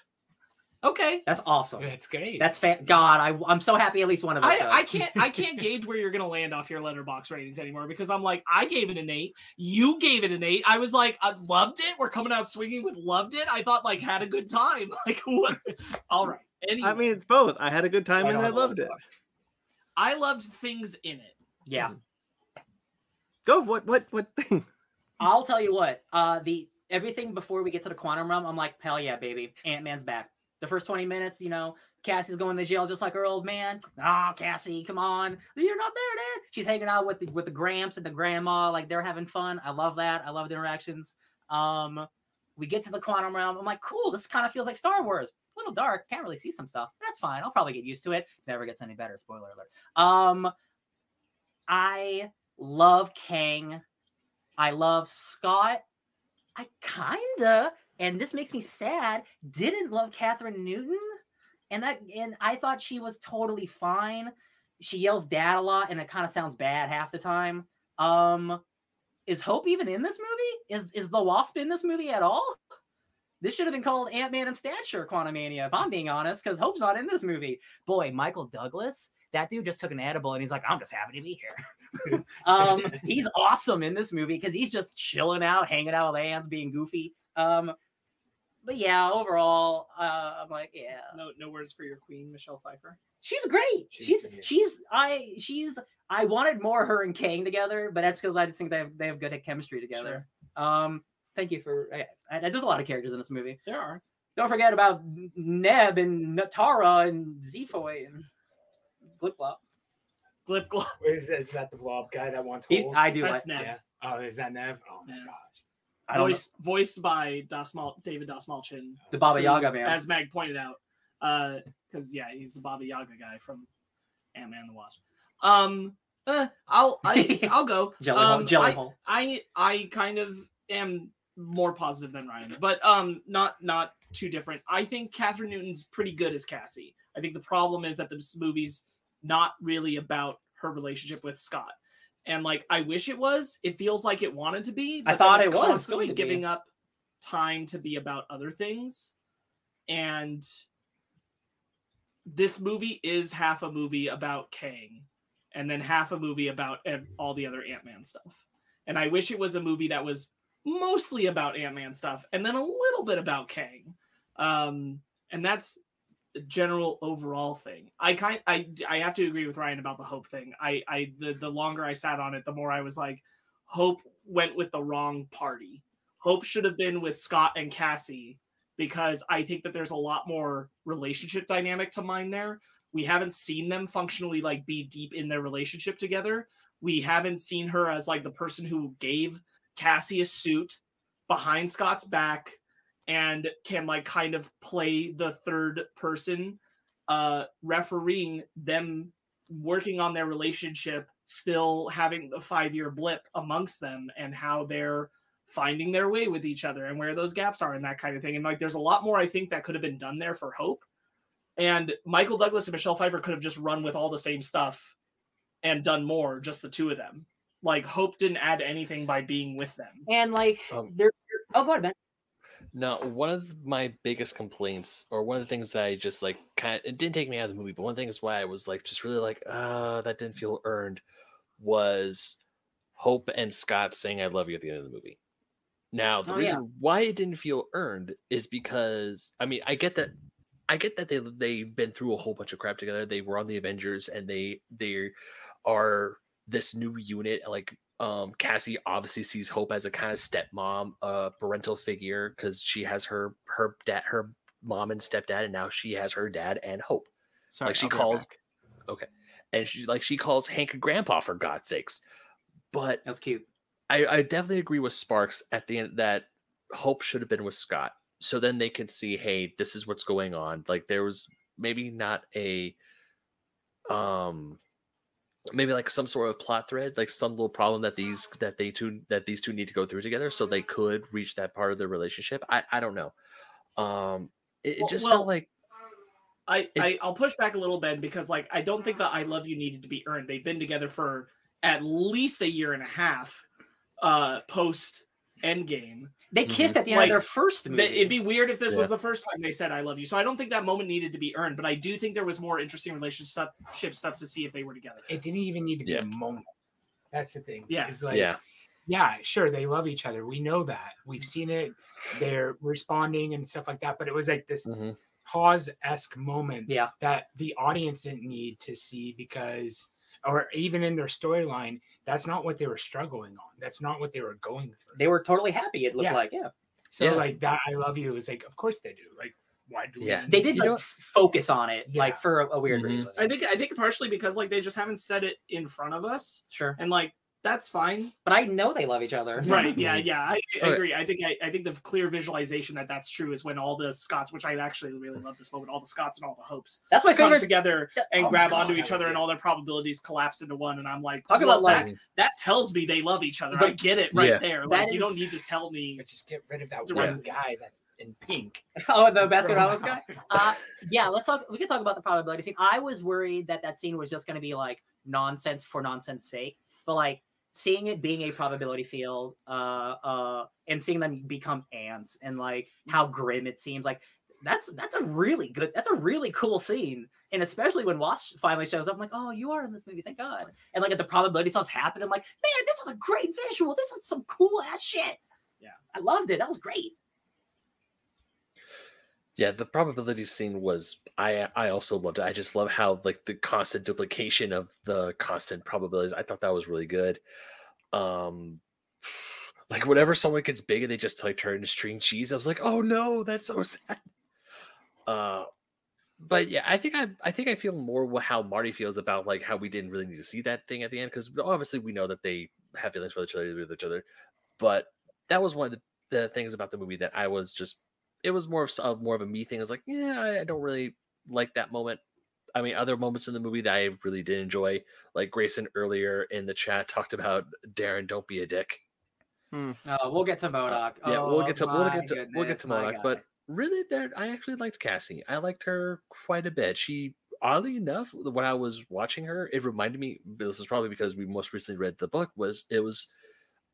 Okay. That's awesome. That's great. That's fan. God, I I'm so happy at least one of us. I, I can't I can't gauge where you're gonna land off your Letterboxd ratings anymore because I'm like I gave it an eight, you gave it an eight. I was like I loved it. We're coming out swinging with loved it. I thought like had a good time. Like what? All right. Anyway, I mean, it's both. I had a good time I and I loved it. I loved things in it. Yeah. Go. What? What? What thing? I'll tell you what. Uh, the everything before we get to the quantum realm, I'm like, hell yeah, baby. Ant Man's back. The first 20 minutes, you know, Cassie's going to jail just like her old man. Ah, Cassie, come on. You're not there, Dad. She's hanging out with the with the Gramps and the grandma, like they're having fun. I love that. I love the interactions. Um, We get to the quantum realm. I'm like, cool. This kind of feels like Star Wars. A little dark. Can't really see some stuff. That's fine. I'll probably get used to it. Never gets any better. Spoiler alert. Um, I love Kang. I love Scott. I kinda, and this makes me sad. Didn't love Kathryn Newton, and that, and I thought she was totally fine. She yells "dad" a lot, and it kind of sounds bad half the time. Um, is Hope even in this movie? Is is the Wasp in this movie at all? This should have been called Ant Man and Stature Quantumania, if I'm being honest, because Hope's not in this movie. Boy, Michael Douglas, that dude just took an edible and he's like, I'm just happy to be here. um, he's awesome in this movie because he's just chilling out, hanging out with ants, being goofy. Um, but yeah, overall, uh, I'm like, yeah, No, no words for your queen, Michelle Pfeiffer. she's great. She's She's- she's. I she's I wanted more her and Kang together, but that's because I just think they have they have good chemistry together. Um, thank you for. I, I, there's a lot of characters in this movie. There are. Don't forget about Neb and Natara and Zefoy and Blip Blop. Glip glop. Is, is that the blob guy that wants He- holes? I do That's like. Nev. Yeah. Oh, is that Nev? Oh my Yeah. gosh. I don't know. Voiced, voiced by Das Mal- David Dastmalchian. the Baba who, Yaga man. As Mag pointed out. Because, yeah, he's the Baba Yaga guy from Ant Man the Wasp. Um, eh, I'll I, I'll go. Jelly um, hole. Jelly I- hole. I I kind of am more positive than Ryan, but um, not not too different. I think Kathryn Newton's pretty good as Cassie. I think the problem is that this movie's not really about her relationship with Scott, and like I wish it was. It feels like it wanted to be. I thought it was constantly going to be. giving up time to be about other things, and this movie is half a movie about Kang, and then half a movie about all the other Ant Man stuff. And I wish it was a movie that was mostly about Ant Man stuff and then a little bit about Kang. Um, and that's general overall thing. I kind I I have to agree with Ryan about the hope thing. I I the, the longer I sat on it, the more I was like, Hope went with the wrong party. Hope should have been with Scott and Cassie because I think that there's a lot more relationship dynamic to mine there. We haven't seen them functionally like be deep in their relationship together. We haven't seen her as like the person who gave Cassie a suit behind Scott's back and can like kind of play the third person uh refereeing them working on their relationship still having the 5 year blip amongst them and how they're finding their way with each other and where those gaps are and that kind of thing and like there's a lot more I think that could have been done there for Hope and Michael Douglas and Michelle Pfeiffer could have just run with all the same stuff and done more just the two of them like Hope didn't add anything by being with them And like, Um, they're. Oh, go ahead, man. No, one of my biggest complaints, or one of the things that I just like, kind of, it didn't take me out of the movie, but one thing is why I was like, just really like, uh, that didn't feel earned, was Hope and Scott saying "I love you" at the end of the movie. Now, the Oh, yeah. reason why it didn't feel earned is because I mean, I get that, I get that they they've been through a whole bunch of crap together. They were on the Avengers, and they they are this new unit. Like um Cassie obviously sees Hope as a kind of stepmom, uh parental figure because she has her her dad her mom and stepdad and now she has her dad and Hope. Sorry, like she I'll calls okay, and she like she calls Hank grandpa for God's sakes. But That's cute. I, I definitely agree with Sparks at the end that Hope should have been with Scott. So then they could see, hey, this is what's going on. Like there was maybe not a um maybe like some sort of plot thread, like some little problem that these that they two that these two need to go through together so they could reach that part of their relationship. I, I don't know. Um it, it just well, felt like I, If- I I'll push back a little bit because like I don't think that I love you needed to be earned. They've been together for at least a year and a half uh post Endgame. They Mhm. kissed at the end Like, of their first movie. Th- It'd be weird if this Yeah. was the first time they said I love you. So I don't think that moment needed to be earned, but I do think there was more interesting relationship stuff to see if they were together. It didn't even need to be Yeah. a moment. That's the thing. Yeah. It's like, yeah. yeah, sure, they love each other. We know that. We've seen it. They're responding and stuff like that. But it was like this mhm. pause esque moment yeah. that the audience didn't need to see because, or even in their storyline, that's not what they were struggling on. That's not what they were going through. They were totally happy. It looked Yeah. like, yeah. so Yeah. like that, I love you is like, of course they do. Like, why do we Yeah. need They did like know- focus on it, Yeah. like for a, a weird Mhm. reason. I think I think partially because like they just haven't said it in front of us. Sure. And like that's fine. But I know they love each other. Right. Yeah. Yeah. I, I agree. I think I, I think the clear visualization that that's true is when all the Scots, which I actually really love this moment, all the Scots and all the hopes That's my come favorite. together and Oh grab God, onto each other, and all their probabilities collapse into one. And I'm like, Talk well, about, like- that, that tells me they love each other. The- I get it right Yeah. there. That Like you don't need to tell me. Just get rid of that Direct- one guy that's in pink. Oh, the Baskin Robbins guy. Uh, yeah, let's talk. We can talk about the probability scene. I was worried that that scene was just going to be like nonsense for nonsense sake, but like seeing it being a probability field, uh, uh, and seeing them become ants and like how grim it seems, like that's that's a really good. That's a really cool scene. And especially when Wasp finally shows up, I'm like, oh, you are in this movie, thank God. And like at the probability stuff's happened, I'm like, man, this was a great visual. This is some cool ass shit. Yeah. I loved it. That was great. Yeah, the probability scene was I I also loved it. I just love how like the constant duplication of the constant probabilities. I thought that was really good. Um like whenever someone gets big and they just like turn into string cheese, I was like, oh no, that's so sad. Uh but yeah, I think I I think I feel more how Marty feels about like how we didn't really need to see that thing at the end because obviously we know that they have feelings for each other with each other, but that was one of the, the things about the movie that I was just it was more of, s- more of a me thing. I was like, yeah, I, I don't really like that moment. I mean, other moments in the movie that I really did enjoy, like Grayson earlier in the chat talked about Darren, don't be a dick. Uh, we'll get to MODOK. yeah, oh, we'll get to we'll get to we'll get to my MODOK, but really, there I actually liked Cassie. I liked her quite a bit. She oddly enough, when I was watching her, it reminded me. This is probably because we most recently read the book. Was it was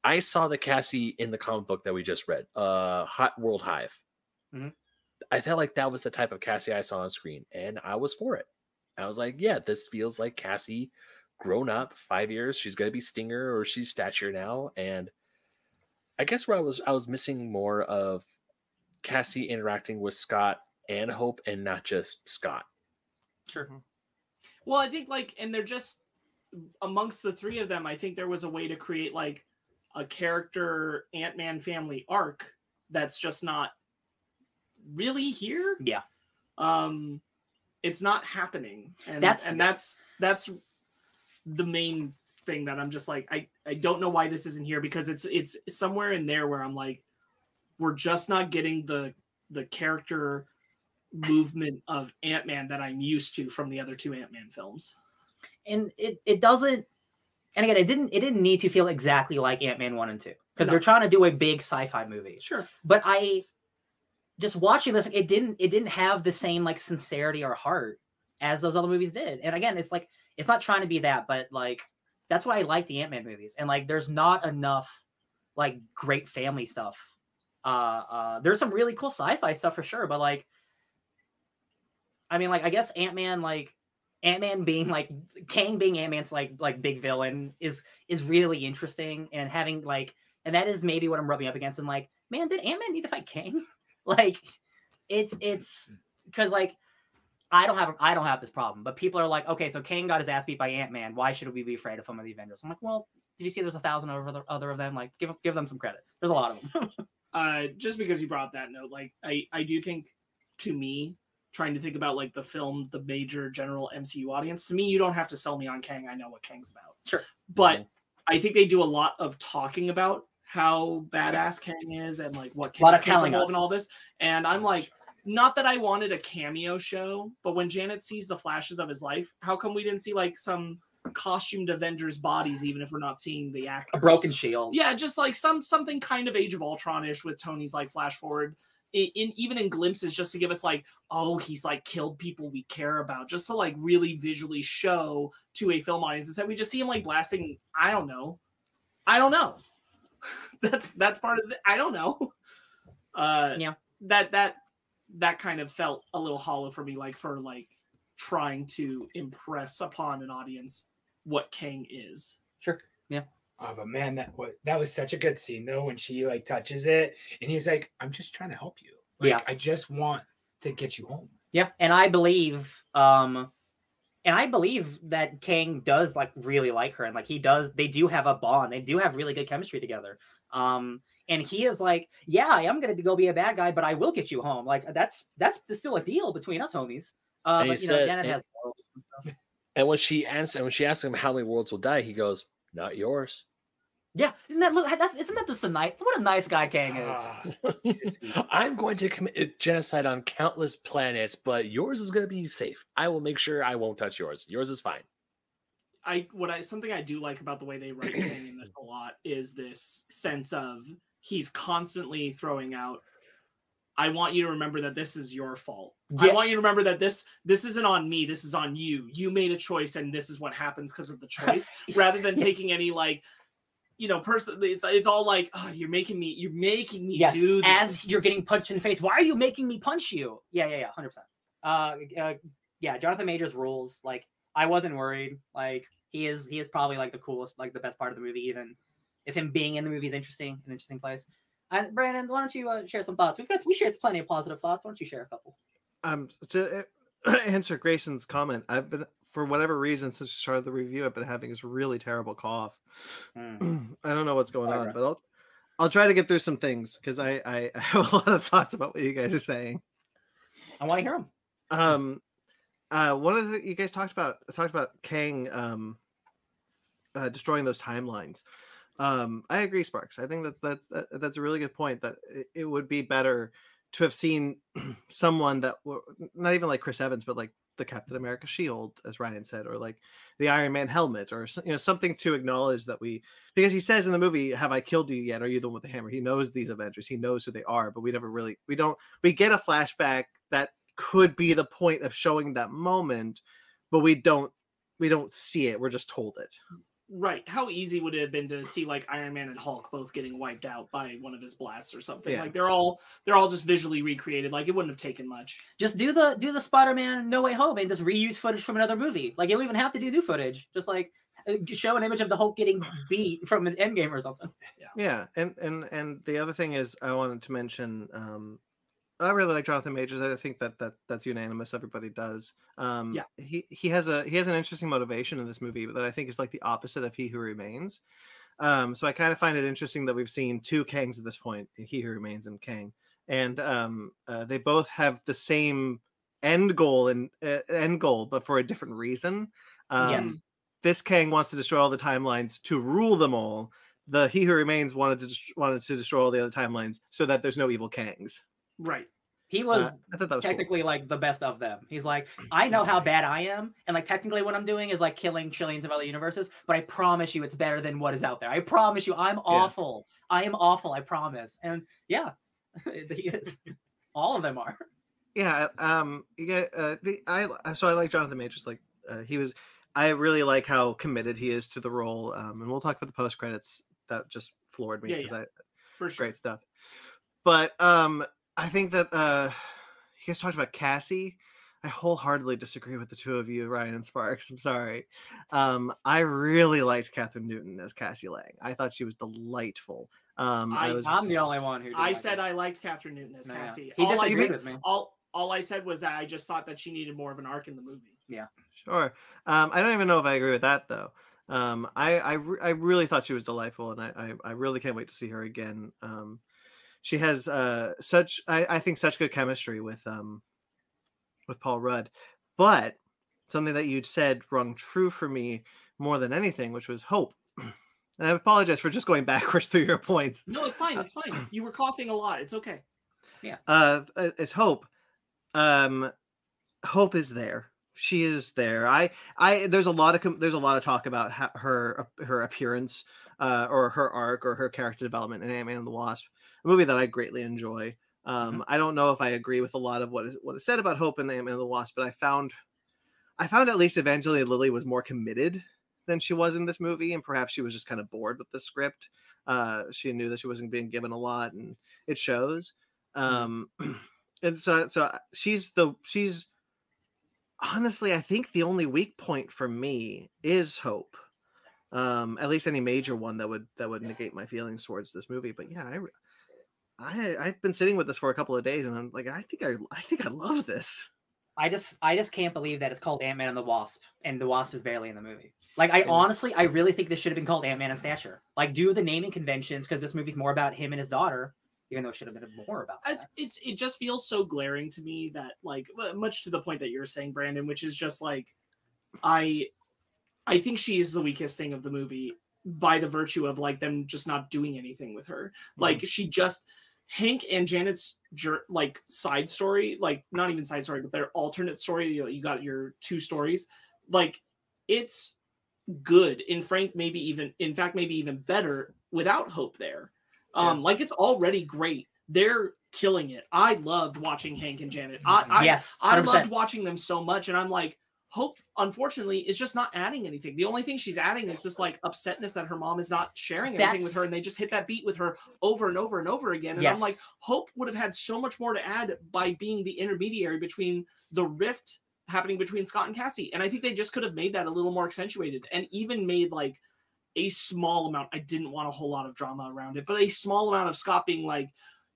I saw the Cassie in the comic book that we just read, uh, Hot World Hive. Mhm. I felt like that was the type of Cassie I saw on screen, and I was for it. I was like, yeah, this feels like Cassie grown up, five years. She's gonna be Stinger or she's Stature now, and I guess where I was I was missing more of Cassie interacting with Scott and Hope, and not just Scott. Sure. Well, I think like, and they're just amongst the three of them. I think there was a way to create like a character Ant Man family arc that's just not really here. Yeah. Um, it's not happening, and That's- and that's that's the main thing that I'm just like I I don't know why this isn't here because it's it's somewhere in there where I'm like we're just not getting the the character movement of Ant Man that I'm used to from the other two Ant Man films. and it it doesn't and again it didn't it didn't need to feel exactly like ant-man 1 and 2 because No. they're trying to do a big sci-fi movie Sure. but i just watching this it didn't it didn't have the same like sincerity or heart as those other movies did. And again it's like it's not trying to be that but like that's why i like the ant-man movies. And like there's not enough like great family stuff. Uh uh there's some really cool sci-fi stuff for sure but like i mean like i guess ant-man like Ant-Man being like Kang being Ant-Man's like like big villain is is really interesting. And having like and that is maybe what I'm rubbing up against. And like man did Ant-Man need to fight Kang like it's it's because like I don't have I don't have this problem but people are like okay so Kang got his ass beat by Ant-Man why should we be afraid of some of the Avengers I'm like well did you see there's a thousand other other of them like give give them some credit there's a lot of them Uh, just because you brought up that note, like I I do think to me trying to think about like the film, the major general MCU audience. To me, you don't have to sell me on Kang. I know what Kang's about. Sure. but I think they do a lot of talking about how badass Kang is and like what Kang's of telling capable us. and all this. And I'm like, not that I wanted a cameo show, but when Janet sees the flashes of his life, how come we didn't see like some costumed Avengers bodies, even if we're not seeing the actors? a broken shield yeah just like some something kind of age of ultron-ish with tony's like flash forward in, in even in glimpses just to give us like oh he's like killed people we care about just to like really visually show to a film audience instead we just see him like blasting i don't know i don't know that's that's part of the i don't know uh Yeah. that that that kind of felt a little hollow for me like for like trying to impress upon an audience what kang is Sure. Yeah. Oh, but man, that was that was such a good scene though when she like touches it and he's like, "I'm just trying to help you. Like, Yeah. I just want to get you home." Yeah, and I believe, um, and I believe that Kang does like really like her, and like he does. They do have a bond. They do have really good chemistry together. Um, and he is like, yeah, I am gonna be, go be a bad guy, but I will get you home. Like that's that's still a deal between us homies. Uh, And but you know, Janet and- has. and stuff. And when she answered, when she asked him how many worlds will die, he goes, "Not yours." Yeah, isn't that look? That's isn't that just a nice? What a nice guy Kang is. Ah, He's just sweet. I'm going to commit genocide on countless planets, but yours is going to be safe. I will make sure I won't touch yours. Yours is fine. I what I something I do like about the way they write Kang in this a lot is this sense of he's constantly throwing out. I want you to remember that this is your fault. I want you to remember that this this isn't on me. This is on you. You made a choice, and this is what happens because of the choice. rather than taking any like, you know, person. It's it's all like, oh, you're making me. You're making me Yes, do this. as you're getting punched in the face. Why are you making me punch you? Yeah, yeah, yeah, hundred percent. Uh, uh, yeah, Jonathan Majors rules. Like, I wasn't worried. Like, he is he is probably like the coolest, like the best part of the movie. Even if him being in the movie is interesting, an interesting place. And Brandon, why don't you uh, share some thoughts? We've got we shared plenty of positive thoughts. Why don't you share a couple? Um, to uh, answer Grayson's comment, I've been for whatever reason since we started the review, I've been having this really terrible cough. Hmm. I don't know what's going on, but I'll I'll try to get through some things because I, I I have a lot of thoughts about what you guys are saying. I want to hear them. Um, uh, one of the you guys talked about talked about Kang um uh, destroying those timelines. Um, I agree, Sparks. I think that's that's that, that's a really good point. That it, it would be better to have seen someone that were not even like Chris Evans, but like the Captain America shield, as Ryan said, or like the Iron Man helmet, or you know something to acknowledge that we because he says in the movie, "Have I killed you yet? Are you the one with the hammer?" He knows these Avengers. He knows who they are, but we never really we don't we get a flashback that could be the point of showing that moment, but we don't we don't see it. We're just told it. Right. How easy would it have been to see like Iron Man and Hulk both getting wiped out by one of his blasts or something? Yeah. Like they're all they're all just visually recreated. Like it wouldn't have taken much. Just do the do the Spider-Man No Way Home and just reuse footage from another movie. Like you don't even have to do new footage. Just like uh, show an image of the Hulk getting beat from an Endgame or something. Yeah, and and and the other thing is, I wanted to mention. Um, I really like Jonathan Majors. I think that that that's unanimous. Everybody does. Um, Yeah. He he has a he has an interesting motivation in this movie that I think is like the opposite of He Who Remains. Um, so I kind of find it interesting that we've seen two Kangs at this point, He Who Remains and Kang, and um, uh, they both have the same end goal and uh, end goal, but for a different reason. Um, Yes. This Kang wants to destroy all the timelines to rule them all. The He Who Remains wanted to wanted to destroy all the other timelines so that there's no evil Kangs. Right. Uh, He was that was cool. technically like the best of them. He's like, I know how bad I am, and like technically what I'm doing is like killing trillions of other universes, but I promise you it's better than what is out there. I promise you I'm awful. I am awful, I promise. And yeah, he is. All of them are. yeah um you get uh the i so i like jonathan majors like uh, he was i really like how committed he is to the role um and we'll talk about the post credits that just floored me Yeah, because i For sure. great stuff but um i think that uh you guys talked about cassie i wholeheartedly disagree with the two of you ryan and sparks i'm sorry um i really liked kathryn newton as cassie lang i thought she was delightful um i, I- was I'm the only one who didn't I like said it. I liked Kathryn Newton as No, yeah. Cassie. He all I disagreed said, with me. all all I said was that I just thought that she needed more of an arc in the movie. Yeah. Sure. Um, I don't even know if I agree with that though. Um, I I, re- I really thought she was delightful, and I, I I really can't wait to see her again. Um, she has uh such I, I think such good chemistry with um with Paul Rudd, but something that you'd said rung true for me more than anything, which was hope. And I apologize for just going backwards through your points. No, it's fine. It's fine. You were coughing a lot. It's okay. Yeah. uh, is hope um hope is there she is there i i there's a lot of com- there's a lot of talk about ha- her her appearance uh or her arc or her character development in ant-man and the wasp a movie that i greatly enjoy. Um i don't know if i agree with a lot of what is what is said about hope in ant-man and the wasp but i found i found at least evangeline lilly was more committed than she was in this movie and perhaps she was just kind of bored with the script. Uh she knew that she wasn't being given a lot and it shows. Um and so so uh, she's the she's honestly i think the only weak point for me is hope. Um at least any major one that would that would negate my feelings towards this movie but yeah i i i've been sitting with this for a couple of days and i'm like i think i i think i love this I just I just can't believe that it's called Ant Man and the Wasp, and the Wasp is barely in the movie. Like I Yeah. honestly, I really think this should have been called Ant Man and Stature. Like do the naming conventions because this movie's more about him and his daughter, even though it should have been more about It, that. it it just feels so glaring to me that like much to the point that you're saying, Brandon, which is just like I I think she is the weakest thing of the movie by the virtue of like them just not doing anything with her. Mm-hmm. Like she just Hank and Janet's like side story, like not even side story, but their alternate story. You, know, you got your two stories. Like it's good. In Frank, maybe even in fact, maybe even better without Hope there. Um, like it's already great. They're killing it. I loved watching Hank and Janet. I, I yes, I 100%. loved watching them so much, and I'm like, Hope, unfortunately, is just not adding anything. The only thing she's adding is this like upsetness that her mom is not sharing anything with her, and they just hit that beat with her over and over and over again. And Yes. I'm like, Hope would have had so much more to add by being the intermediary between the rift happening between Scott and Cassie. And I think they just could have made that a little more accentuated and even made like a small amount. I didn't want a whole lot of drama around it, but a small amount of Scott being like,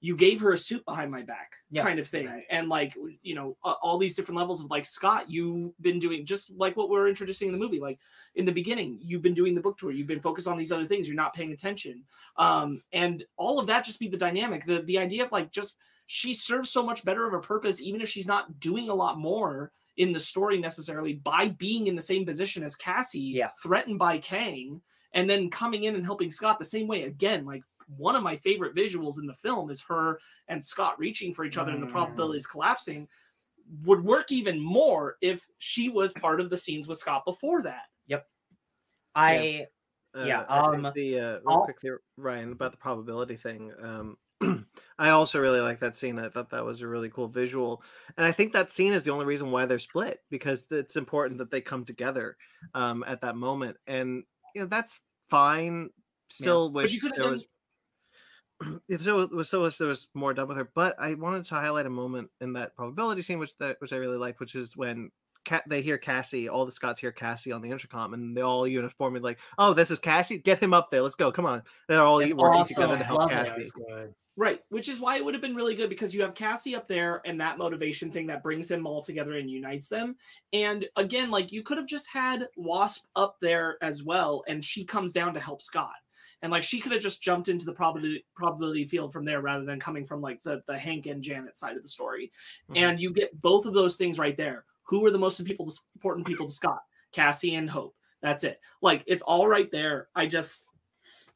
you gave her a suit behind my back Yeah. kind of thing. And like, you know, all these different levels of like, Scott, you've been doing just like what we're introducing in the movie. Like in the beginning, you've been doing the book tour, you've been focused on these other things, you're not paying attention. Um, and all of that just be the dynamic. The the idea of like just she serves so much better of a purpose, even if she's not doing a lot more in the story necessarily by being in the same position as Cassie, Yeah. threatened by Kang, and then coming in and helping Scott the same way. Again, like one of my favorite visuals in the film is her and Scott reaching for each other and the Mm. probabilities collapsing. Would work even more if she was part of the scenes with Scott before that. Yep. I Yeah, I think um, the uh, real I'll- quickly, Ryan, about the probability thing. Um, I also really like that scene. I thought that was a really cool visual, and I think that scene is the only reason why they're split because it's important that they come together um, at that moment, and you know that's fine. Still But wish you could have there done was. If so, was so wish there was more done with her. But I wanted to highlight a moment in that probability scene, which that which I really liked, which is when Ca- they hear Cassie, all the Scots hear Cassie on the intercom, and they all uniformly like, "Oh, this is Cassie. Get him up there. Let's go. Come on." They're all That's working awesome. together to help. Cassie. Right, which is why it would have been really good because you have Cassie up there and that motivation thing that brings them all together and unites them. And again, like you could have just had Wasp up there as well, and she comes down to help Scott. And like she could have just jumped into the probability probability field from there rather than coming from like the, the Hank and Janet side of the story. Mhm. And you get both of those things right there. Who are the most people important people to Scott? Cassie and Hope. That's it. Like it's all right there. I just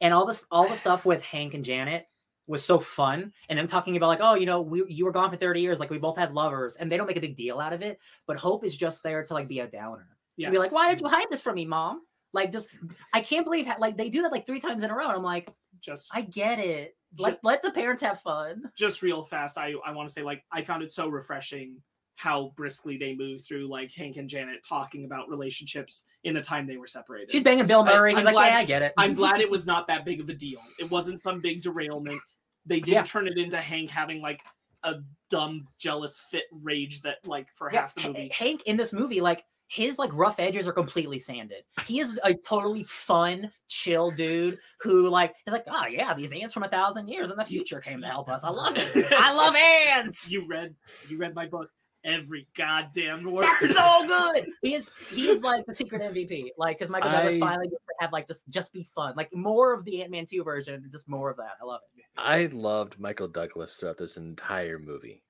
and all this all the stuff with Hank and Janet was so fun and them talking about like oh you know we you were gone for 30 years like we both had lovers and they don't make a big deal out of it but hope is just there to like be a downer Yeah. yeah be like why did you hide this from me mom like just i can't believe how, like they do that like three times in a row and i'm like just i get it let, let the parents have fun just real fast, I I want to say like I found it so refreshing how briskly they moved through like Hank and Janet talking about relationships in the time they were separated. she's banging bill I- murray I'm he's like glad- yeah i get it I'm glad it was not that big of a deal. It wasn't some big derailment. They didn't Yeah. turn it into Hank having like a dumb jealous fit rage that like for Yeah, half the movie. Hank in this movie, like his like rough edges are completely sanded. He is a totally fun, chill dude who like is like, oh yeah, these ants from a thousand years in the future came to help us. I love it. I love ants. You read you read my book every goddamn word. That's so good. He is he is like the secret MVP. Like because Michael Douglas finally gets to have like just just be fun. Like more of the Ant Man two version, just more of that. I love it. I loved Michael Douglas throughout this entire movie.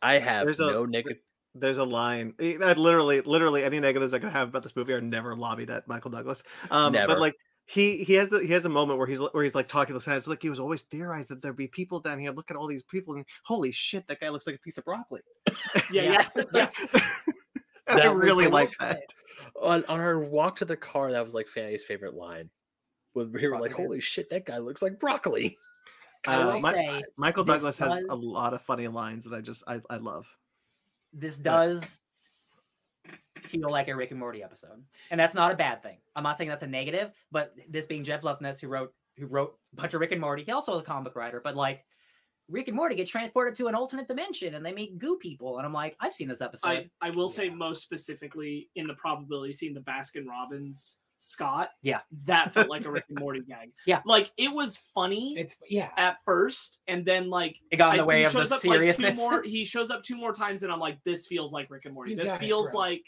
I have There's a- no negative. There's a line. eh, That literally, literally, any negatives I could have about this movie are never lobbied at Michael Douglas. Um, Never. But like he he has the he has a moment where he's where he's like talking to the science. Like he was always theorized that there'd be people down here. Look at all these people, and holy shit, that guy looks like a piece of broccoli. yeah, yeah. Yes. I really like that. On, on our walk to the car, that was like Fanny's favorite line. When we were like, holy shit, that guy looks like broccoli. Uh, my- say Michael this Douglas has a lot of funny lines that I just I, I love. This does feel like a Rick and Morty episode, and that's not a bad thing. I'm not saying that's a negative, but this being Jeff Loveness, who wrote who wrote a bunch of Rick and Morty, he also is a comic writer, but like Rick and Morty get transported to an alternate dimension and they meet goo people, and I'm like, I've seen this episode. I, I will say most specifically in the probability scene, the Baskin Robbins Scott. Yeah. That felt like a Rick and Morty gag. Yeah. Like it was funny It's yeah. at first, and then like it got in the I- way of the shows up seriousness. like two more he shoes up two more times, and I'm like, this feels like Rick and Morty. You this got it, feels like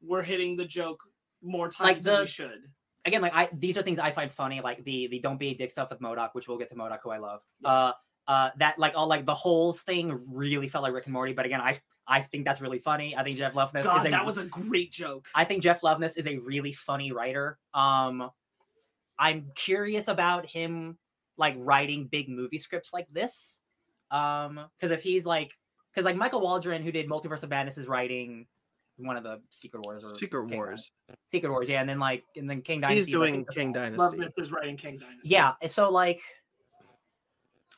we're hitting the joke more times Like than we should. Again, like I these are things I find funny, like the the don't be a dick stuff with MODOK, which we'll get to MODOK, who I love. Uh uh that like all like the holes thing really felt like Rick and Morty, but again, I I think that's really funny. I think Jeff Loveness God, is a that was a great joke. I think Jeff Loveness is a really funny writer. Um, I'm curious about him like writing big movie scripts like this. Um, because if he's like, because like Michael Waldron, who did Multiverse of Madness, is writing one of the Secret Wars or Secret King Wars. Dynasty- Secret Wars, yeah, and then like and then Kang Dynasty. He's is, like, doing Kang Dynasty. Myth is writing Kang Dynasty. Yeah, so like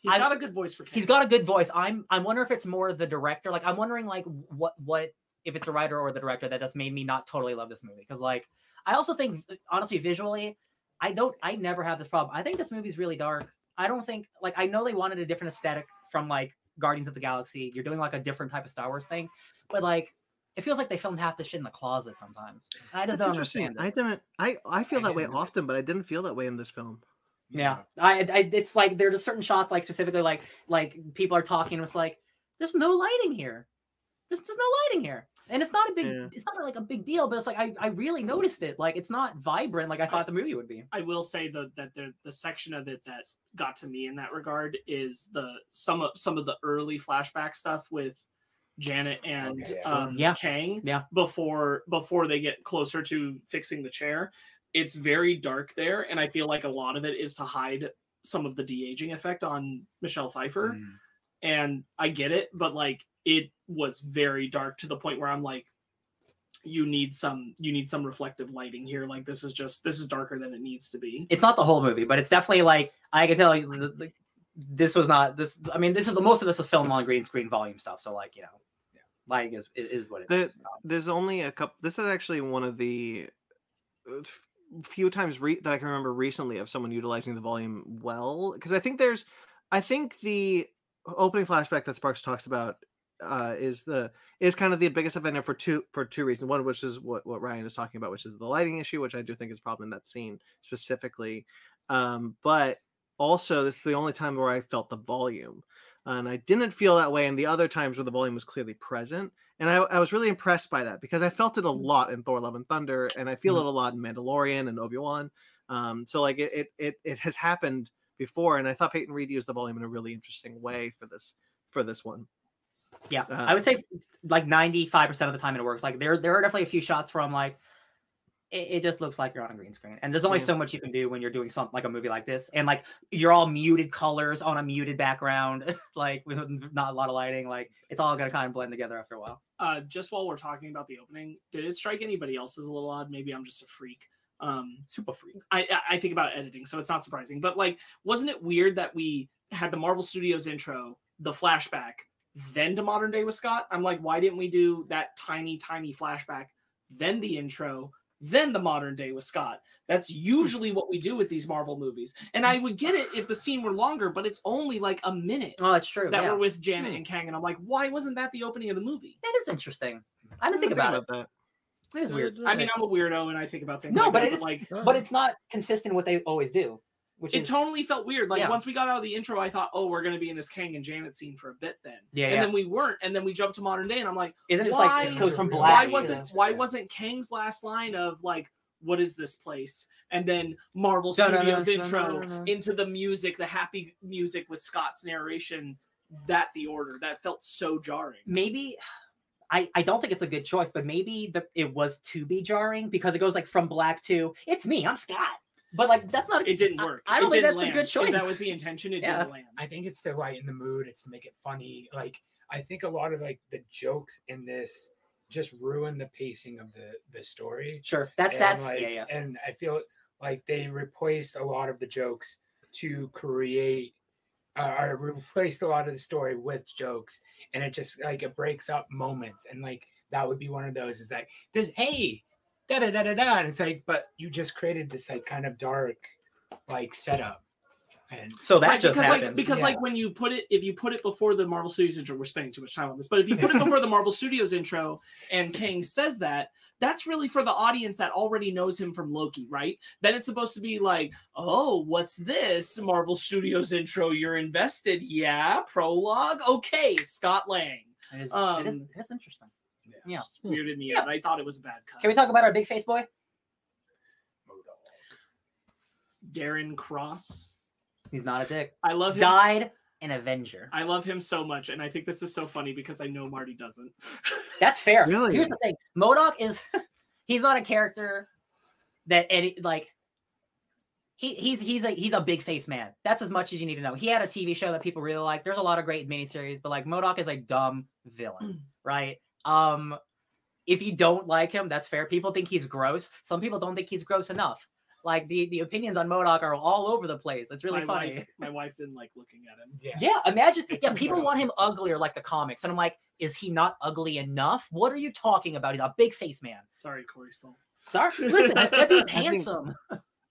he's I- got a good voice for King. he's got a good voice. I'm I'm wondering if it's more the director. Like I'm wondering like what what if it's a writer or the director that just made me not totally love this movie. Because like I also think honestly visually, I don't I never have this problem. I think this movie's really dark. I don't think like I know they wanted a different aesthetic from like Guardians of the Galaxy. You're doing like a different type of Star Wars thing, but like it feels like they filmed half the shit in the closet sometimes. I just That's don't interesting. understand. I didn't. I I feel I that way didn't- often, but I didn't feel that way in this film. Yeah, I, I it's like there's a certain shots like specifically like like people are talking. And it's like there's no lighting here. There's, there's no lighting here, and it's not a big. Yeah. It's not like a big deal, but it's like I, I really noticed it. Like it's not vibrant like I thought the movie would be. I will say though that the the section of it that got to me in that regard is the some of some of the early flashback stuff with Janet and Okay, yeah. um, Yeah. Kang. Yeah. Before before they get closer to fixing the chair, it's very dark there, and I feel like a lot of it is to hide some of the de aging effect on Michelle Pfeiffer. Mm. and I get it, but like it was very dark to the point where I'm like, you need some you need some reflective lighting here. Like this is just this is darker than it needs to be. It's not the whole movie, but it's definitely like I can tell you the, the, this was not this. I mean, this is the most of this is filmed on green screen volume stuff. So like you know, lighting is is, is what it The- is. There's only a couple. This is actually one of the uh, f- few times re- that I can remember recently of someone utilizing the volume well. Because I think there's, I think the opening flashback that Sparks talks about uh, is the is kind of the biggest offender for two for two reasons. One, which is what what Ryan is talking about, which is the lighting issue, which I do think is a problem in that scene specifically. Um, but also, this is the only time where I felt the volume. And I didn't feel that way in the other times where the volume was clearly present. And I, I was really impressed by that because I felt it a lot in Thor: Love and Thunder, and I feel Mhm. it a lot in Mandalorian and Obi Wan. Um, so like it, it it it has happened before, and I thought Peyton Reed used the volume in a really interesting way for this for this one. Yeah, Uh, I would say like ninety five percent of the time it works. Like there there are definitely a few shots from like it, it just looks like you're on a green screen, and there's only Yeah. so much you can do when you're doing something like a movie like this, and like you're all muted colors on a muted background, like with not a lot of lighting. Like it's all gonna kind of blend together after a while. Uh, just while we're talking about the opening, did it strike anybody else as a little odd? Maybe I'm just a freak. Um, Super freak. I I- I think about editing, so it's not surprising. But like, wasn't it weird that we had the Marvel Studios intro, the flashback, then to modern day with Scott? I'm like, why didn't we do that tiny, tiny flashback, then the intro, then the modern day with Scott? That's usually what we do with these Marvel movies. And I would get it if the scene were longer, but it's only like a minute Oh, that's true. that yeah. we're with Janet Hmm. and Kang, and I'm like, why wasn't that the opening of the movie? That is interesting. I didn't think about it. that. It is weird. I mean, I'm a weirdo and I think about things. No, like but that, it is- like but it's not consistent what they always do, which it is totally felt weird. Like Yeah. once we got out of the intro, I thought, oh, we're gonna be in this Kang and Janet scene for a bit then. yeah. And yeah. then we weren't, and then we jumped to modern day, and I'm like, Isn't it just why- like it goes from why black? why wasn't why wasn't Kang's last line of like, what is this place? And then Marvel Studios no, no, intro no, no. into the music, the happy music with Scott's narration. That the order that felt so jarring. maybe I, I don't think it's a good choice, but maybe the, it was to be jarring because it goes like from black to it's me, I'm Scott. But like that's not It didn't work. I don't It think didn't that's a land. good If choice. that was the intention. It Yeah. didn't land. I think it's to lighten the mood. It's to make it funny. Like I think a lot of like the jokes in this just ruin the pacing of the the story. sure. That's And, that's like, yeah, yeah. And I feel like they replaced a lot of the jokes to create uh, or replaced a lot of the story with jokes, and it just like it breaks up moments. And like that would be one of those. Is like this, hey, da da da da da, and it's like, but you just created this like kind of dark like setup, and So that Right, just because happened. like because Yeah. like when you put it if you put it before the Marvel Studios intro, we're spending too much time on this, but if you put it before the Marvel Studios intro and Kang says that, that's really for the audience that already knows him from Loki, right? Then it's supposed to be like, oh, what's this Marvel Studios intro? You're invested, yeah? Prologue, okay, Scott Lang. it is, it is, um, it is interesting. Yeah. Just weirded me Yeah. out. I thought it was a bad cut. Can we talk about our big face boy? Darren Cross. He's not a dick. I love him. Died an Avenger. I love him so much, and I think this is so funny because I know Marty doesn't. That's fair. Really? Here's the thing. MODOK is he's not a character that any like he, he's he's a he's a big face man. That's as much as you need to know. He had a TV show that people really like. There's a lot of great miniseries, but like MODOK is a dumb villain, right? Um, if you don't like him, that's fair. People think he's gross. Some people don't think he's gross enough. Like the the opinions on MODOK are all over the place. It's really my funny. Wife, my wife didn't like looking at him. Yeah. Yeah, imagine. It's Yeah, people want him uglier like the comics, and I'm like, is he not ugly enough? What are you talking about? He's a big face man. Sorry, Corey Stoll. Sorry, listen, that, that dude's I think- handsome.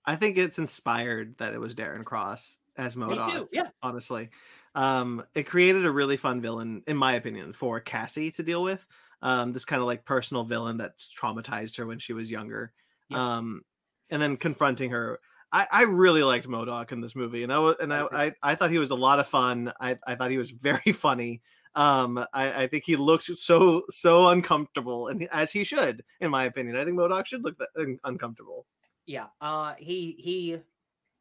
I think it's inspired that it was Darren Cross as Me MODOK. too. Yeah, honestly. Um, it created a really fun villain, in my opinion, for Cassie to deal with. Um, this kind of like personal villain that traumatized her when she was younger. Yeah. Um, and then confronting her. I, I really liked MODOK in this movie, and I was and I, I, I thought he was a lot of fun. I, I thought he was very funny. Um, I, I think he looks so so uncomfortable, and as he should, in my opinion. I think MODOK should look uncomfortable. yeah. Uh, he he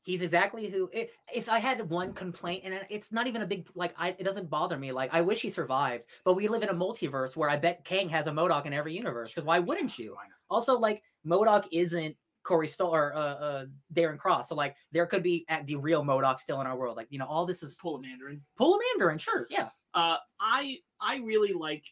he's exactly who. if I had one complaint, and it's not even a big like, I it doesn't bother me. Like, I wish he survived, but we live in a multiverse where I bet Kang has a MODOK in every universe. Because why wouldn't you? Also, like MODOK isn't Corey Stoll or uh, uh, Darren Cross, so like there could be at the real MODOK still in our world. Like you know, all this is Pull a Mandarin. pull a Mandarin, sure, yeah. Uh, I I really like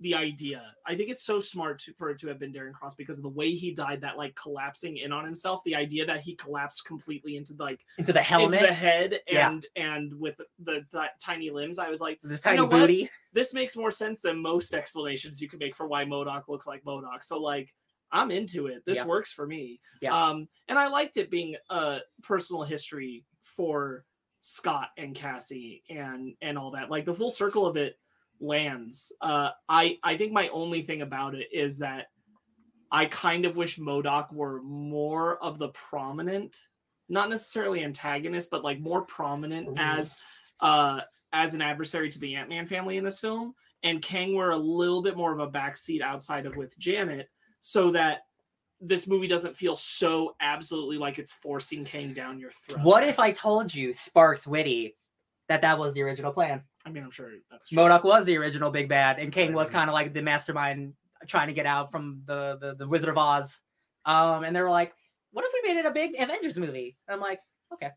the idea. I think it's so smart to, for it to have been Darren Cross because of the way he died, that like collapsing in on himself. The idea that he collapsed completely into like Into the helmet, into the head Yeah. and and with the, ti- tiny limbs. I was like, this You tiny know what? booty. this makes more sense than most explanations you could make for why MODOK looks like MODOK. So like I'm into it. This Yeah. works for me. Yeah. Um and I liked it being a personal history for Scott and Cassie and and all that. Like the full circle of it lands. Uh I I think my only thing about it is that I kind of wish MODOK were more of the prominent, not necessarily antagonist, but like more prominent Ooh. as uh as an adversary to the Ant-Man family in this film, and Kang were a little bit more of a backseat outside of with Janet, so that this movie doesn't feel so absolutely like it's forcing Kang down your throat. What if I told you, Sparks Witty, that that was the original plan? I mean, I'm sure that's true. MODOK was the original big bad, and Kang was kind of like the mastermind trying to get out from the, the the Wizard of Oz. Um, and they were like, "What if we made it a big Avengers movie?" And I'm like, "Okay,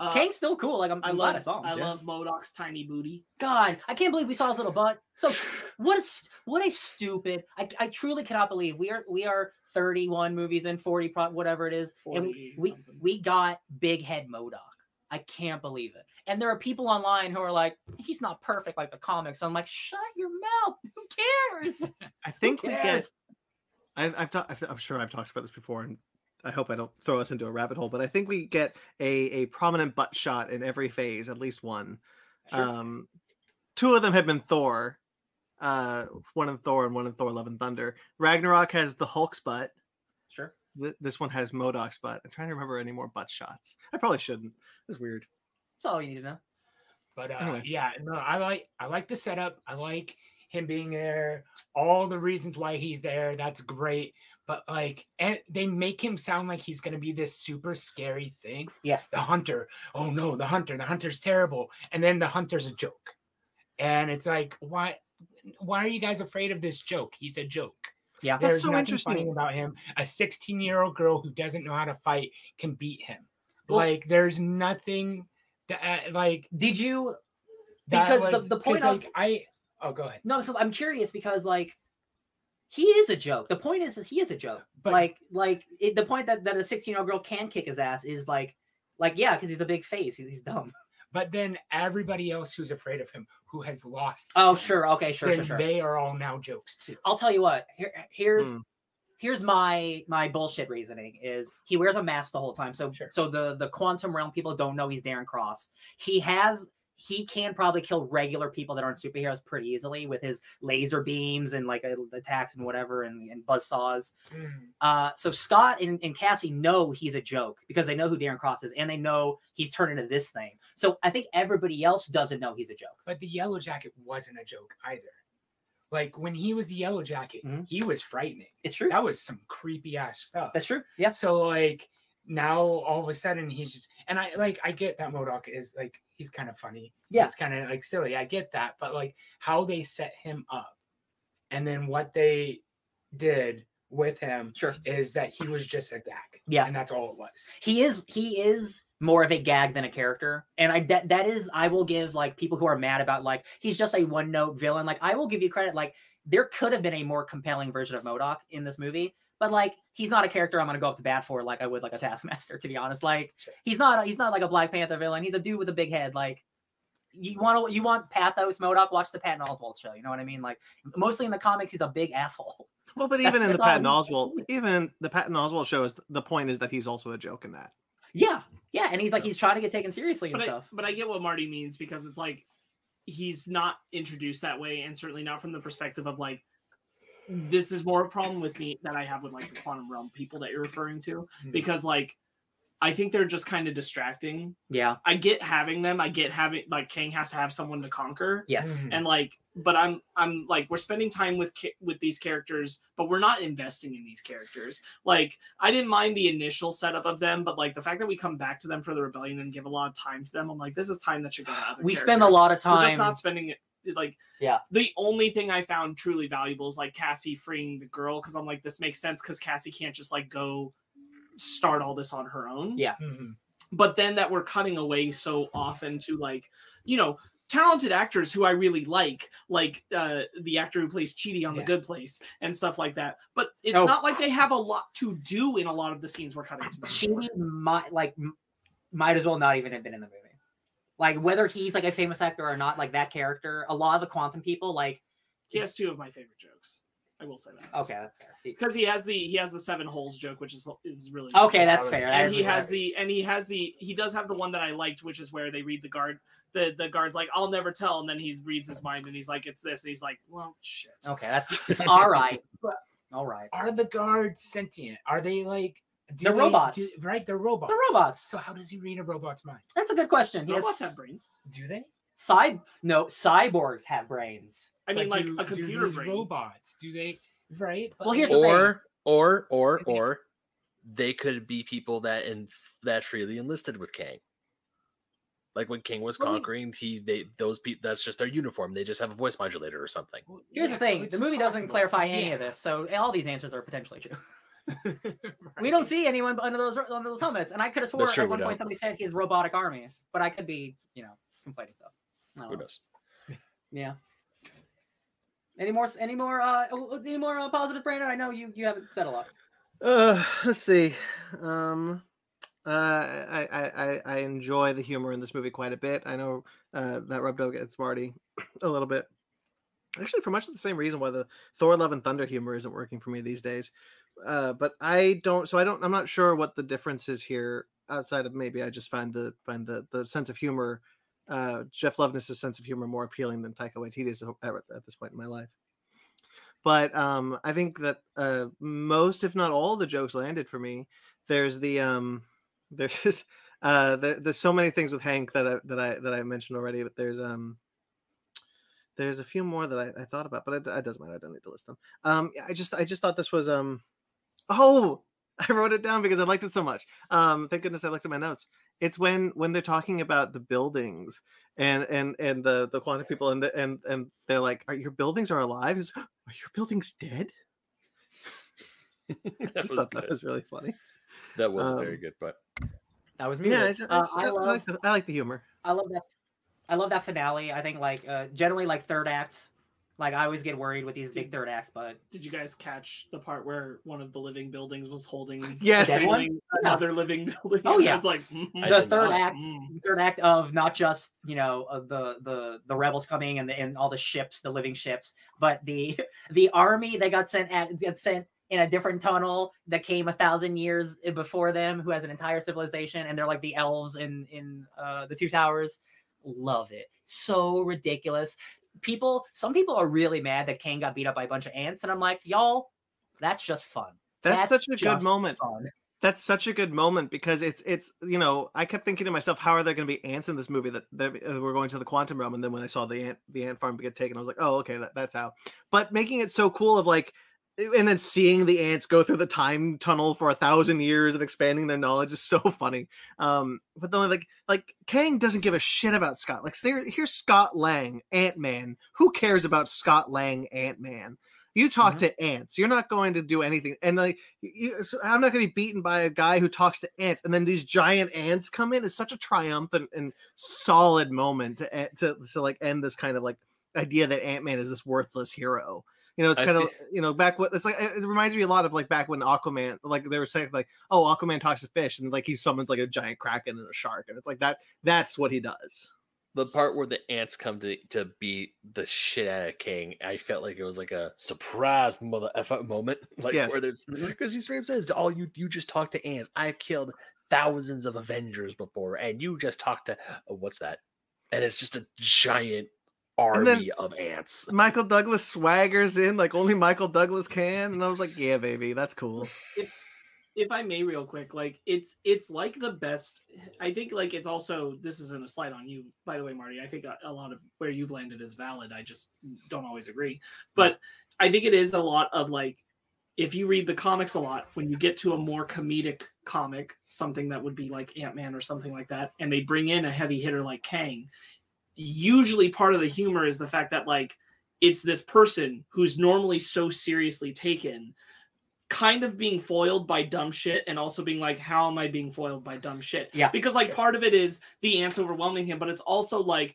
Uh, Kang's still cool. Like I'm, I I'm glad I love saw him. I yeah. love MODOK's tiny booty. God, I can't believe we saw his little butt. So what a what a stupid. I, I truly cannot believe we are we are 31 movies in 40 pro, whatever it is, and 40 we something. we got big head MODOK. I can't believe it. And there are people online who are like, he's not perfect like the comics. I'm like, shut your mouth. Who cares? I think Who we get cares? I, I've talked. I'm sure I've talked about this before, and I hope I don't throw us into a rabbit hole. But I think we get a a prominent butt shot in every phase, at least one. Sure. Um, two of them have been Thor. Uh, one in Thor and one in Thor: Love and Thunder. Ragnarok has the Hulk's butt. Sure. Th- This one has MODOK's butt. I'm trying to remember any more butt shots. I probably shouldn't. It's weird. That's all you need to know. But uh, Anyway. yeah, no, I like I like the setup. I like him being there. All the reasons why he's there. That's great. But like, and they make him sound like he's gonna be this super scary thing. Yeah. The hunter. Oh no, the hunter. The hunter's terrible. And then the hunter's a joke. And it's like, why? Why are you guys afraid of this joke? He's a joke. Yeah. That's There's so nothing interesting. funny about him. A 16 year old girl who doesn't know how to fight can beat him. Well- like, there's nothing that uh, like Did you? that Because the- was- the 'cause, point of- like I oh go ahead. No, so I'm curious because like he is a joke. The point is, is he is a joke. But- like, like it, the point that that a 16 year old girl can kick his ass is like, like yeah, because he's a big face. He's, he's dumb. But then everybody else who's afraid of him, who has lost, Oh him, sure, okay, sure, then sure, sure. they are all now jokes too. I'll tell you what. Here, here's Hmm. here's my my bullshit reasoning is he wears a mask the whole time. So Sure. so the the quantum realm people don't know he's Darren Cross. He has he can probably kill regular people that aren't superheroes pretty easily with his laser beams and like attacks and whatever and, and buzz saws. Mm. Uh, so Scott and, and Cassie know he's a joke because they know who Darren Cross is and they know he's turned into this thing. So I think everybody else doesn't know he's a joke. But the yellow jacket wasn't a joke either. Like when he was the yellow jacket, Mhm. he was frightening. It's true. That was some creepy ass stuff. That's true. Yeah. So like now all of a sudden he's just and I like I get that MODOK is like he's kind of funny. Yeah. It's kind of like silly. I get that, but like how they set him up and then what they did with him Sure. is that he was just a gag. Yeah. and that's all it was. he is he is more of a gag than a character and i that, that is i will give like people who are mad about like he's just a one note villain like i will give you credit like there could have been a more compelling version of MODOK in this movie but like he's not a character i'm gonna go up to bat for like i would like a taskmaster to be honest. Like Sure. he's not he's not like a black panther villain. He's a dude with a big head. Like you want to you want pathos MODOK watch the patton oswalt show you know what i mean? Like mostly in the comics he's a big asshole. Well, but That's- even in the that's all Patton he- Oswalt, even in the Patton Oswalt show, is the point is that he's also a joke in that. yeah yeah and he's like he's trying to get taken seriously and but I, stuff. but I get what Marty means because it's like he's not introduced that way, and certainly not from the perspective of like this is more a problem with me that I have with like the quantum realm people that you're referring to Mhm. because like I think they're just kind of distracting. yeah I get having them. I get having like Kang has to have someone to conquer, yes Mhm. and like, but I'm I'm like we're spending time with with these characters, but we're not investing in these characters. Like I didn't mind the initial setup of them, but like the fact that we come back to them for the rebellion and give a lot of time to them, I'm like, this is time that should go to other. we spend a lot of We're time just not spending it. Like Yeah. the only thing I found truly valuable is like Cassie freeing the girl because I'm like this makes sense because Cassie can't just like go start all this on her own Yeah. Mhm. but then that we're cutting away so often to like you know talented actors who i really like like uh the actor who plays Chidi on the good place and stuff like that but it's Oh. not like they have a lot to do in a lot of the scenes we're cutting to them. Chidi might like might as well not even have been in the movie. Like whether he's like a famous actor or not, like that character, a lot of the quantum people, like he has two of my favorite jokes i will say that okay, that's fair. Because he has the he has the seven holes joke which is is really Okay, good. that's fair. That and is he fair. has the and he has the he does have the one that I liked, which is where they read the guard the the guard's like I'll never tell, and then he reads his mind and he's like it's this, and he's like well shit. Okay, that's all right. All right. Are the guards sentient? Are they like do They're they- robots. do- right, they're robots. The robots. So how does he read a robot's mind? That's a good question. He Robots has have brains. Do they? cy- no cyborgs have brains. I mean, like do- a computer these brain. robots. Do they? Right. Well, here's like- the thing. or or or or they could be people that in that freely enlisted with Kang. Like when Kang was Well, we- conquering, he they those people that's just their uniform. They just have a voice modulator or something. Here's yeah, the thing: the is movie doesn't clarify any Yeah. of this, so all these answers are potentially true. We don't see anyone under those under those helmets, and I could have swore That's true, at we one don't. point somebody said he's robotic army, but I could be, you know, conflating stuff. Who know. knows? Yeah. Any more? Any more? Uh, oh, oh, any more uh, positive, Brandon? I know you you haven't said a lot. Uh, let's see. Um, uh, I, I, I, I enjoy the humor in this movie quite a bit. I know uh, that rubbed out against Marty a little bit. Actually, for much of the same reason why the Thor: Love and Thunder humor isn't working for me these days. Uh, but I don't. So I don't. I'm not sure what the difference is here. Outside of maybe I just find the find the the sense of humor, uh, Jeff Loveness' sense of humor more appealing than Taika Waititi's at, at this point in my life but um i think that uh most if not all the jokes landed for me there's the um there's uh there, there's so many things with hank that i that i that i mentioned already but there's um there's a few more that i, I thought about but it, it doesn't matter i don't need to list them um i just i just thought this was um oh i wrote it down because i liked it so much um thank goodness i looked at my notes it's when when they're talking about the buildings and and and the the quantum people and the, and and they're like are your buildings are alive He's, are your buildings dead I that just was thought that was really funny That was very um, good, but That was yeah I, just, Uh, I I love like the, I like the humor I love that. I love that finale. I think like uh, generally like third act. Like I always get worried with these big third acts, but Did you guys catch the part where one of the living buildings was holding Yes. Holding another living building? Oh, and yeah. I was like mhm, the did third not. act, mm. third act of not just you know uh, the the the rebels coming and the, and all the ships, the living ships, but the the army that got sent at get sent in a different tunnel that came a thousand years before them, who has an entire civilization, and they're like the elves in in uh, the two towers. Love it, so ridiculous. People, some people are really mad that Kang got beat up by a bunch of ants, and I'm like, y'all, that's just fun. that's, such a good moment fun. that's such a good moment because it's it's you know I kept thinking to myself how are there going to be ants in this movie that, that uh, we're going to the quantum realm and then when I saw the ant the ant farm get taken I was like oh okay that, that's how but making it so cool of like and then seeing the ants go through the time tunnel for a thousand years and expanding their knowledge is so funny um but then like like Kang doesn't give a shit about Scott like there here's Scott Lang Ant Man who cares about Scott Lang Ant Man You talk Mhm. to ants. You're not going to do anything. And like, you, so I'm not going to be beaten by a guy who talks to ants. And then these giant ants come in. It's such a triumphant and solid moment to e- to, to like end this kind of like idea that Ant Man is this worthless hero. You know, it's kind of you know back what it's like. It reminds me a lot of like back when Aquaman, like they were saying like, oh, Aquaman talks to fish, and like he summons like a giant kraken and a shark, and it's like that. That's what he does. The part where the ants come to to beat the shit out of Kang, I felt like it was like a surprise mother moment. Like Yes. where there's because he straight up says, "All you you just talk to ants. I've killed thousands of Avengers before, and you just talk to oh, what's that?" And it's just a giant army of ants. Michael Douglas swaggers in like only Michael Douglas can, and I was like, yeah, baby, that's cool. if I may, real quick, like it's it's like the best. I think like it's also this isn't a slight on you, by the way, Marty. I think a, a lot of where you've landed is valid. I just don't always agree, but I think it is a lot of like if you read the comics a lot, when you get to a more comedic comic, something that would be like Ant Man or something like that, and they bring in a heavy hitter like Kang, usually part of the humor is the fact that like it's this person who's normally so seriously taken kind of being foiled by dumb shit and also being like how am i being foiled by dumb shit Yeah, because like sure. part of it is the ants overwhelming him but it's also like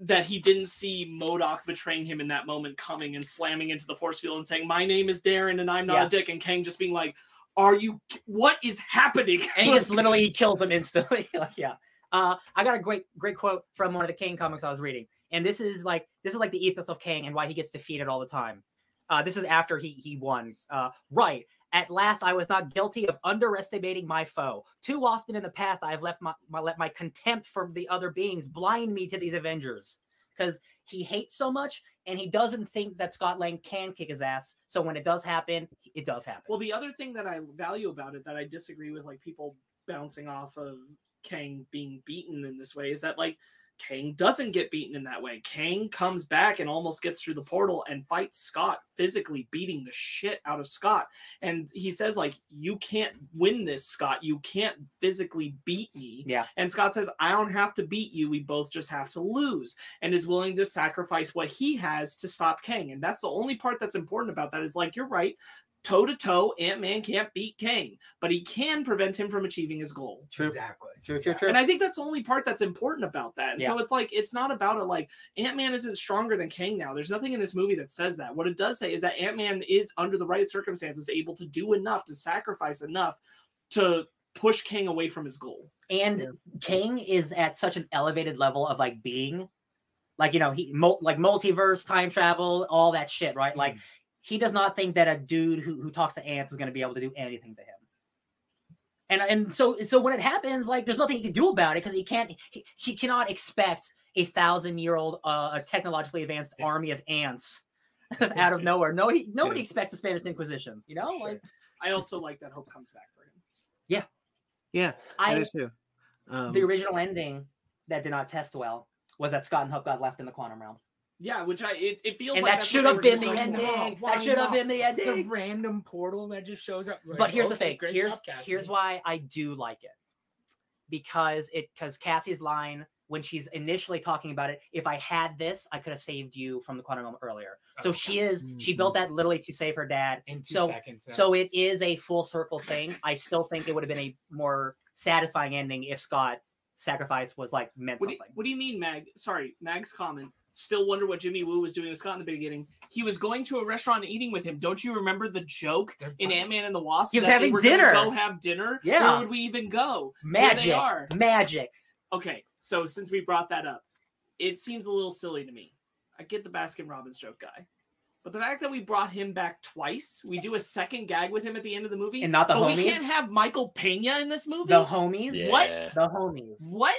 that he didn't see MODOK betraying him in that moment coming and slamming into the force field and saying my name is darren and i'm not Yeah. a dick and kang just being like are you what is happening and he just literally he kills him instantly. like, yeah. Uh, I got a great great quote from one of the Kang comics I was reading, and this is like this is like the ethos of Kang and why he gets defeated all the time. Uh, this is after he he won. Uh, right. At last, I was not guilty of underestimating my foe. Too often in the past, I have left my, my let my contempt for the other beings blind me to these Avengers because he hates so much and he doesn't think that Scott Lang can kick his ass. So when it does happen, it does happen. Well, the other thing that I value about it that I disagree with, like people bouncing off of Kang being beaten in this way, is that like Kang doesn't get beaten in that way. Kang comes back and almost gets through the portal and fights Scott, physically beating the shit out of Scott. And he says, like, you can't win this, Scott. You can't physically beat me. yeah. And Scott says, I don't have to beat you. We both just have to lose. And is willing to sacrifice what he has to stop Kang. And that's the only part that's important about that is like, you're right. Toe to toe, Ant Man can't beat Kang, but he can prevent him from achieving his goal. True. Exactly. True. True. Yeah. True. And I think that's the only part that's important about that. And so it's like, it's not about it like Ant Man isn't stronger than Kang now. There's nothing in this movie that says that. What it does say is that Ant Man is, under the right circumstances, able to do enough, to sacrifice enough to push Kang away from his goal. and Yeah. Kang is at such an elevated level of like being, like you know, he like multiverse, time travel, all that shit, right? Like mm-hmm. He does not think that a dude who who talks to ants is going to be able to do anything to him. And and so so when it happens, like there's nothing he can do about it because he can't he, he cannot expect a thousand year old uh, technologically advanced army of ants out of nowhere. No, he, nobody expects the Spanish Inquisition. You know, Sure. like I also like that Hope comes back for him. Yeah, yeah, I do too. Um, the original ending that did not test well was that Scott and Hope got left in the quantum realm. Yeah, which I it, it feels and like that should oh, have been the. No, ending. why that should have been the ending. The random portal that just shows up. like, but here's the okay, thing. great Here's job, here's why I do like it. Because it because Cassie's line when she's initially talking about it, if I had this, I could have saved you from the quantum realm earlier. So Okay. she is she built mm-hmm. that literally to save her dad. in two so seconds. yeah. so it is a full circle thing. I still think it would have been a more satisfying ending if Scott sacrifice was like meant What do, you, something. what do you mean, Mag? Sorry, Mag's comment. Still wonder what Jimmy Woo was doing with Scott in the beginning. He was going to a restaurant and eating with him. Don't you remember the joke in. Ant Man and the Wasp? He was that they having were dinner. Go have dinner. Yeah. Where would we even go? Magic. they are. Magic. Okay, so since we brought that up, it seems a little silly to me. I get the Baskin Robbins joke guy. But the fact that we brought him back twice, we do a second gag with him at the end of the movie, And not the but we can't have Michael Pena in this movie. The homies. What? The homies. What?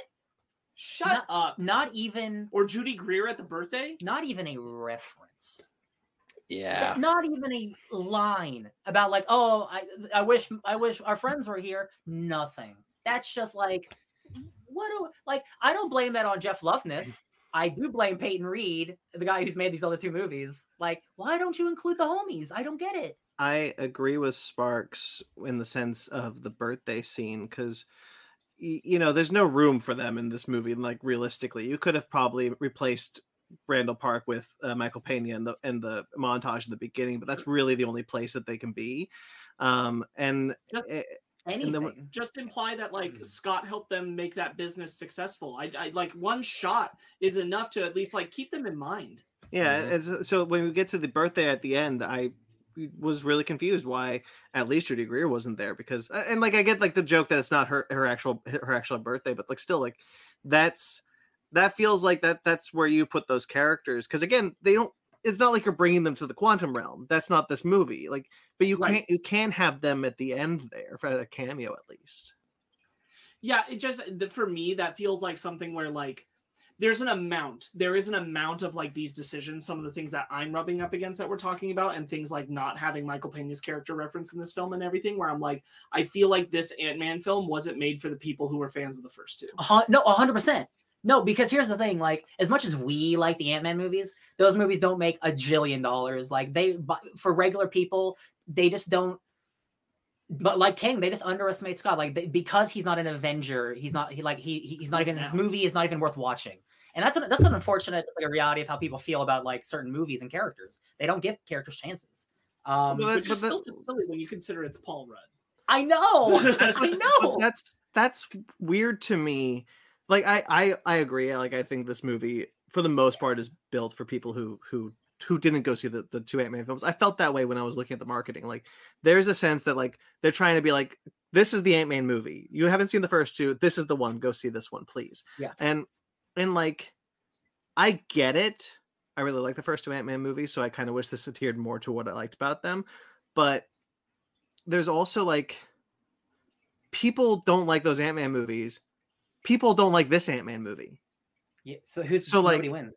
Shut Not- up. Not even Or Judy Greer at the birthday? not even a reference. Yeah. Not even a line about like, oh, I I wish I wish our friends were here. Nothing. That's just like what do like I don't blame that on Jeff Loveness. I do blame Peyton Reed, the guy who's made these other two movies. Like, why don't you include the homies? I don't get it. I agree with Sparks in the sense of the birthday scene because you know there's no room for them in this movie. and, Like realistically, you could have probably replaced Randall Park with uh, Michael Pena and the and the montage in the beginning, but that's really the only place that they can be. Um, and Just- Anything. then just imply that like Mhm. Scott helped them make that business successful. I, I like one shot is enough to at least like keep them in mind. Yeah, Mhm. it's, so when we get to the birthday at the end, I was really confused why at least Judy Greer wasn't there because and like I get like the joke that it's not her her actual her actual birthday, but like still like that's that feels like that that's where you put those characters because again they don't it's not like you're bringing them to the quantum realm that's not this movie like but you Right. can't you can have them at the end there for a cameo at least Yeah, it just for me that feels like something where like there's an amount there is an amount of like these decisions some of the things that i'm rubbing up against that we're talking about and things like not having michael pena's character reference in this film and everything where i'm like i feel like this ant-man film wasn't made for the people who were fans of the first two A no, hundred percent. No, because here's the thing: like, as much as we like the Ant Man movies, those movies don't make a jillion dollars. Like, they for regular people, they just don't. But like Kang, they just underestimate Scott. Like, they, because he's not an Avenger, he's not. He like he he- he's not even his movie is not even worth watching. And that's an, that's an unfortunate like a reality of how people feel about like certain movies and characters. They don't give characters chances. Um, Well, that- which but is that- still just silly when you consider it's paul rudd I know, I know. that's that's weird to me. Like I I I agree. Like I think this movie for the most part is built for people who who who didn't go see the, the two Ant-Man films. I felt that way when I was looking at the marketing. Like there's a sense that like they're trying to be like this is the Ant-Man movie. You haven't seen the first two. This is the one. Go see this one, please. Yeah. And and like I get it. I really like the first two Ant-Man movies, so I kind of wish this adhered more to what I liked about them. But there's also like people don't like those Ant-Man movies. People don't like this Ant-Man movie. Yeah, so who's So, like- wins.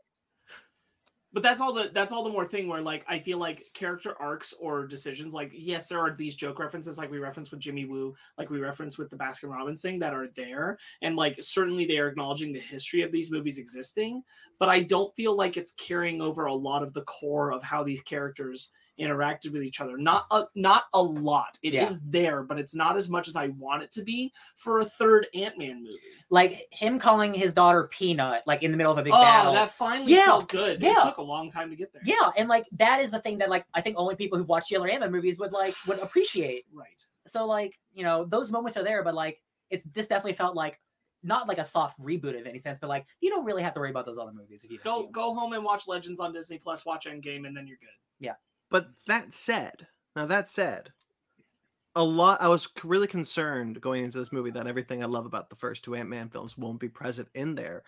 But that's all the that's all the more thing where like i feel like character arcs or decisions like yes there are these joke references like we reference with jimmy woo like we reference with the baskin robbins thing that are there and like certainly they are acknowledging the history of these movies existing but i don't feel like it's carrying over a lot of the core of how these characters interacted with each other not a, not a lot It is Yeah. there but it's not as much as i want it to be for a third ant-man movie Like him calling his daughter Peanut, like in the middle of a big oh battle. that finally Yeah, felt good it yeah. took a long time to get there Yeah, and like that is a thing that like I think only people who've watched the other Ant-Man movies would like would appreciate. right So like you know those moments are there, but like it's this definitely felt like not like a soft reboot of any sense, but like you don't really have to worry about those other movies if you go go home and watch Legends on Disney Plus, watch Endgame, and then you're good. But that said, now that said, a lot I was really concerned going into this movie that everything I love about the first two Ant-Man films won't be present in there.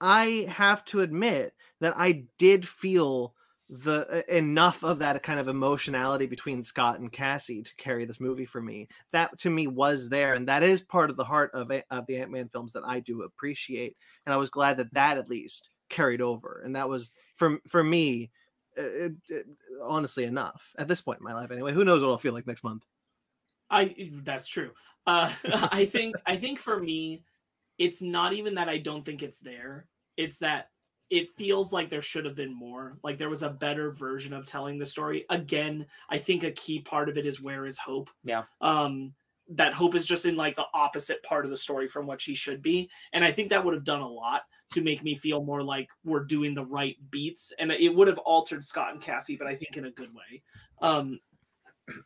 I have to admit that I did feel the enough of that kind of emotionality between Scott and Cassie to carry this movie for me. That to me was there, and that is part of the heart of of the Ant Man films that I do appreciate. And I was glad that that at least carried over, and that was for for me. Uh, uh, uh, honestly, enough at this point in my life. Anyway, who knows what I'll feel like next month? I that's true. Uh, I think I think for me, it's not even that I don't think it's there. It's that it feels like there should have been more. Like there was a better version of telling the story. Again, I think a key part of it is where is hope. Yeah. Um, that hope is just in like the opposite part of the story from what she should be, and I think that would have done a lot to make me feel more like we're doing the right beats, and it would have altered Scott and Cassie, but I think in a good way. Um,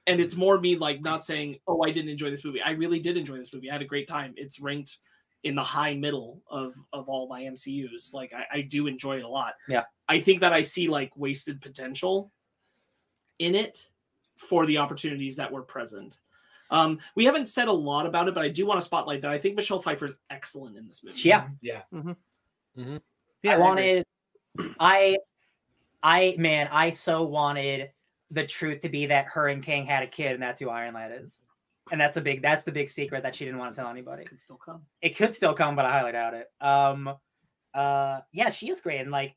and it's more me like not saying oh i didn't enjoy this movie. I really did enjoy this movie. I had a great time. It's ranked in the high middle of of all my mcus like i, I do enjoy it a lot. Yeah. i think that i see like wasted potential in it for the opportunities that were present um we haven't said a lot about it but i do want to spotlight that i think michelle Pfeiffer is excellent in this movie Yeah. Yeah. Yeah, I agree. wanted, I, I man, I so wanted the truth to be that her and Kang had a kid, and that's who Iron Lad is, and that's a big, that's the big secret that she didn't want to tell anybody. it could still come It could still come, but I highly doubt it. Um, uh, yeah, she is great, and like,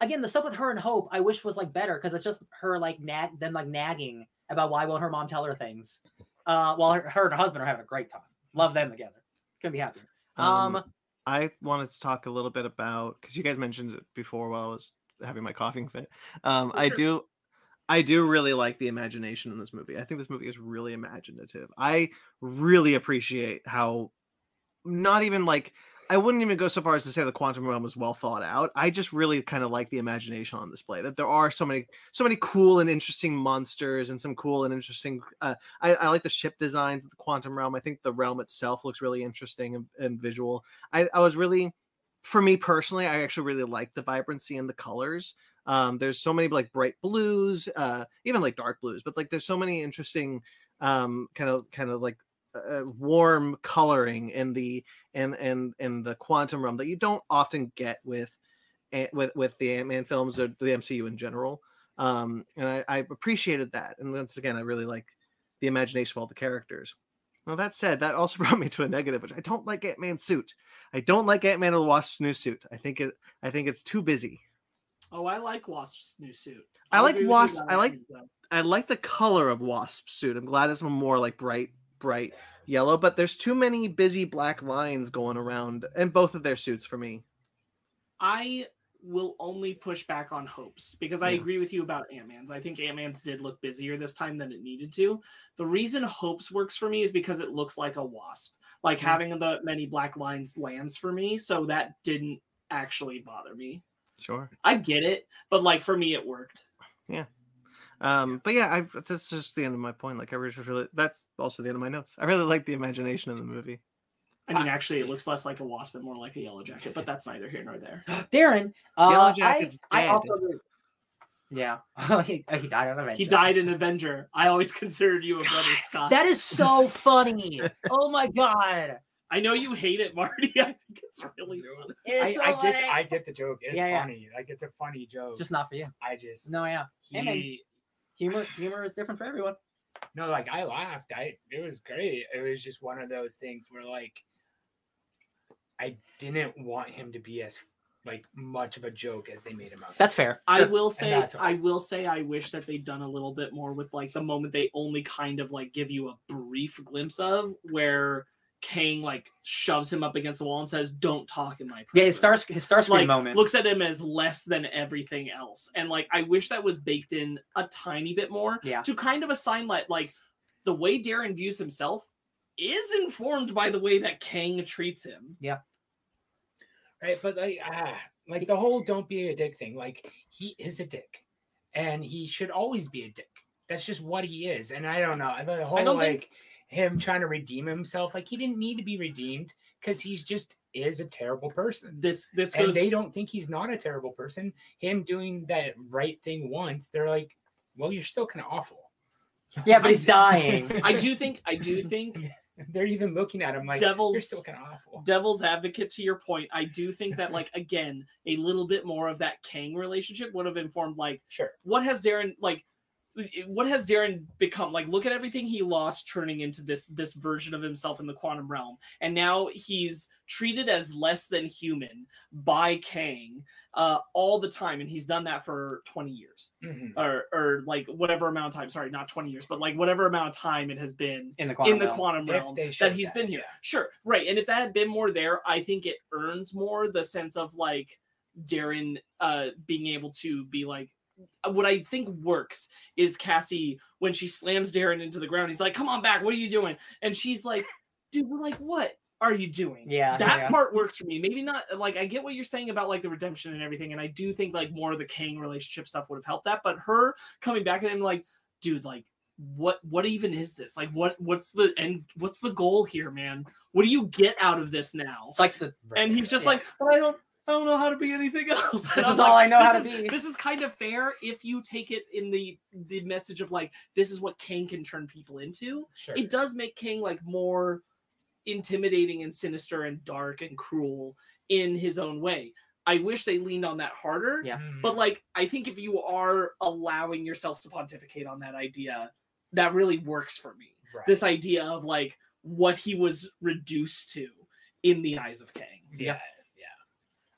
again, the stuff with her and Hope, I wish was like better because it's just her like nag, then like nagging about why won't her mom tell her things, uh, while her, her and her husband are having a great time. Love them together. Couldn't be happier. Um, I wanted to talk a little bit about because you guys mentioned it before while I was having my coughing fit. Um, I Sure. do, I do really like the imagination in this movie. I think this movie is really imaginative. I really appreciate how not even like I wouldn't even go so far as to say the quantum realm was well thought out. I just really kind of like the imagination on display. That there are so many, so many cool and interesting monsters and some cool and interesting. Uh, I, I like the ship designs of the quantum realm. I think the realm itself looks really interesting and, and visual. I, I was really, for me personally, I actually really like the vibrancy and the colors. Um, there's so many like bright blues, uh, even like dark blues, but like there's so many interesting um kind of kind of like uh, warm coloring in the in in in the quantum realm that you don't often get with with with the Ant-Man films or the MCU in general. Um, and I, I appreciated that. And once again, I really like the imagination of all the characters. Well, that said, that also brought me to a negative, which I don't like Ant Man's suit. I don't like Ant Man and the Wasp's new suit. I think it I think it's too busy. Oh, I like Wasp's new suit. I I'll like Wasp- I like- I like the color of Wasp's suit. I'm glad it's more like bright, bright yellow, but there's too many busy black lines going around in both of their suits for me. I will only push back on hopes because I Yeah. agree with you about Ant Man's. I think Ant Man's did look busier this time than it needed to. The reason hopes works for me is because it looks like a wasp. Like Mm. having the many black lines lands for me, so that didn't actually bother me. Sure. I get it, but like for me, it worked. Um, but yeah, I that's just the end of my point. Like I was just really that's also the end of my notes. I really like the imagination of the movie. I mean, actually, it looks less like a wasp and more like a yellow jacket, but that's neither here nor there. Darren, uh, Yellow I, Jacket's I dead. also agree. Yeah, he, he died on Avenger. He died in Avenger. I always considered you a brother, Scott. That is so funny. oh my god. I know you hate it, Marty. I think it's really funny. It's I, so I get funny. I get the joke. It's Yeah, yeah. funny. Like it's a funny joke. Just not for you. I just No, yeah. he, Hey, man. Humor, humor is different for everyone. no like I laughed. I it was great. It was just one of those things where like I didn't want him to be as like much of a joke as they made him out. That's fair. I will say. I will say, I wish that they'd done a little bit more with like the moment they only kind of like give you a brief glimpse of where Kang like shoves him up against the wall and says, "Don't talk in my presence." Yeah, his star his Starscream like moment. looks at him as less than everything else, and like I wish that was baked in a tiny bit more Yeah. to kind of assign like like the way Darren views himself is informed by the way that Kang treats him. Yeah, right? But like, ah, like the whole "don't be a dick" thing. Like he is a dick, and he should always be a dick. That's just what he is. And I don't know. I the whole don't like think- him trying to redeem himself, like he didn't need to be redeemed because he's just is a terrible person. This this And they don't think he's not a terrible person. Him doing that right thing once, they're like, "Well, you're still kind of awful." yeah, but he's dying. I do think I do think They're even looking at him like, "You're Devil's- still kind of awful." devil's advocate to your point. I do think that like again a little bit more of that Kang relationship would have informed like Sure. what has Darren like what has Darren become like look at everything he lost turning into this this version of himself in the quantum realm and now he's treated as less than human by Kang uh all the time and he's done that for 20 years Mhm. or or like whatever amount of time sorry not 20 years but like whatever amount of time it has been in the quantum in the realm. quantum realm that he's that, been here. yeah. Sure, right. And if that had been more there, I think it earns more the sense of like Darren uh being able to be like what I think works is Cassie when she slams Darren into the ground, he's like, Come on back, what are you doing? And she's like, Dude, we're like, what are you doing? Yeah, that yeah. part works for me. Maybe not like I get what you're saying about like the redemption and everything, and I do think like more of the Kang relationship stuff would have helped that. But her coming back at him like, dude, like what what even is this? Like what what's the end what's the goal here, man? What do you get out of this now? It's like the And he's just Yeah. like, but I don't I don't know how to be anything else. And This I'm is all I know this how to is- be. This is kind of fair if you take it in the the message of like this is what Kang can turn people into Sure. it does make Kang like more intimidating and sinister and dark and cruel in his own way. I wish they leaned on that harder. Yeah. Mhm. But like I think if you are allowing yourself to pontificate on that idea, that really works for me. Right. This idea of like what he was reduced to in the eyes of Kang. yeah.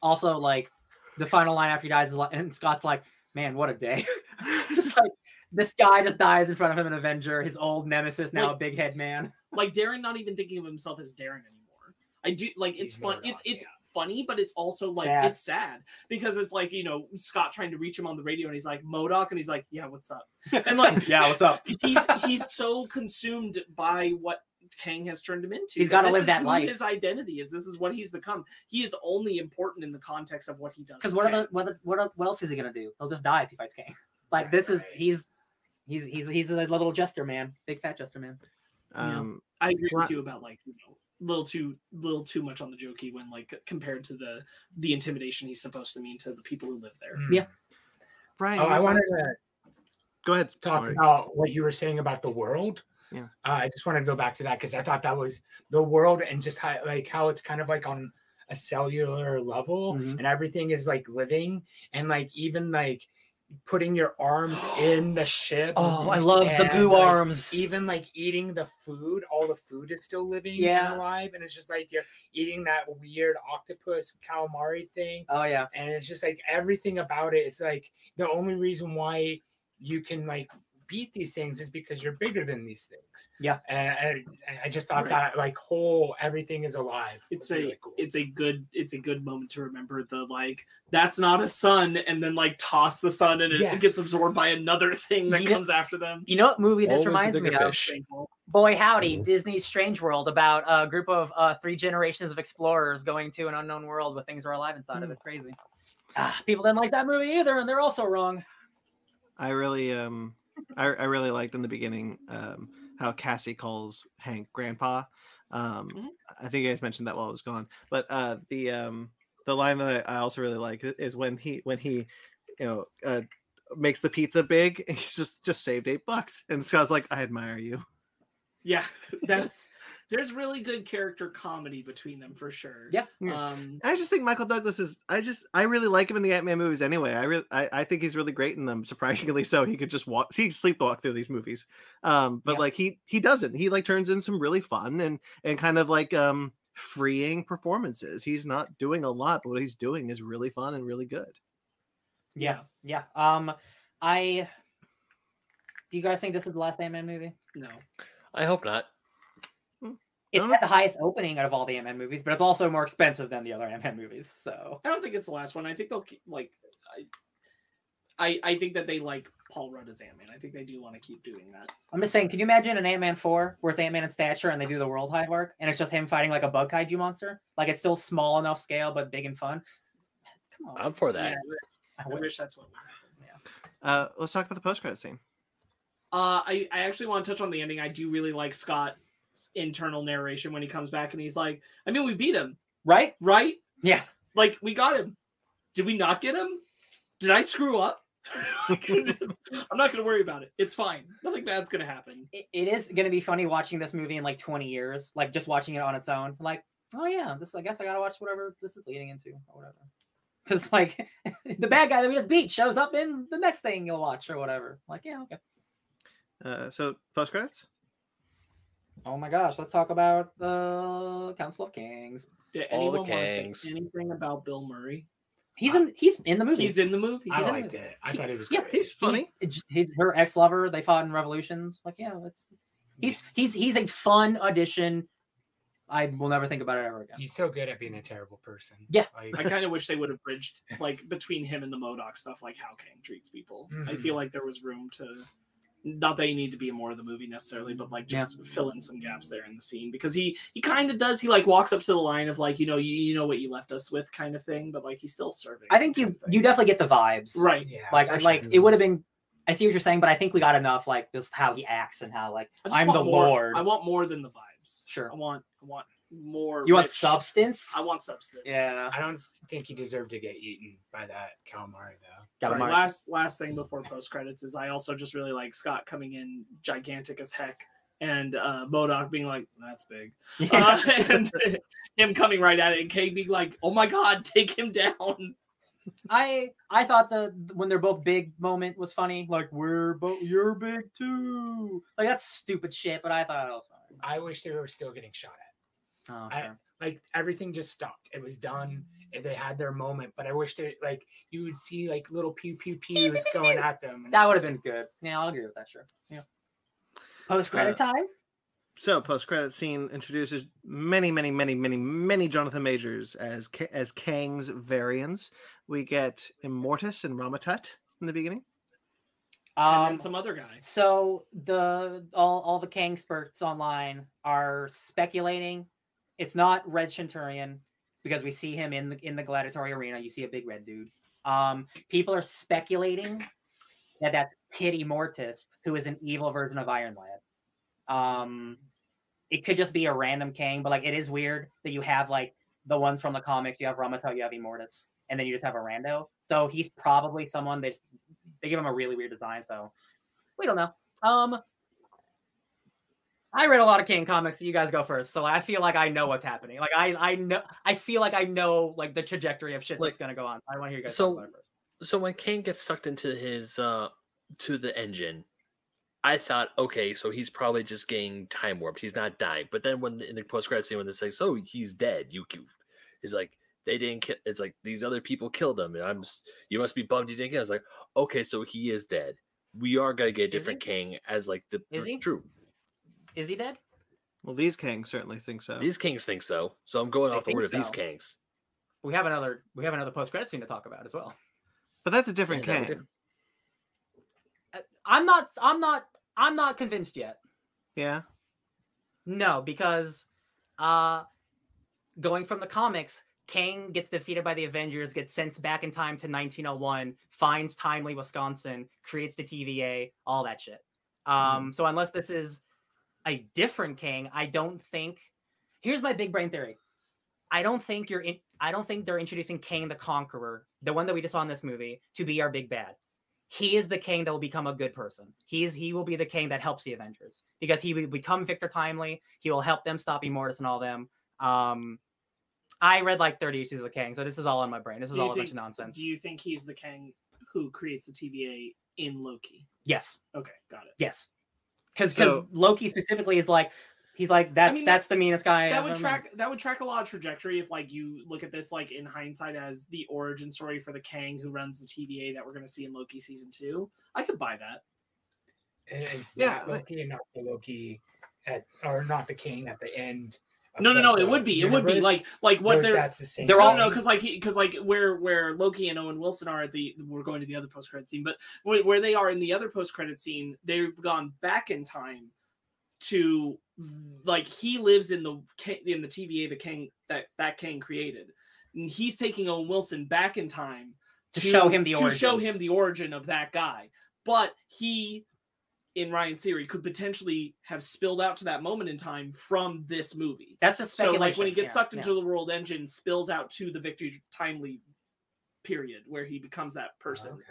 Also like the final line after he dies is like, and Scott's like, "Man, what a day!" just like this guy just dies in front of him, an Avenger, his old nemesis, now a big head man. Like Darren not even thinking of himself as Darren anymore. I do like it's He's fun. more It's it's yeah. funny, but it's also like Sad. it's sad because it's like you know Scott trying to reach him on the radio and he's like MODOK and he's like yeah what's up and like yeah, what's up? he's he's so consumed by what Kang has turned him into. He's got gotta live is that who life. His identity is this is what he's become. He is only important in the context of what he does. Because what, other, what, what, what else is he gonna do? He'll just die if he fights Kang. Like Right, this is right. he's he's he's he's a little jester man, big fat jester man. Yeah. Um, I agree Gla- with you about like you know little too little too much on the jokey when like compared to the the intimidation he's supposed to mean to the people who live there. Mm. Yeah. Brian, Oh, I wanted to go ahead. talk Maury. about what you were saying about the world. Yeah. Uh, I just wanted to go back to that because I thought that was the world and just how like how it's kind of like on a cellular level Mhm. and everything is like living and like even like putting your arms in the ship. Oh, I love the goo like, arms. Even like eating the food, all the food is still living Yeah. and alive, and it's just like you're eating that weird octopus calamari thing Oh yeah. and it's just like everything about it it's like the only reason why you can like beat these things is because you're bigger than these things Yeah. and, and i just thought Right. that like whole everything is alive It's a really cool. it's a good it's a good moment to remember the like that's not a sun and then like toss the sun and it, Yeah. gets absorbed by another thing that You know- comes after them. You know what movie this Always reminds me bigger of? Boy Howdy, Disney's Strange World, about a group of uh, three generations of explorers going to an unknown world where things are alive inside of it. Crazy. Ah, people didn't like that movie either, and they're also wrong. I really um I, I really liked in the beginning um how Cassie calls Hank grandpa. Um Mhm. I think you guys mentioned that while I was gone. But uh the um the line that I I also really like is when he when he you know uh makes the pizza big and he's just just saved eight bucks and Scott's like I admire you. Yeah, that's there's really good character comedy between them for sure. Yeah. Yeah. Um I just think Michael Douglas is. I just I really like him in the Ant Man movies anyway. I really I, I think he's really great in them. Surprisingly so, he could just walk. He sleepwalk through these movies. Um, but Yeah. like he he doesn't. He like turns in some really fun and and kind of like um freeing performances. He's not doing a lot, but what he's doing is really fun and really good. Yeah, yeah. Um, I. Do you guys think this is the last Ant Man movie? no. I hope not. It had the highest opening out of all the Ant Man movies, but it's also more expensive than the other Ant Man movies. So I don't think it's the last one. I think they'll keep like I I, I think that they like Paul Rudd as Ant Man. I think they do want to keep doing that. I'm just saying, can you imagine an Ant Man four where it's Ant Man in stature and they do the world high arc and it's just him fighting like a bug kaiju monster? Like it's still small enough scale but big and fun. Come on, I'm for that. I I wish. wish that's what would happen. Uh, let's talk about the post credit scene. Uh, I, I actually want to touch on the ending. I do really like Scott's internal narration when he comes back and he's like, I mean, we beat him, right? right? Yeah. Like, we got him. Did we not get him? Did I screw up? Just- I'm not going to worry about it. It's fine. Nothing bad's going to happen. It, it is going to be funny watching this movie in like 20 years, like just watching it on its own. Like, oh yeah, this I guess I gotta watch whatever this is leading into or whatever. Because like the bad guy that we just beat shows up in the next thing you'll watch or whatever. Like, yeah, okay. Uh, so post credits. Oh my gosh, let's talk about the Council of Kangs. Did All the anyone want to say Kangs. anything about Bill Murray? He's in. He's in the movie. He's in the movie. i he's in liked it. it i He- thought it was yeah, great. He's funny. He's, he's her ex lover. They fought in revolutions. Like, yeah, it's, he's he's he's a fun addition. I will never think about it ever again. he's so good at being a terrible person Yeah. like, I kind of wish they would have bridged like between him and the MODOK stuff, like how Kang treats people. I Mhm. feel like there was room to, not that you need to be more of the movie necessarily, but like just fill in some gaps there in the scene because he he kind of does. He like walks up to the line of like you know you, you know what you left us with kind of thing, but like he's still serving. I think you kind of thing. you definitely get the vibes. right. yeah Like for I like sure. it would have been. I see what you're saying, but I think we got enough. Like just how he acts and how like I just I'm the more- Lord. I want more than the vibes. Sure. I want I want more. you want substance? I want substance. Yeah. i don't think you deserve to get eaten by that calamari though Sorry, Calamari. last last thing before post credits is I also just really like Scott coming in gigantic as heck and uh MODOK being like that's big uh, and him coming right at it and Kate being like oh my god take him down I I thought the when they're both big moment was funny. Like we're both you're big too. Like that's stupid shit, but I thought it was funny. i wish they were still getting shot at Oh, I- like everything just stopped. It was done. They had their moment, but I wish they like you would see like little pew pew pews going at them. that would have been good. Yeah, I'll agree with that. Sure. Yeah. Post credit Uh, time. So post credit scene introduces many, many, many, many, many Jonathan Majors as Ka- as Kang's variants. We get Immortus and Rama-Tut in the beginning. and Um, then some other guy. So the all all the Kang spurts online are speculating. It's not Red Centurion because we see him in the in the gladiatory arena. You see a big red dude. Um, people are speculating that that's Kid Immortus, who is an evil version of Iron Lad. Um, it could just be a random kang, but like it is weird that you have like the ones from the comics. You have Rama-Tut, you have Immortus, and then you just have a rando. So he's probably someone that's they give him a really weird design. So we don't know. Um, I read a lot of Kang comics. So you guys go first. So I feel like I know what's happening. Like I, I know, I feel like I know like the trajectory of shit Like- that's gonna go on. I want to hear you guys So- talk about it first. so when Kang gets sucked into his uh to the engine, I thought, okay, so he's probably just getting time warped. He's not dying. But then when in the post credit scene when they say, "So he's dead," you you is like they didn't kill. It's like these other people killed him, and I'm. You must be bummed you didn't get. I was like, okay, so he is dead. We are gonna get a different Kang as like the Is he? true. Is he dead? Well, these kangs certainly think so. These kangs think so, so I'm going They off the think word of these kangs. We have another. We have another post credit scene to talk about as well. But that's a different Yeah, kang. Uh, I'm not. I'm not. I'm not convinced yet. Yeah. No, because uh going from the comics, Kang gets defeated by the Avengers, gets sent back in time to 1901, finds Timely, Wisconsin, creates the TVA, all that shit. Um, so unless this is a different kang. I don't think. Here's my big brain theory. I don't think you're in. I don't think they're introducing Kang the Conqueror, the one that we just saw in this movie, to be our big bad. He is the kang that will become a good person. He is. He will be the kang that helps the Avengers because he will become Victor Timely. He will help them stop Immortus and all them. Um, I read like 30 issues of Kang, so this is all in my brain. This is all a bunch of nonsense. Do you think he's the kang who creates the TVA in Loki? Yes, Okay, got it. yes, because because So- Loki specifically is like he's like that's mean, that's the meanest guy. that would ever met." track that would track a lot of trajectory if like you look at this like in hindsight as the origin story for the Kang who runs the TVA that we're going to see in Loki season 2. I could buy that. And it's Yeah, not like- Loki and not the Loki at or not the kang at the end. Of No, no, no, it would be. It would be like like what they're that's the same. they're all- thing. no, because like he because like where where Loki and Owen Wilson are at the we're going to the other post credit scene, but where, where they are in the other post credit scene, they've gone back in time to like he lives in the in the TVA the King that that King created, and he's taking Owen Wilson back in time To show him the to show him the origin of that guy, but he. In Ryan's theory, could potentially have spilled out to that moment in time from this movie. That's just So like when he gets yeah, sucked yeah. into the world engine, spills out to the Victor Timely period where he becomes that person. Okay.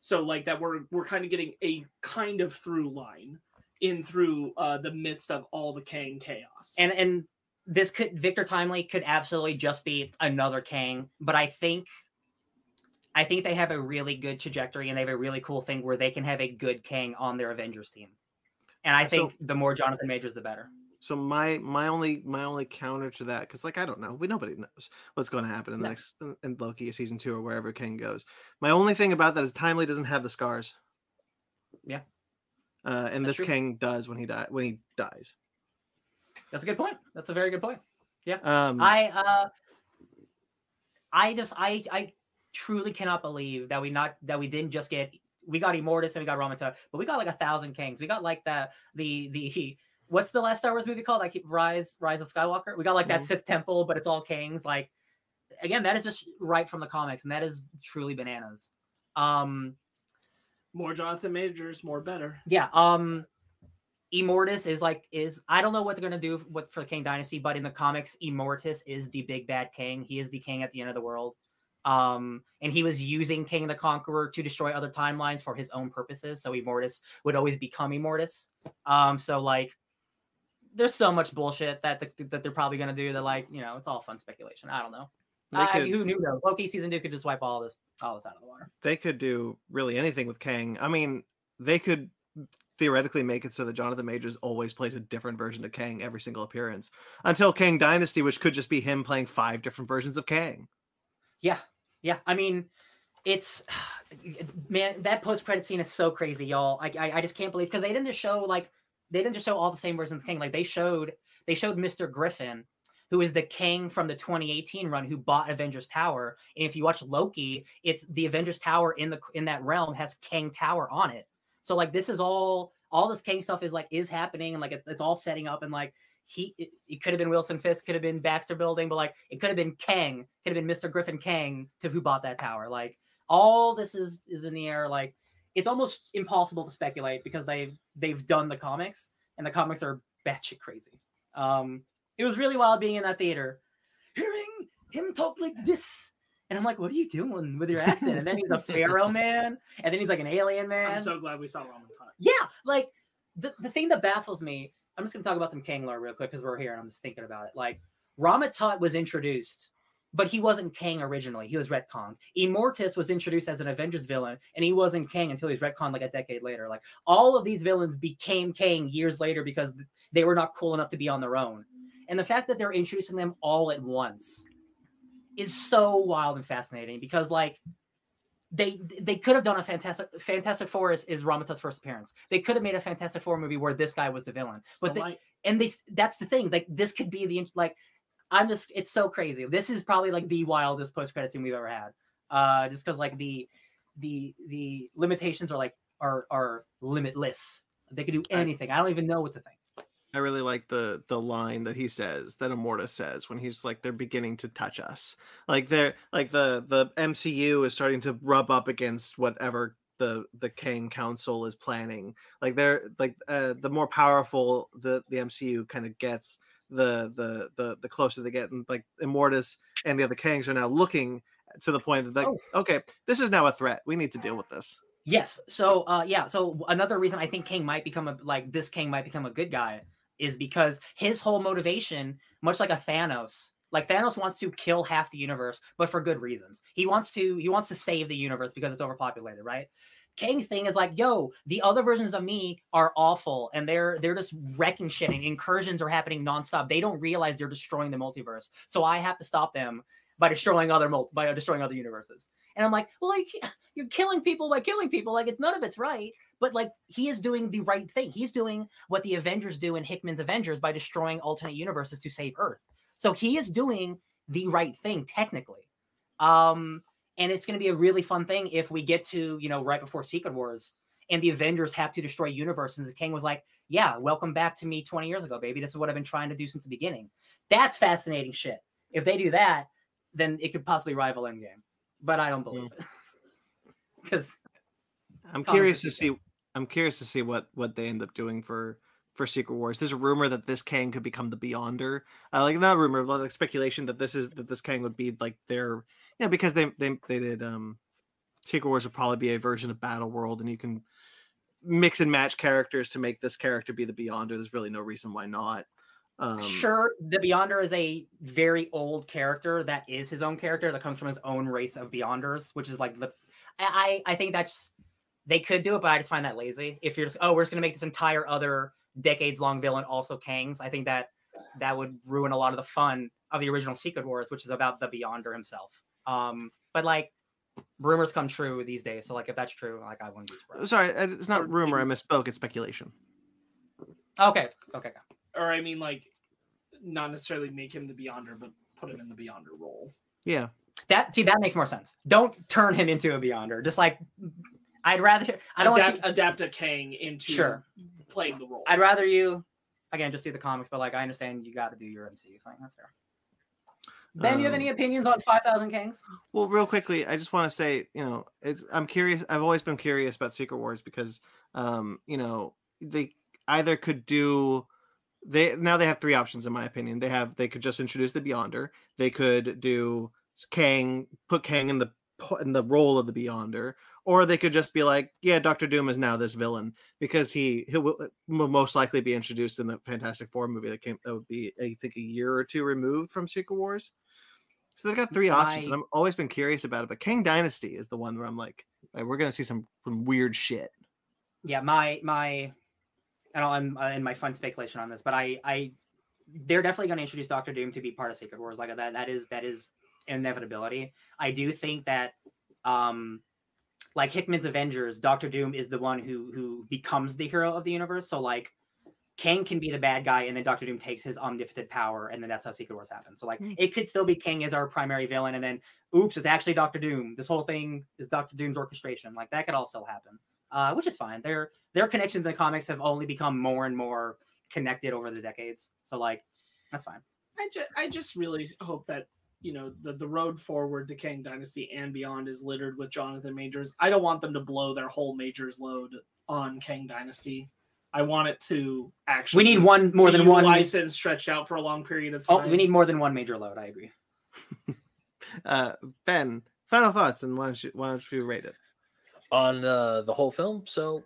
So like that we're we're kind of getting a kind of through line in through uh the midst of all the Kang chaos. and and this could Victor Timely could absolutely just be another Kang, but I think I think they have a really good trajectory and they have a really cool thing where they can have a good Kang on their Avengers team. And I So- think the more Jonathan Majors, the better. So my my only my only counter to that, because like I don't know, we nobody knows what's going to happen in the No. next in- in Loki season two or wherever Kang goes. My only thing about that is Timely doesn't have the scars. Yeah. Uh, and That's this true. Kang does when he die when he dies. That's a good point. That's a very good point. Yeah, um, I uh I just I I truly cannot believe that we not that we didn't just get we got Immortus and we got Rama-Tut, but we got like a thousand kangs. We got like that the the what's the last Star Wars movie called? I keep Rise Rise of Skywalker. We got like that Mhm. Sith temple, but it's all kangs. Like again, that is just right from the comics, and that is truly bananas. Um more Jonathan Majors, more better. yeah um immortus is like is i don't know what they're going to do with for kang dynasty but in the comics immortus is the big bad kang he is the kang at the end of the world um and he was using kang the conqueror to destroy other timelines for his own purposes so immortus would always become immortus. Um so like there's so much bullshit that the, that they're probably going to do that like you know it's all fun speculation i don't know. I- who knew though loki season two could just wipe all this all this out of the water. They could do really anything with Kang. I mean, they could theoretically make it so that Jonathan Majors always plays a different version of Kang every single appearance until Kang Dynasty, which could just be him playing five different versions of Kang. Yeah, yeah. I mean, it's man, that post credit scene is so crazy, y'all. I, I I just can't believe because they didn't just show like they didn't just show all the same versions of Kang. Like they showed they showed Mr. Griffin, who is the Kang from the 2018 run who bought Avengers Tower. And if you watch Loki, it's the Avengers Tower in the in that realm has Kang Tower on it. So like this is all all this Kang stuff is like is happening and like it's, it's all setting up and like he it, it could have been Wilson Fisk, could have been Baxter Building, but like it could have been Kang, could have been Mr. Griffin Kang to who bought that tower. Like all this is is in the air. Like it's almost impossible to speculate because they they've done the comics and the comics are batshit crazy. Um, it was really wild being in that theater, hearing him talk like this. And I'm like, what are you doing with your accent? And then he's a pharaoh man, and then he's like an alien man. I'm so glad we saw Rama-Tut. Yeah, like the, the thing that baffles me, I'm just gonna talk about some Kang lore real quick because we're here and I'm just thinking about it. Like Rama-Tut was introduced, but he wasn't Kang originally. He was retconned. Immortus was introduced as an Avengers villain, and he wasn't Kang until he's retconned like a decade later. Like all of these villains became Kang years later because they were not cool enough to be on their own. And the fact that they're introducing them all at once is so wild and fascinating because like they they could have done a fantastic Fantastic Four is, is Rama-Tut's first appearance. They could have made a Fantastic Four movie where this guy was the villain. But they, and they that's the thing. Like this could be the like I'm just it's so crazy. This is probably like the wildest post credit scene we've ever had. Uh just because like the the the limitations are like are are limitless. They could do anything. I don't even know what to think. I really like the the line that he says that Immortus says when he's like they're beginning to touch us. Like they're like the the MCU is starting to rub up against whatever the the Kang Council is planning. Like they're like uh, the more powerful the the MCU kind of gets, the the the the closer they get. And like Immortus and the other Kangs are now looking to the point that like Oh. okay, this is now a threat. We need to deal with this. Yes. So uh yeah, so another reason I think Kang might become a like this Kang might become a good guy is because his whole motivation, much like a Thanos, like Thanos wants to kill half the universe, but for good reasons. He wants to he wants to save the universe because it's overpopulated, right? Kang thing is like, yo, the other versions of me are awful and they're they're just wrecking shit and incursions are happening nonstop. They don't realize they're destroying the multiverse. So I have to stop them by destroying other multi by destroying other universes. And I'm like, well, like you're killing people by killing people. Like it's none of it's right. But like he is doing the right thing. He's doing what the Avengers do in Hickman's Avengers by destroying alternate universes to save Earth. So he is doing the right thing technically. Um, and it's going to be a really fun thing if we get to you know right before Secret Wars and the Avengers have to destroy universes. And Kang was like, "Yeah, welcome back to me 20 years ago, baby. This is what I've been trying to do since the beginning." That's fascinating shit. If they do that, then it could possibly rival Endgame. But I don't believe it because I'm curious to see. I'm curious to see what what they end up doing for for Secret Wars. There's a rumor that this Kang could become the Beyonder. Uh, like not a rumor, but like speculation that this is that this Kang would be like their, you know, because they they they did um, Secret Wars would probably be a version of Battle World, and you can mix and match characters to make this character be the Beyonder. There's really no reason why not. Um, sure, the Beyonder is a very old character that is his own character that comes from his own race of Beyonders, which is like the. I I think that's they could do it, but I just find that lazy. If you're just oh, we're just gonna make this entire other decades long villain also Kangs, I think that that would ruin a lot of the fun of the original Secret Wars, which is about the Beyonder himself. Um, but like rumors come true these days, so like if that's true, like I wouldn't be surprised. Sorry, it's not rumor. I misspoke. It's speculation. Okay, okay, okay. Or I mean, like, not necessarily make him the Beyonder, but put him in the Beyonder role. Yeah, That see that makes more sense. Don't turn him into a Beyonder. Just like I'd rather I don't want adapt, you, adapt a Kang into Sure. playing the role. I'd rather you again just do the comics, but like I understand you got to do your MCU thing. That's fair. Ben, do you have Um, any opinions on Five Thousand Kangs? Well, real quickly, I just want to say, you know, it's, I'm curious. I've always been curious about Secret Wars because, um, you know, they either could do they now they have three options in my opinion. They have they could just introduce the Beyonder. They could do Kang, put Kang in the in the role of the Beyonder, or they could just be like, yeah, Doctor Doom is now this villain because he he will, will most likely be introduced in the Fantastic Four movie that came that would be I think a year or two removed from Secret Wars. So they've got three options, and I've always been curious about it. But Kang Dynasty is the one where I'm like, like, we're gonna see some some weird shit. Yeah, my my, and I'll end, uh, end my fun speculation on this, but I I they're definitely going to introduce Doctor Doom to be part of Secret Wars like that. That is that is inevitability. I do think that um like Hickman's Avengers, Doctor Doom is the one who who becomes the hero of the universe. So like Kang can be the bad guy, and then Doctor Doom takes his omnipotent power, and then that's how Secret Wars happens. So like Mm. it could still be Kang as our primary villain, and then oops, it's actually Doctor Doom. This whole thing is Doctor Doom's orchestration. Like that could all still happen. uh, which is fine. Their their connections in the comics have only become more and more connected over the decades. So like, that's fine. I just, I just really hope that you know the the road forward to Kang Dynasty and beyond is littered with Jonathan Majors. I don't want them to blow their whole Majors load on Kang Dynasty. I want it to actually. We need one more than one. utilized and stretched out for a long period of time. Oh, we need more than one major load. I agree. Uh, ben, final thoughts, and why don't you why don't you rate it? on uh, the whole film. So,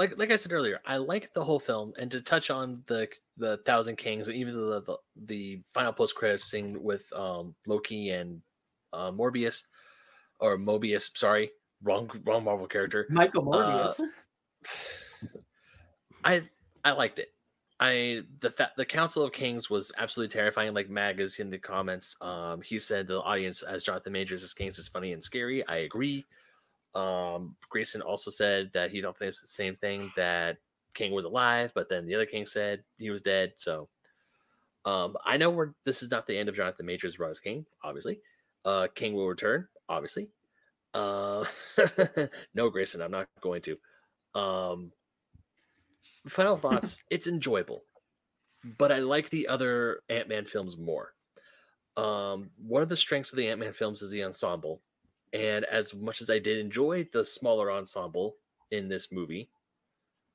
like like I said earlier, I like the whole film, and to touch on the the Thousand Kangs, and even the the, the final post credits scene with um, Loki and uh, Morbius or Mobius. Sorry, wrong wrong Marvel character. Michael Uh, Morbius. I I liked it. I the fa- the Council of Kangs was absolutely terrifying. Like Mag is in the comments. Um, he said the audience as Jonathan Majors as Kangs is funny and scary. I agree. Um, Grayson also said that he don't think it's the same thing that Kang was alive, but then the other Kang said he was dead. So um, I know we're this is not the end of Jonathan Majors' run as Kang. Obviously, uh, Kang will return. Obviously, uh, no Grayson, I'm not going to. Um, final thoughts it's enjoyable but i like the other ant-man films more um one of the strengths of the ant-man films is the ensemble and as much as i did enjoy the smaller ensemble in this movie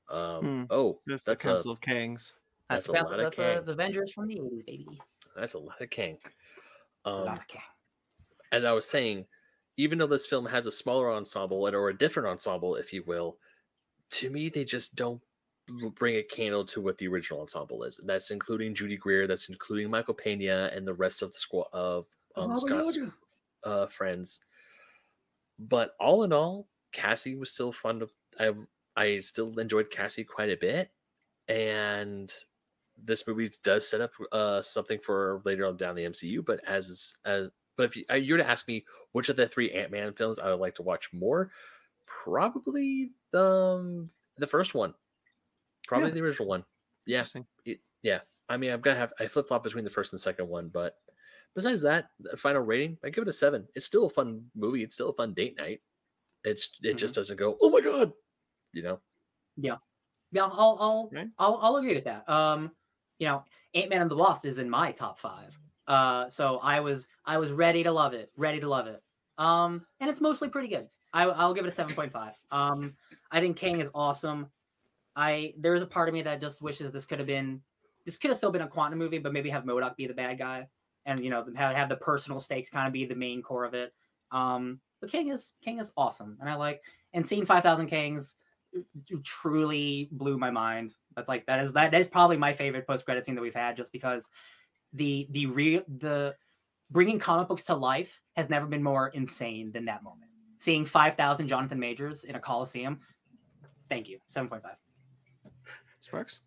um Hmm. oh That's the that's a Council of Kangs. that's That's, a about, lot of that's uh, Kang. the Avengers from the 80s, baby. that's a lot of kang That's a um lot of Kang. as I was saying, even though this film has a smaller ensemble and or a different ensemble, if you will, to me they just don't bring a candle to what the original ensemble is. That's including Judy Greer, that's including Michael Pena and the rest of the squad of um, Scott's uh, friends. But all in all, Cassie was still fun to. I I still enjoyed Cassie quite a bit, and this movie does set up uh, something for later on down the MCU. But as as but if you, uh, you were to ask me which of the three Ant Man films I would like to watch more, probably the um, the first one, probably Yeah. the original one. Yeah, it- yeah. I mean, I'm gonna have I flip flop between the first and second one, but besides that, the final rating, I give it a seven. It's still a fun movie. It's still a fun date night. It's it just doesn't go, oh my god, you know. Yeah, yeah, I'll I'll, Right. I'll I'll agree with that. Um, you know, Ant Man and the Wasp is in my top five. Uh, so I was I was ready to love it, ready to love it. Um, and it's mostly pretty good. I, I'll give it a seven point five. Um, I think Kang is awesome. I there's a part of me that just wishes this could have been this could have still been a quantum movie, but maybe have MODOK be the bad guy, and you know have have the personal stakes kind of be the main core of it. Um, but Kang is Kang is awesome, and I like and seeing five thousand Kangs truly blew my mind. That's like that is that is probably my favorite post credit scene that we've had, just because the the real the bringing comic books to life has never been more insane than that moment. Seeing five thousand Jonathan Majors in a Coliseum. Thank you. Seven point five. Sparks.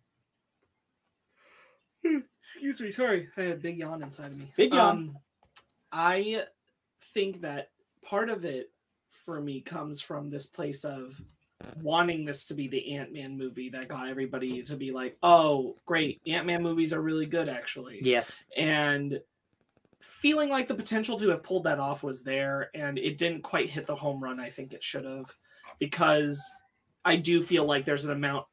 Excuse me, sorry. I had a big yawn inside of me. Big yawn. Um, I think that part of it for me comes from this place of wanting this to be the Ant-Man movie that got everybody to be like, "Oh, great. Ant-Man movies are really good actually." Yes. And feeling like the potential to have pulled that off was there and it didn't quite hit the home run I think it should have because I do feel like there's an amount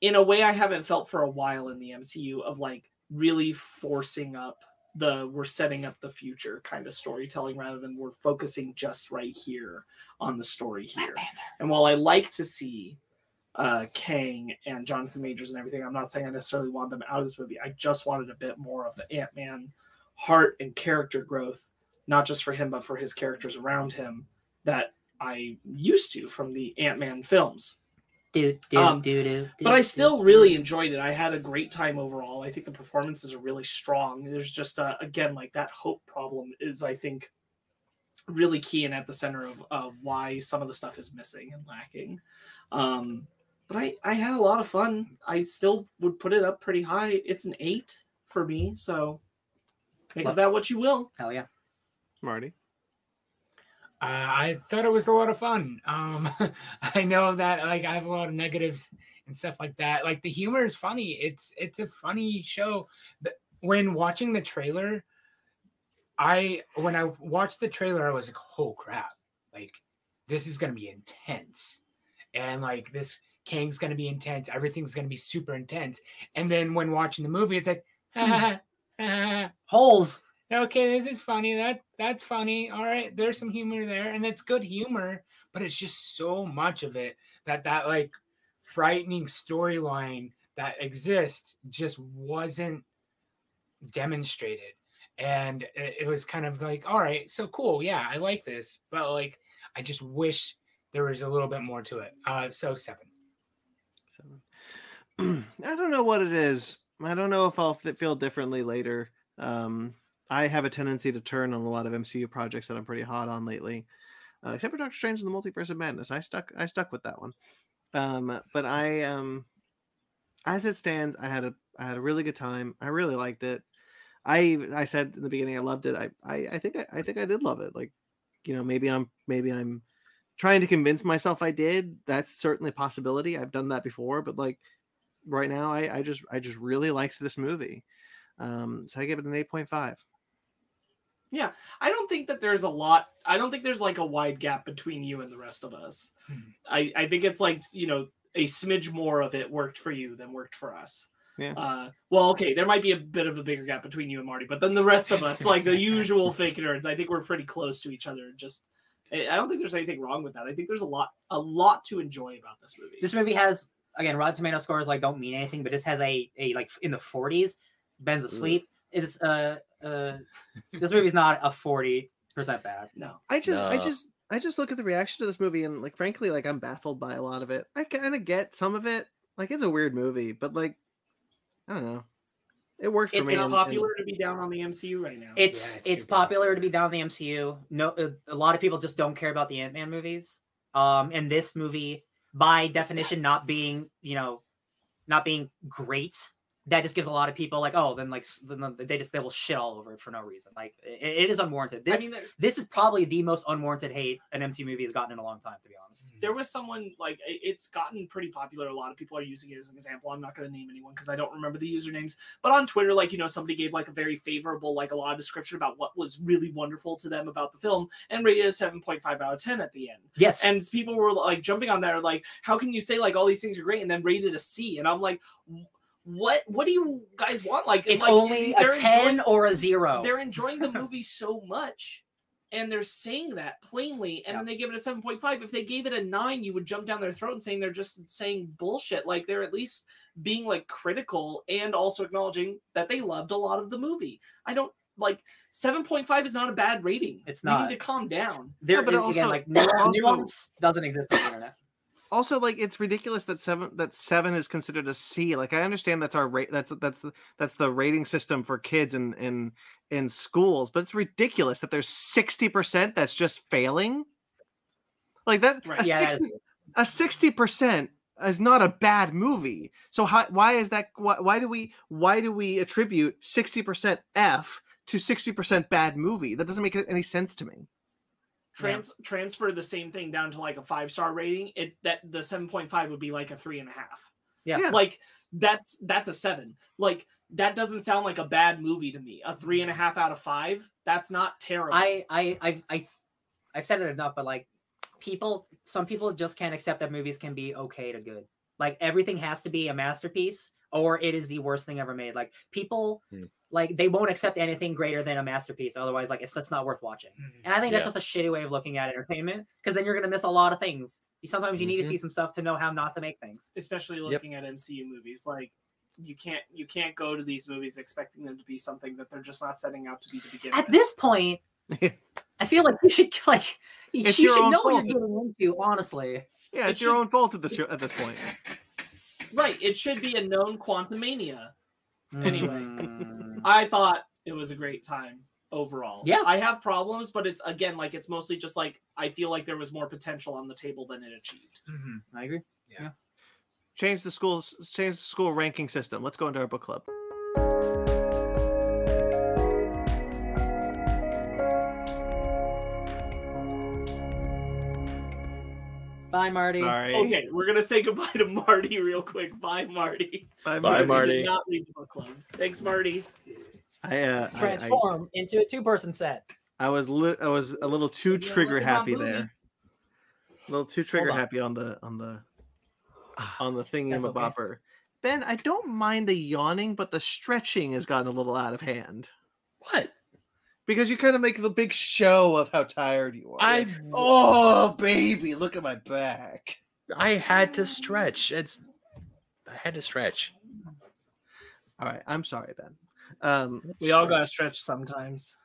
in a way I haven't felt for a while in the MCU of like really forcing up the we're setting up the future kind of storytelling rather than we're focusing just right here on the story here. And while I like to see uh, Kang and Jonathan Majors and everything, I'm not saying I necessarily want them out of this movie. I just wanted a bit more of the Ant Man heart and character growth, not just for him, but for his characters around him that I used to from the Ant Man films. Do do Um, do do. But I still really enjoyed it. I had a great time overall. I think the performances are really strong. There's just uh, again like that hope problem is I think really key and at the center of uh, why some of the stuff is missing and lacking. Um, but I I had a lot of fun. I still would put it up pretty high. It's an eight for me. So make of that what you will. Hell yeah. Marty. Uh, I thought it was a lot of fun. Um, I know that like I have a lot of negatives and stuff like that. Like the humor is funny. It's it's a funny show. When watching the trailer, I when I watched the trailer, I was like, "Oh crap! Like this is gonna be intense." and like this Kang's gonna be intense, everything's gonna be super intense. And then when watching the movie, it's like, "Ah, ah, Holes. Okay, this is funny. That that's funny. All right, there's some humor there, and it's good humor, but it's just so much of it that that like frightening storyline that exists just wasn't demonstrated. And it, it was kind of like, all right, so cool, yeah, I like this, but like, I just wish there was a little bit more to it. Uh, so seven. Seven. I don't know what it is. I don't know if I'll feel differently later. Um, I have a tendency to turn on a lot of MCU projects that I'm pretty hot on lately, uh, except for Doctor Strange and the Multiverse of Madness. I stuck. I stuck with that one. Um, but I, um, as it stands, I had a I had a really good time. I really liked it. I I said in the beginning I loved it. I I, I think I, I think I did love it. Like, you know, maybe I'm maybe I'm trying to convince myself I did. That's certainly a possibility. I've done that before, but like right now, I, I just I just really liked this movie. Um, so I give it an eight point five. Yeah, I don't think that there's a lot. I don't think there's like a wide gap between you and the rest of us. Hmm. I I think it's like you know a smidge more of it worked for you than worked for us. Yeah. Uh, well, okay, there might be a bit of a bigger gap between you and Marty, but then the rest of us, like the usual fake nerds, I think we're pretty close to each other. Just, I I don't think there's anything wrong with that. I think there's a lot, a lot to enjoy about this movie. This movie has again Rotten Tomato scores like don't mean anything, but this has a a like in the 40s. Ben's asleep. It's uh uh this movie's not a 40 percent bad. no, I just I just I just look at the reaction to this movie and like frankly like I'm baffled by a lot of it. I kind of get some of it. Like it's a weird movie, but like I don't know. It worked for It's- me. it's and- popular to be down on the MCU right now. It's it's it's popular popular. to be down on the MCU. No, uh, a lot of people just don't care about the Ant Man movies. Um, and this movie, by definition, not being you know, not being great, that just gives a lot of people like, oh, then like then they just they will shit all over it for no reason. Like it, it is unwarranted. This I mean, this is probably the most unwarranted hate an MCU movie has gotten in a long time, to be honest. Mm-hmm. there was someone like it's gotten pretty popular. A lot of people are using it as an example. I'm not going to name anyone because I don't remember the usernames. But on Twitter, like you know, somebody gave like a very favorable, like a lot of description about what was really wonderful to them about the film, and rated a 7.5 out of 10 at the end. Yes, And people were like jumping on there, like, how can you say like all these things are great and then rated a C? And I'm like, "Wh- what? What do you guys want? Like, it's like, only a ten enjoying- or a zero. they're enjoying the movie so much and they're saying that plainly and Yeah. then they give it a 7.5 if they gave it a 9 you would jump down their throat and saying they're just saying bullshit like they're at least being like critical and also acknowledging that they loved a lot of the movie i don't like 7.5 is not a bad rating It's not. need to calm down There but is, also- again like nuance doesn't exist on the internet. Also like it's ridiculous that seven that seven is considered a C. Like I understand that's our rate that's that's the that's the rating system for kids in in in schools, but it's ridiculous that there's sixty percent that's just failing. Like that Right. a Yeah, sixty a sixty percent is not a bad movie. So how, why is that? Why, why do we why do we attribute sixty percent F to sixty percent bad movie? That doesn't make any sense to me. Trans- transfer the same thing down to like a five star rating it that the 7.5 would be like a three and a half Yeah. Yeah. like that's that's a seven like that doesn't sound like a bad movie to me a three and a half out of five that's not terrible I I I I I've said it enough, but like people, some people just can't accept that movies can be okay to good. Like everything has to be a masterpiece, or it is the worst thing ever made. Like people, Hmm. Like they won't accept anything greater than a masterpiece. Otherwise, like it's just not worth watching. And I think that's Yeah. just a shitty way of looking at entertainment because then you're gonna miss a lot of things. You sometimes you need to Mhm. see some stuff to know how not to make things. especially Yep. looking at mcu movies like you can't you can't go to these movies expecting them to be something that they're just not setting out to be to begin At with. this point, I feel like you should like you It's you should own know what you're getting into. Honestly, Yeah, It it's your should- own fault at this at this point. right it should be a known Quantumania Anyway. I thought it was a great time overall Yeah. i have problems but it's again like it's mostly just like i feel like there was more potential on the table than it achieved Mhm. I agree. Yeah. Change the schools change the school ranking system let's go into our book club Bye, Marty. sorry okay we're gonna say goodbye to marty real quick bye marty Bye, Bye, Marty. did not leave the book club thanks marty I, uh, I- I, Transform into a two-person set. I was li- I was a little too Yeah, trigger look at my happy there A little too trigger on. happy on the on the on the thingy That's of a okay. bopper. Ben, I don't mind the yawning, but the stretching has gotten a little out of hand. What? Because you kind of make the big show of how tired you are. I Like, oh baby, look at my back. I had to stretch. It's I had to stretch. All right, I'm sorry, Ben. Um, We all gotta stretch sometimes.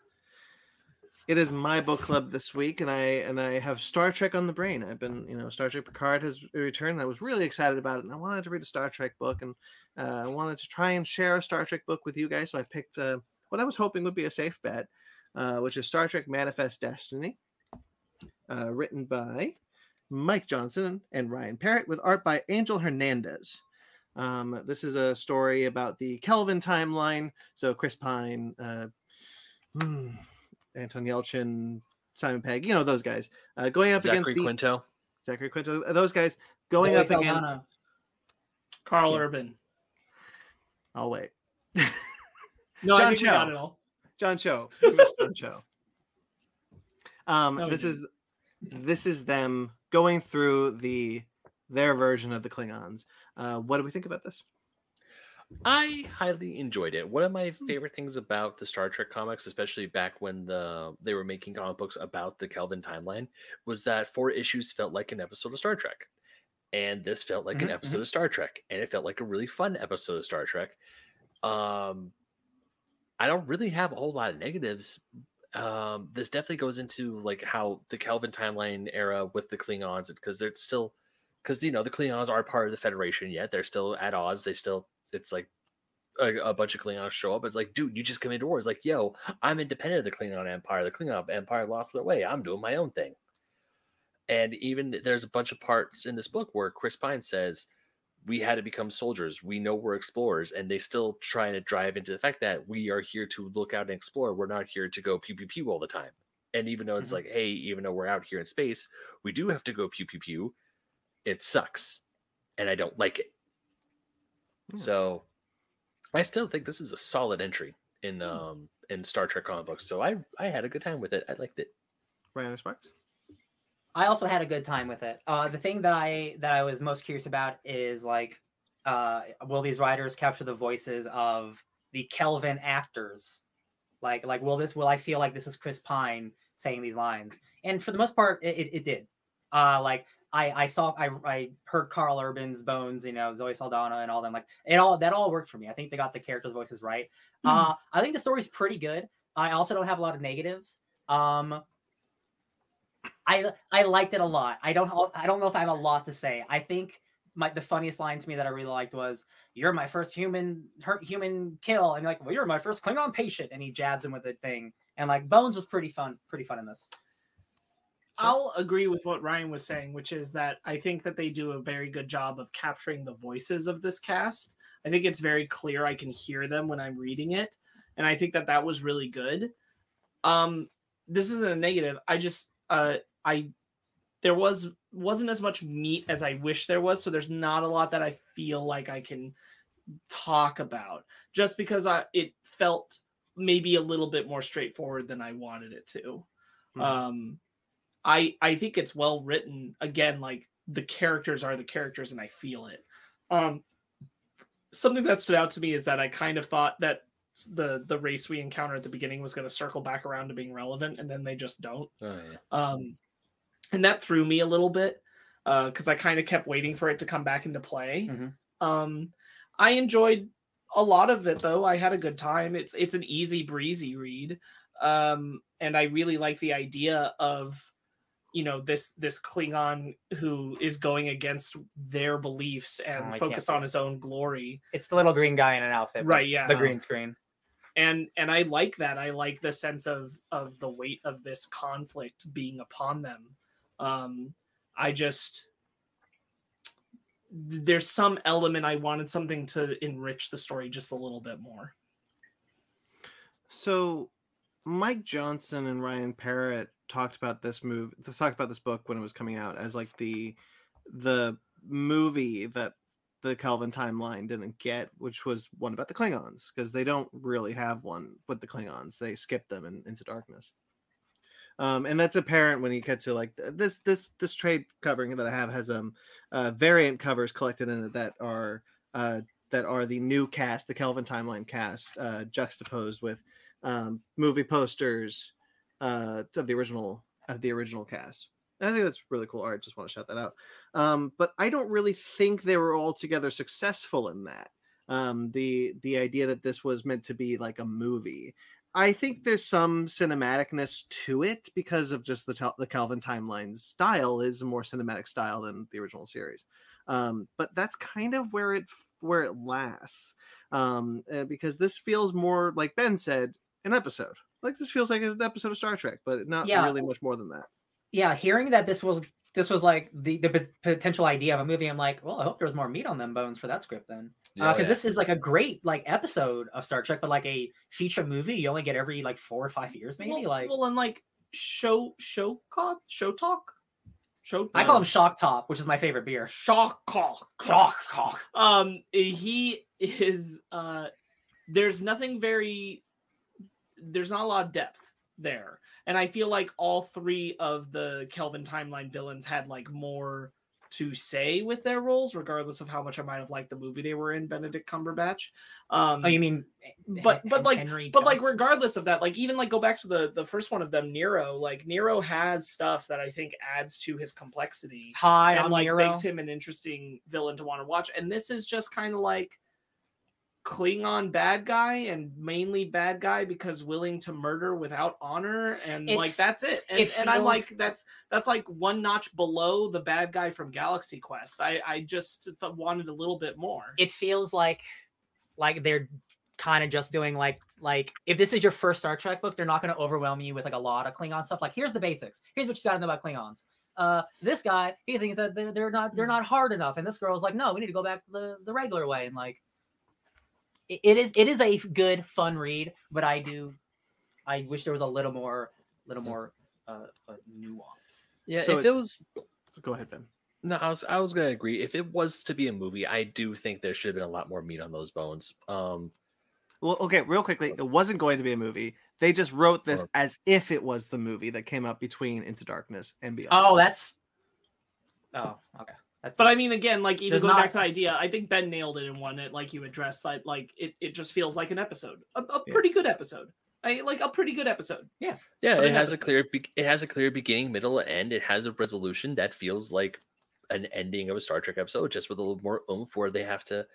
it is my book club this week, and I and I have Star Trek on the brain. I've been, you know, Star Trek Picard has returned. And I was really excited about it, and I wanted to read a Star Trek book, and uh, I wanted to try and share a Star Trek book with you guys. So I picked uh, what I was hoping would be a safe bet, uh, which is Star Trek Manifest Destiny, uh, written by Mike Johnson and Ryan Parrott, with art by Angel Hernandez. Um, this is a story about the Kelvin timeline. So Chris Pine, uh, hmm, Anton Yelchin, Simon Pegg, you know those guys, uh, going up Zachary against the Quinto. Zachary Quinto, uh, those guys going Zoe up against. Saldana. Carl Yeah. Urban. I'll wait. No, John I think we got it all. John Cho. John Cho. Um, No, this is this is them going through the their version of the Klingons. Uh, what do we think about this? I highly enjoyed it. One of my favorite things about the Star Trek comics, especially back when the they were making comic books about the Kelvin timeline, was that four issues felt like an episode of Star Trek. And this felt like Mhm, an episode of Star Trek. And it felt like a really fun episode of Star Trek. Um I don't really have a whole lot of negatives. Um, this definitely goes into like how the Kelvin timeline era with the Klingons, because they're still because you know the Klingons aren't part of the Federation yet. They're still at odds. They still it's like a, a bunch of Klingons show up. It's like, dude, you just come into war. It's like, yo, I'm independent of the Klingon Empire. The Klingon Empire lost their way. I'm doing my own thing. And even there's a bunch of parts in this book where Chris Pine says, we had to become soldiers. We know we're explorers, and they still trying to drive into the fact that we are here to look out and explore. We're not here to go pew pew pew all the time. And even though it's Mhm. like, hey, even though we're out here in space, we do have to go pew pew pew. It sucks, and I don't like it. Hmm. So, I still think this is a solid entry in um in Star Trek comic books. So I I had a good time with it. I liked it. Ryan Sparks? I also had a good time with it. Uh, the thing that I that I was most curious about is like, uh, will these writers capture the voices of the Kelvin actors? Like, like will this will I feel like this is Chris Pine saying these lines? And for the most part, it, it, it did. Uh, like I I saw I I heard Carl Urban's bones, you know, Zoe Saldana and all them. Like it all that all worked for me. I think they got the characters' voices right. Uh, I think the story's pretty good. I also don't have a lot of negatives. Um, I I liked it a lot. I don't I don't know if I have a lot to say. I think my the funniest line to me that I really liked was "You're my first human hurt human kill," and you're like, "Well, you're my first Klingon patient," and he jabs him with a thing. And like Bones was pretty fun, pretty fun in this. I'll agree with what Ryan was saying, which is that I think that they do a very good job of capturing the voices of this cast. I think it's very clear. I can hear them when I'm reading it, and I think that that was really good. Um, this isn't a negative. I just uh, I there was wasn't as much meat as I wish there was, so there's not a lot that I feel like I can talk about just because I it felt maybe a little bit more straightforward than I wanted it to. Mhm. Um, I I think it's well written. Again, like the characters are the characters, and I feel it. Um, something that stood out to me is that I kind of thought that the the race we encounter at the beginning was going to circle back around to being relevant, and then they just don't. Oh yeah. Um, and that threw me a little bit because I kind of kept waiting for it to come back into play. Mhm. Um, I enjoyed a lot of it though. I had a good time. It's it's an easy breezy read, um, and I really like the idea of you know this this Klingon who is going against their beliefs Oh, and can't focused on his own glory. It's the little green guy in an outfit, Right, yeah. the green screen. and and i like that i like the sense of of the weight of this conflict being upon them um i just there's some element i wanted something to enrich the story just a little bit more So, Mike Johnson and Ryan Parrott talked about this move. They talked about this book when it was coming out as like the the movie that the Kelvin timeline didn't get, which was one about the Klingons, because they don't really have one with the Klingons. They skip them in, into darkness. Um, and that's apparent when you get to like this this this trade covering that I have has um uh, variant covers collected in it that are uh, that are the new cast, the Kelvin Timeline cast, uh, juxtaposed with um, movie posters uh, of the original of the original cast. And I think that's really cool art. Just want to shout that out. Um, but I don't really think they were altogether successful in that. Um, the the idea that this was meant to be like a movie. I think there's some cinematicness to it because of just the tel- the Kelvin timeline style is a more cinematic style than the original series. Um, but that's kind of where it where it lasts um, uh, because this feels more like Ben said an episode. Like this feels like an episode of Star Trek, but not Yeah. really much more than that. yeah, hearing that this was this was like the the pot- potential idea of a movie, I'm like, well, I hope there was more meat on them bones for that script then, because Yeah, oh, yeah. this is like a great like episode of Star Trek, but like a feature movie, you only get every like four or five years, maybe. well, like well, and like show show call show talk, show. I call him Shock Top, which is my favorite beer. shock call. Shock Top. um he is uh there's nothing very there's not a lot of depth there and i feel like all three of the kelvin timeline villains had like more to say with their roles regardless of how much i might have liked the movie they were in benedict cumberbatch um Oh, you mean? but but like Henry but like regardless of that like even like go back to the the first one of them nero like nero has stuff that i think adds to his complexity Hi, and I'm like Nero. makes him an interesting villain to want to watch. And this is just kind of like Klingon bad guy and mainly bad guy because willing to murder without honor and It like that's it. And, it and I'm like that's that's like one notch below the bad guy from Galaxy Quest. I I just th- wanted a little bit more. it feels like like they're kind of just doing like like if this is your first Star Trek book, they're not going to overwhelm you with like a lot of Klingon stuff. Like here's the basics. Here's what you got to know about Klingons. Uh, this guy he thinks that they're, they're not they're not hard enough, and this girl's like, no, we need to go back to the the regular way. And like, it, it is it is a good fun read, but I do I wish there was a little more little more uh, uh nuance. yeah, So if it was Go ahead, Ben. No, I was I was gonna agree. If it was to be a movie, I do think there should have been a lot more meat on those bones. Um, Well, okay, real quickly, it wasn't going to be a movie. They just wrote this Or- as if it was the movie that came out between Into Darkness and Beyond. Oh, that's oh okay. That's But I mean, again, like even There's going not- back to the idea, I think Ben nailed it in one. It like you addressed that, like it, it just feels like an episode, a, a Yeah. pretty good episode. I like a pretty good episode. yeah, But it an has a clear be- it has a clear beginning, middle, and end. It has a resolution that feels like an ending of a Star Trek episode, just with a little more oomph, where they have to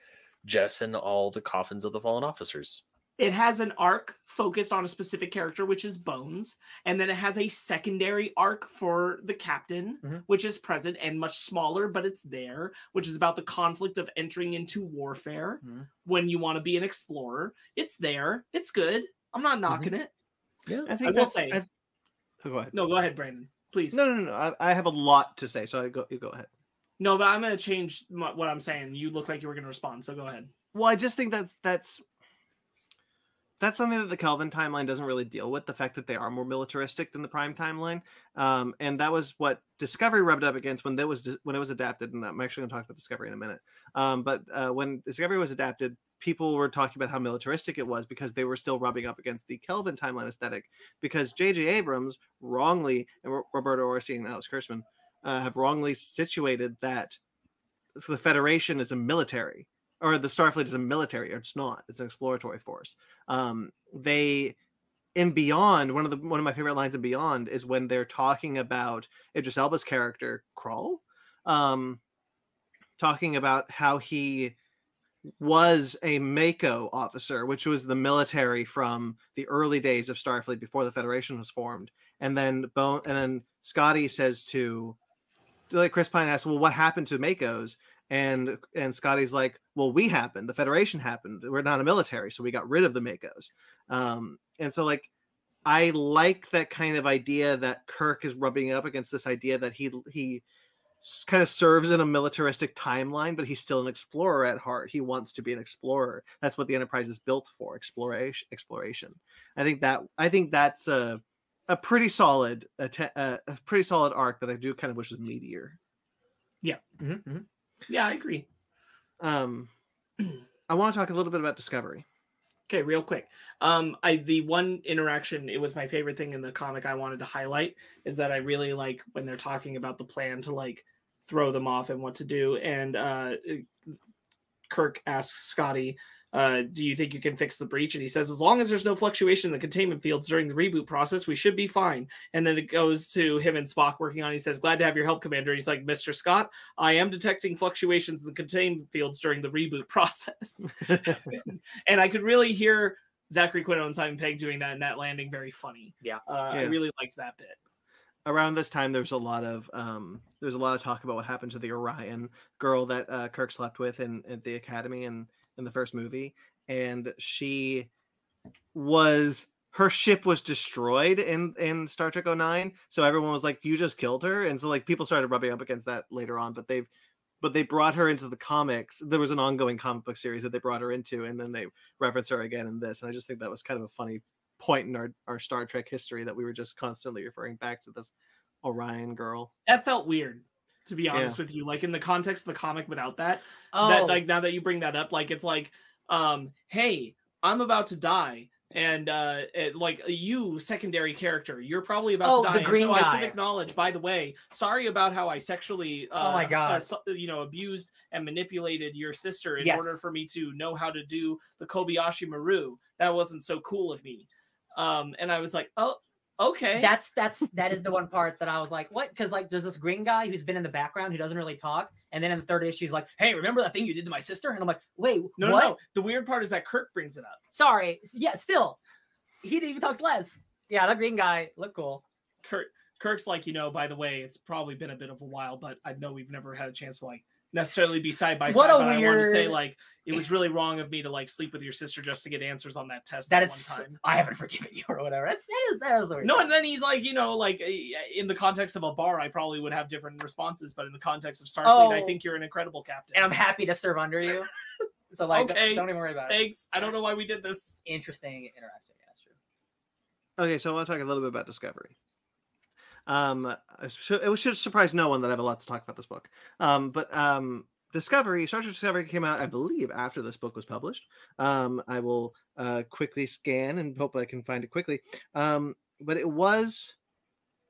jettison all the coffins of the fallen officers. It has an arc focused on a specific character which is bones and then it has a secondary arc for the captain Mhm. which is present and much smaller but it's there which is about the conflict of entering into warfare Mhm. when you want to be an explorer it's there it's good i'm not knocking it Yeah, I I think will say- I- oh, go ahead. no go ahead brandon please No, no, no. no. I, I have a lot to say, so I go. You go ahead. no but i'm going to change my, what i'm saying you look like you were going to respond so go ahead Well, I just think that's that's that's something that the Kelvin timeline doesn't really deal with. The fact that they are more militaristic than the Prime timeline, um, and that was what Discovery rubbed up against when that was when it was adapted. And I'm actually going to talk about Discovery in a minute. Um, but uh, when Discovery was adapted, people were talking about how militaristic it was because they were still rubbing up against the Kelvin timeline aesthetic. Because J.J. Abrams wrongly and Ro- Roberto Orci and Alex Kurtzman uh, have wrongly situated that the Federation is a military or the Starfleet is a military, or it's not. It's an exploratory force. Um, they in Beyond, one of the one of my favorite lines in Beyond is when they're talking about Idris Elba's character Krall, um, talking about how he was a MACO officer, which was the military from the early days of Starfleet before the Federation was formed. And then Bone, and then Scotty says to, like Chris Pine asks, "Well, what happened to MACOs?" And and Scotty's like, "Well, we happened. The Federation happened. We're not a military, so we got rid of the MACOs." Um, and so like, I like that kind of idea that Kirk is rubbing up against this idea that he he kind of serves in a militaristic timeline, but he's still an explorer at heart. He wants to be an explorer. That's what the Enterprise is built for: exploration. Exploration. I think that I think that's a a pretty solid a, te- a, a pretty solid arc that I do kind of wish was meatier. Mhm, mhm. Yeah i agree Um, I want to talk a little bit about Discovery. Okay, real quick. Um, I the one interaction it was my favorite thing in the comic I wanted to highlight is that I really like when they're talking about the plan to like throw them off and what to do. And uh, Kirk asks Scotty, uh, "Do you think you can fix the breach?" And he says, "As long as there's no fluctuation in the containment fields during the reboot process, we should be fine." And then it goes to him and Spock working on. it. He says, "Glad to have your help, Commander." He's like, "Mr. Scott, I am detecting fluctuations in the containment fields during the reboot process." and I could really hear Zachary Quinto and Simon Pegg doing that and that landing very funny. Yeah. Uh, I really liked that bit. around this time there's a lot of um there's a lot of talk about what happened to the Orion girl that uh, Kirk slept with in at the academy and in the first movie and she was her ship was destroyed in in Star Trek 09 so everyone was like you just killed her and so like people started rubbing up against that later on but they've but they brought her into the comics there was an ongoing comic book series that they brought her into and then they reference her again in this and I just think that was kind of a funny point in our, our Star Trek history that we were just constantly referring back to this Orion girl. That felt weird, to be honest with you. Like in the context of the comic, without that, Oh, that like now that you bring that up, like it's like, um, hey, I'm about to die. And uh it, like you, secondary character, you're probably about Oh, to die. the green so I should acknowledge, by the way, sorry about how I sexually, uh, Oh my God. uh, you know, abused and manipulated your sister in Yes. order for me to know how to do the Kobayashi Maru. That wasn't so cool of me. Um, and I was like, oh, okay. that's that's that is the one part that I was like, what? Because like there's this green guy who's been in the background who doesn't really talk, and then in the third issue he's like, hey, remember that thing you did to my sister? And I'm like, wait, no, what? no, no. The weird part is that Kirk brings it up. Sorry, yeah, still, he didn't even talk less. Yeah, that green guy looked cool. Kirk Kirk's like, you know, by the way, it's probably been a bit of a while, but I know we've never had a chance to like necessarily be side by What side. a But I wanted to say like it was really wrong of me to like sleep with your sister just to get answers on that test That that is, one time. I haven't forgiven you or whatever. That's that is that is weird No, and then he's like, you know, like eh, in the context of a bar, I probably would have different responses, but in the context of Starfleet, I Oh. think you're an incredible captain. and I'm happy to serve under you. So like, Okay, don't even worry about it. Thanks. I don't know why we did this. Interesting interaction. Yeah, that's true. Okay, so I want to talk a little bit about Discovery. Um, I it should surprise no one that I have a lot to talk about this book. Um, but um, Discovery, Star Trek Discovery came out, I believe, after this book was published. Um, I will uh, quickly scan and hope I can find it quickly. Um, but it was,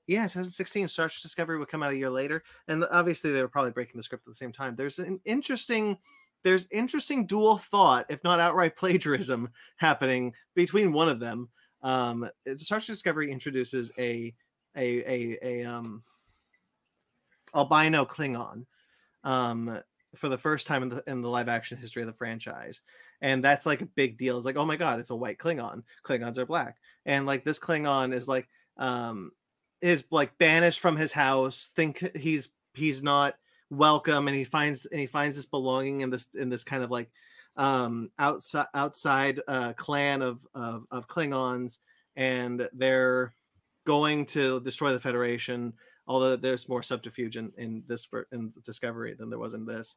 yeah, 2016. Star Trek Discovery would come out a year later, and obviously they were probably breaking the script at the same time. There's an interesting. There's interesting dual thought, if not outright plagiarism, happening between one of them. Um, Star Trek Discovery introduces a a a a um albino Klingon um for the first time in the in the live action history of the franchise. And that's like a big deal. It's like, oh my god, it's a white Klingon. Klingons are black. And like this Klingon is like um is like banished from his house, think he's he's not welcome and he finds and he finds this belonging in this in this kind of like um outside outside uh clan of of, of Klingons and they're going to destroy the Federation. Although there's more subterfuge in, in this in Discovery than there was in this.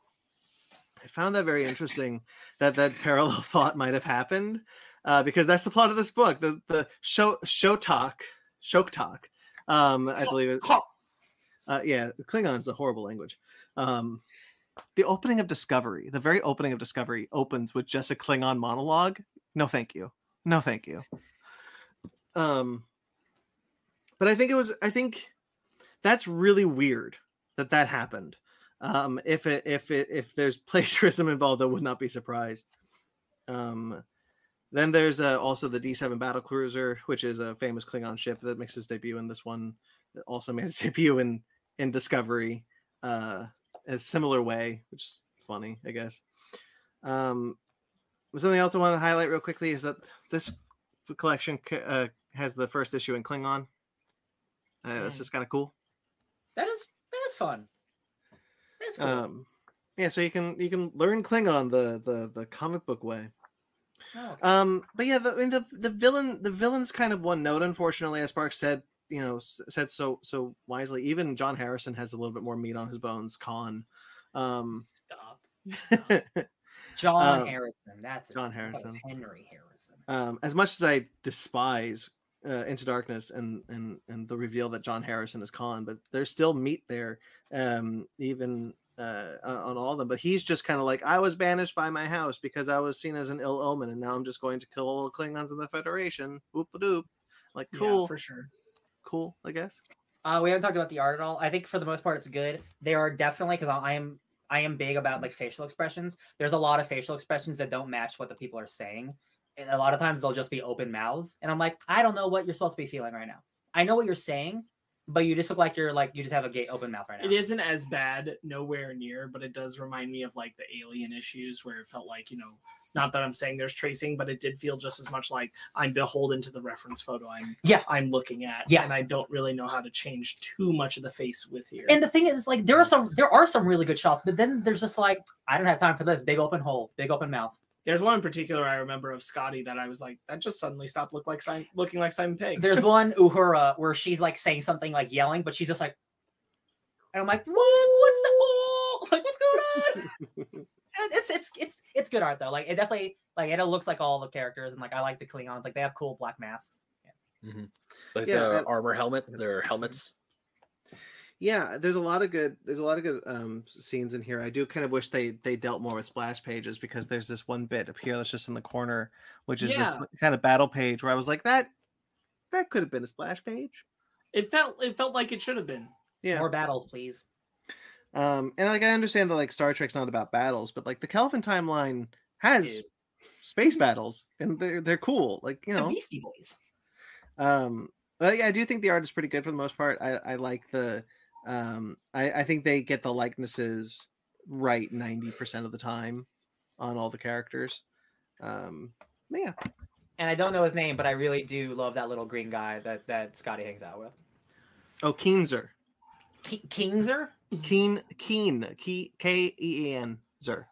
I found that very interesting that that parallel thought might have happened uh, because that's the plot of this book. The the show show talk show talk. Um, I believe it. Uh, yeah, Klingon is a horrible language. Um, the opening of Discovery, the very opening of Discovery, opens with just a Klingon monologue. No, thank you. No, thank you. Um, but I think it was. I think that's really weird that that happened. Um, if it if it if there's plagiarism involved, I would not be surprised. Um, then there's uh, also the D7 battle cruiser, which is a famous Klingon ship that makes its debut in this one. It also made its debut in in Discovery, uh, in a similar way, which is funny, I guess. Um, something else I want to highlight real quickly is that this collection uh, has the first issue in Klingon. Uh, That's just kind of cool. That is that is fun. That's cool. Um, yeah, so you can you can learn Klingon the the the comic book way. Oh, okay. Um, but yeah, the the the villain the villain's kind of one note. Unfortunately, as Sparks said, you know, said so so wisely. Even John Harrison has a little bit more meat on his bones. Khan, um, Stop. Stop. John um, Harrison. That's John name. I thought it was Harrison. Henry Harrison. um, as much as I despise uh, Into Darkness and and and the reveal that John Harrison is Khan, but there's still meat there. Um, even uh, on all of them. But he's just kind of like, I was banished by my house because I was seen as an ill omen, and now I'm just going to kill all the Klingons in the Federation. Whoop a doop. Like, Yeah, cool, for sure. cool, I guess. Uh, we haven't talked about the art at all. I think for the most part, it's good. There are definitely because I am I am big about like facial expressions. There's a lot of facial expressions that don't match what the people are saying. A lot of times they'll just be open mouths, and I'm like, I don't know what you're supposed to be feeling right now. I know what you're saying, but you just look like you're like you just have a gate open mouth right now. It isn't as bad, nowhere near, but it does remind me of like the alien issues where it felt like, you know, not that I'm saying there's tracing, but it did feel just as much like I'm beholden to the reference photo I'm Yeah. I'm looking at. Yeah. And I don't really know how to change too much of the face with here. And the thing is, like, there are some there are some really good shots, but then there's just like, I don't have time for this. Big open hole, big open mouth. There's one in particular I remember of Scotty that I was like, that just suddenly stopped look like Simon, looking like Simon Pegg. There's one Uhura where she's like saying something like yelling, but she's just like, and I'm like, what? What's the oh? Like, what's going on? It's it's it's it's good art though. Like, it definitely like it looks like all the characters, and like I like the Klingons. Like, they have cool black masks. Mm-hmm. Like Yeah, the and- armor helmet, their helmets. Yeah, there's a lot of good there's a lot of good um scenes in here. I do kind of wish they they dealt more with splash pages because there's this one bit up here that's just in the corner, which is this kind of battle page where I was like that that could have been a splash page. It felt it felt like it should have been. Yeah. More battles, please. Um and like I understand that like Star Trek's not about battles, but like the Kelvin timeline has space battles and they're they're cool. Like, you the know. Beastie Boys. Um, well, yeah, I do think the art is pretty good for the most part. I, I like the, um, I, I think they get the likenesses right ninety percent of the time on all the characters. Um, yeah, And I don't know his name, but I really do love that little green guy that that Scotty hangs out with. oh Keenser, Ke- Kingzer. Keen, Keen, K E E N Zer.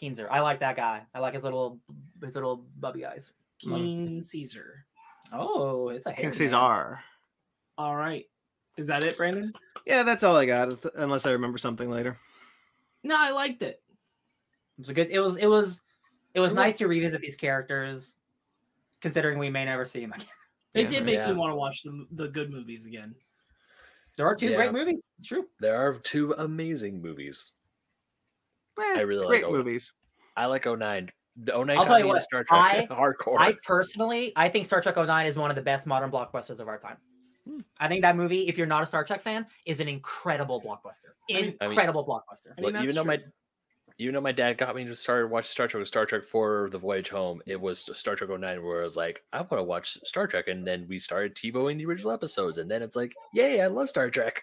Keenser. I like that guy. I like his little his little bubby eyes. King Caesar. Oh, it's a King man. Caesar. All right. Is that it, Brandon? Yeah, that's all I got. Unless I remember something later. No, I liked it. It was a good. It was. It was. It was It nice was- to revisit these characters, considering we may never see them again. It Yeah. did make Yeah. me want to watch the the good movies again. There are two Yeah. great movies. It's true. There are two amazing movies. Eh, I really like great Owen. movies. I like 09. The 09 I'll tell you what, Star Trek hardcore. I personally, I think Star Trek 09 is one of the best modern blockbusters of our time. I think that movie, if you're not a Star Trek fan, is an incredible blockbuster. I mean- I mean- Incredible blockbuster. I mean, Well, even that's though my true. even though my dad got me to start watching Star Trek with Star Trek four the voyage home, it was Star Trek 09 where I was like, I want to watch Star Trek, and then we started TiVoing the original episodes, and then it's like, yay, I love Star Trek.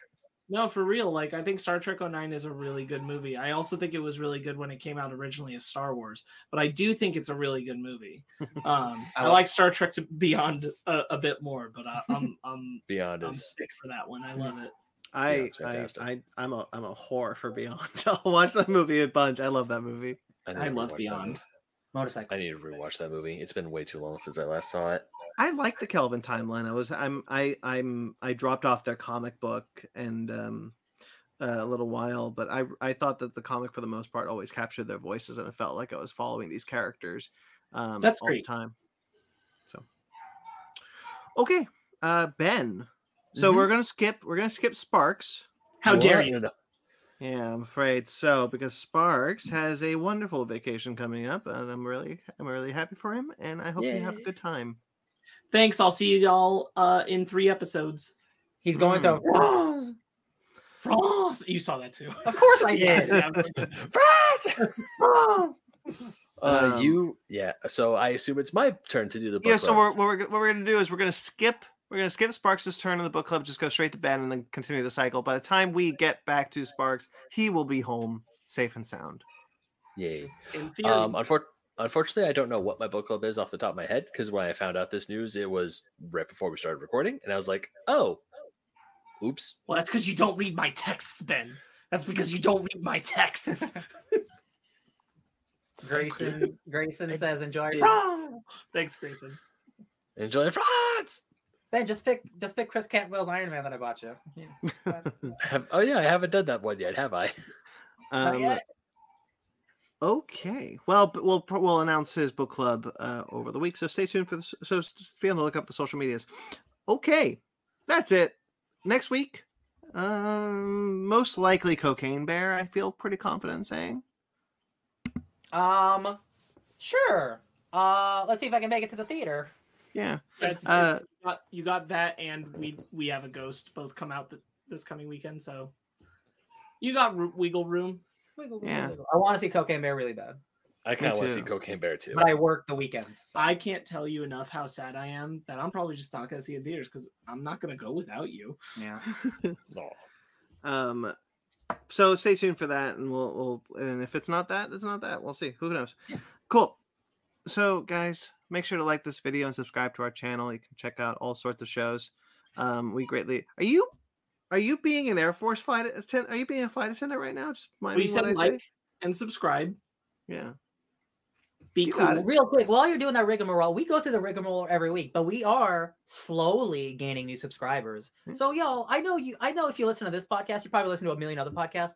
No, for real. Like I think Star Trek 09 is a really good movie. I also think it was really good when it came out originally as Star Wars, but I do think it's a really good movie. Um, I I like Star Trek to Beyond a, a bit more, but I, I'm I'm Beyond I'm is sick for that one. I love it. I, it's I. I, I'm a, I'm a whore for Beyond. I'll watch that movie a bunch. I love that movie. need I love Beyond. movie. Motorcycles. I need to rewatch that movie. It's been way too long since I last saw it. I like the Kelvin timeline. I was I'm I I'm I dropped off their comic book and um a little while, but I I thought that the comic for the most part always captured their voices and it felt like I was following these characters um That's all great. the time. So okay, uh Ben. So Mhm. we're gonna skip we're gonna skip Sparks. How dare What? you? Yeah, I'm afraid so because Sparks has a wonderful vacation coming up, and I'm really, I'm really happy for him, and I hope you have a good time. Thanks. I'll see you all uh, in three episodes. He's going to. France. France. You saw that too. Of course I did. yeah, really. Uh, Um, you, yeah. So I assume it's my turn to do the book. yeah, so we're, what we're what we're gonna do is we're gonna skip we're gonna skip Sparks' turn in the book club, just go straight to Ben, and then continue the cycle. By the time we get back to Sparks, he will be home safe and sound. Yay. In theory, Um, unfor- unfortunately, I don't know what my book club is off the top of my head because when I found out this news, it was right before we started recording, and I was like, "Oh, oops." well, that's because you don't read my texts, Ben. That's because you don't read my texts. Grayson. Grayson says, "Enjoy." did. France." Thanks, Grayson. Enjoy France. Ben, just pick, just pick Chris Cantwell's Iron Man that I bought you. Yeah, just that. Have, oh yeah, I haven't done that one yet, have I? Not Um, yet. Okay. Well, we'll we'll announce his book club uh, over the week, so stay tuned for this. So s- be on the lookout for the social medias. Okay, that's it. Next week, Um, most likely Cocaine Bear. I feel pretty confident saying. Um, sure. Uh, let's see if I can make it to the theater. Yeah. It's, Uh, it's, you, got, you got that, and we we have a ghost both come out th- this coming weekend. So you got ro- wiggle room. Yeah. I want to see Cocaine Bear really bad, I kind of want to see. Cocaine Bear too. but I work the weekends. so- I can't tell you enough how sad I am that I'm probably just not going to see it in theaters because I'm not going to go without you. yeah. Aw. Um, so stay tuned for that, and we'll, we'll and if it's not that, it's not that. We'll see. Who knows? Yeah. Cool. So, guys, make sure to like this video and subscribe to our channel. You can check out all sorts of shows. Um, we greatly. Are you? Are you being an Air Force flight attendant? Are you being a flight attendant right now? Just mind We me what said I say? like and subscribe. Yeah. Be You cool. Real quick, while you're doing that rigmarole, we go through the rigmarole every week, but we are slowly gaining new subscribers. Hmm. So, y'all, I know you. I know if you listen to this podcast, you probably listen to a million other podcasts.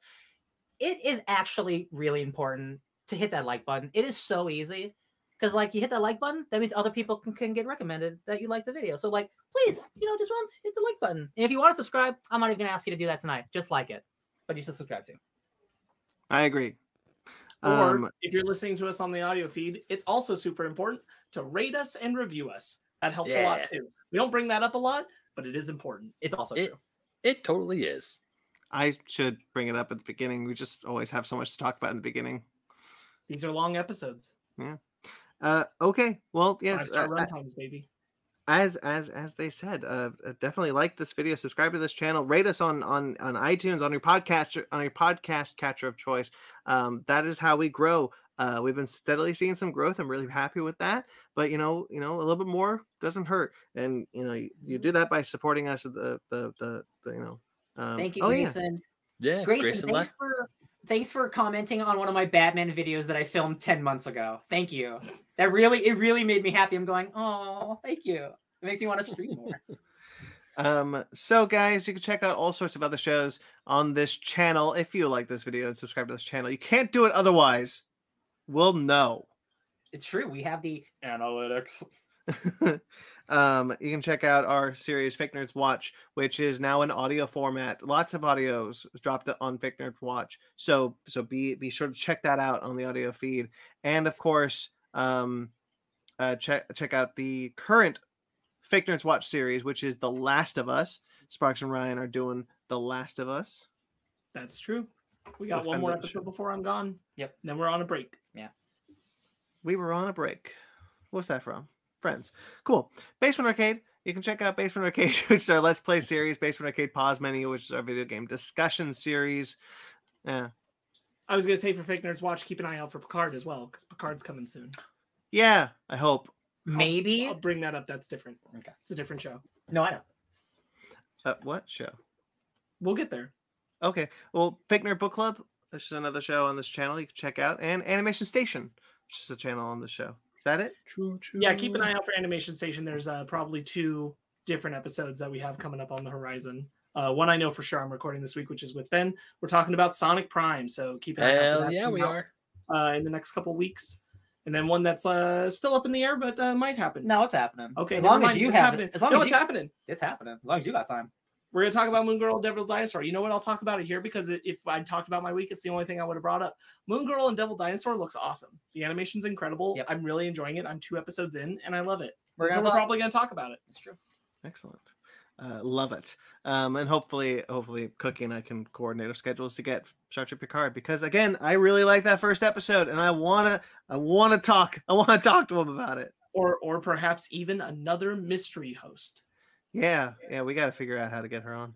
It is actually really important to hit that like button. It is so easy because, like, you hit that like button, that means other people can, can get recommended that you like the video. So, like, please, you know, just once hit the like button. And if you want to subscribe, I'm not even gonna ask you to do that tonight. Just like it, but you should subscribe too. I agree. Or Um, if you're listening to us on the audio feed, it's also super important to rate us and review us. That helps a lot too. We don't bring that up a lot, but it is important. It's also It- true. It totally is. I should bring it up at the beginning. We just always have so much to talk about in the beginning. These are long episodes. Uh, okay. Well, yes. uh, runtimes, baby. as as as they said uh uh, definitely like this video subscribe to this channel rate us on on on itunes on your podcast on your podcast catcher of choice um that is how we grow uh we've been steadily seeing some growth i'm really happy with that but you know you know a little bit more doesn't hurt and you know you, you do that by supporting us at the the the, the you know um, Thank you, oh yeah Grayson. Yeah, Grayson, Grayson thanks left. for thanks for commenting on one of my Batman videos that I filmed 10 months ago. Thank you. That really it really made me happy. I'm going, oh, thank you. It makes me want to stream more. Um, so guys, you can check out all sorts of other shows on this channel if you like this video and subscribe to this channel. You can't do it otherwise. We'll know. it's true. We have the analytics. um, you can check out our series Fake Nerds Watch, which is now in audio format. Lots of audios dropped on Fake Nerds Watch. So so be be sure to check that out on the audio feed. And of course, um, uh, check check out the current Fake Nerds Watch series, which is The Last of Us. Sparks and Ryan are doing The Last of Us. That's true. We got With one more friend of the episode before I'm gone. Yep. Then we're on a break. Yeah. We were on a break. What's that from? Friends. Cool. Basement Arcade. You can check out Basement Arcade, which is our Let's Play series. Basement Arcade Pause Menu, which is our video game discussion series. Yeah. I was gonna say for Fake Nerds Watch, keep an eye out for Picard as well, because Picard's coming soon. Yeah, I hope. I'll- Maybe. I'll bring that up. That's different. Okay. It's a different show. No, I know. Uh, what show? We'll get there. Okay. Well, Fake Nerd Book Club. This is another show on this channel you can check out. And Animation Station, which is a channel on the show. Is that it? Choo, choo. Yeah, keep an eye out for Animation Station. There's uh, probably two different episodes that we have coming up on the horizon. Uh, one I know for sure I'm recording this week, which is with Ben. We're talking about Sonic Prime, so keep an eye out for Hell that yeah, we out, are. uh, in the next couple weeks. And then one that's uh, still up in the air, but uh, might happen. No, it's happening. Okay, As never long as you it's have happening. it. As long no, as it's you, happening. it's happening. As long as you got time. We're gonna talk about Moon Girl, Devil Dinosaur. You know what? I'll talk about it here because if I talked about my week, it's the only thing I would have brought up. Moon Girl and Devil Dinosaur looks awesome. The animation's incredible. Yep. I'm really enjoying it. I'm two episodes in, and I love it. We're so we're probably gonna talk about it. That's true. Excellent. Uh, love it. Um, and hopefully, hopefully, Cookie and I can coordinate our schedules to get Star Trek Picard because again, I really like that first episode, and I wanna, I wanna talk, I wanna talk to him about it. Or or perhaps even another mystery host. Yeah, yeah, we got to figure out how to get her on.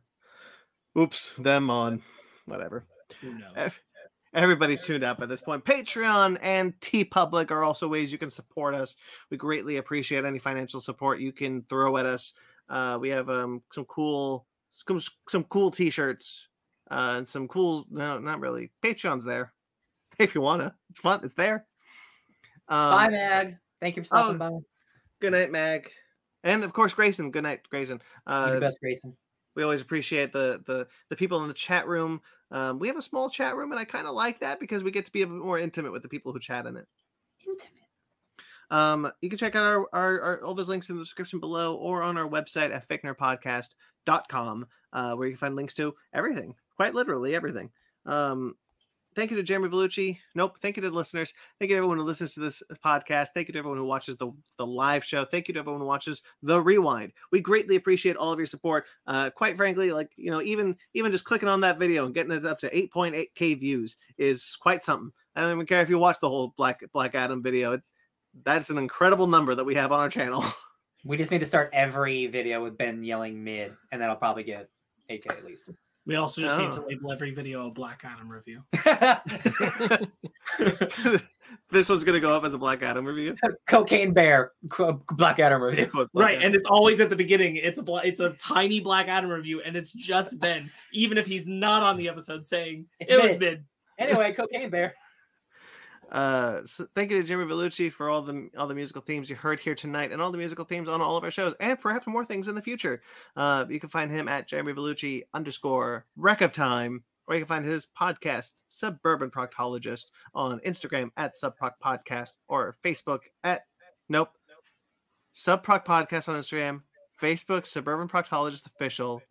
Oops, them on, whatever. Who knows? Ev- Everybody's tuned out by this point. Patreon and TeePublic are also ways you can support us. We greatly appreciate any financial support you can throw at us. Uh, we have um, some cool, some, some cool T-shirts uh, and some cool. No, not really. Patreon's there if you wanna. It's fun. It's there. Um, Bye, Mag. Thank you for stopping oh, by. Good night, Mag, and of course Grayson. Good night, Grayson. You're Uh, the best, Grayson. we always appreciate the the the people in the chat room. Um, we have a small chat room, and I kind of like that because we get to be a bit more intimate with the people who chat in it. Intimate. Um, you can check out our, our, our all those links in the description below or on our website at fakenerdpodcast.com, uh, where you can find links to everything, quite literally everything. Um, thank you to Jeremy Vellucci. Nope. Thank you to the listeners. Thank you to everyone who listens to this podcast. Thank you to everyone who watches the, the live show. Thank you to everyone who watches the rewind. We greatly appreciate all of your support. Uh, quite frankly, like you know, even even just clicking on that video and getting it up to 8.8k views is quite something. I don't even care if you watch the whole Black Black Adam video. That's an incredible number that we have on our channel. We just need to start every video with Ben yelling mid, and that'll probably get 8k at least. We also just need to Oh. label every video a Black Adam review. this one's gonna go up as a Black Adam review. Cocaine Bear, Co- Black Adam review. Black Right, Adam- and it's always at the beginning. It's a bla- it's a tiny Black Adam review, and it's just Ben, even if he's not on the episode, saying It's it was mid. mid. Anyway, Cocaine Bear. Uh, so thank you to Jimmy Vellucci for all the all the musical themes you heard here tonight, and all the musical themes on all of our shows, and perhaps more things in the future. Uh, you can find him at Jeremy Vellucci underscore Wreck of Time, or you can find his podcast Suburban Proctologist on Instagram at Subproc Podcast or Facebook at Nope Subproc Podcast on Instagram, Facebook Suburban Proctologist Official,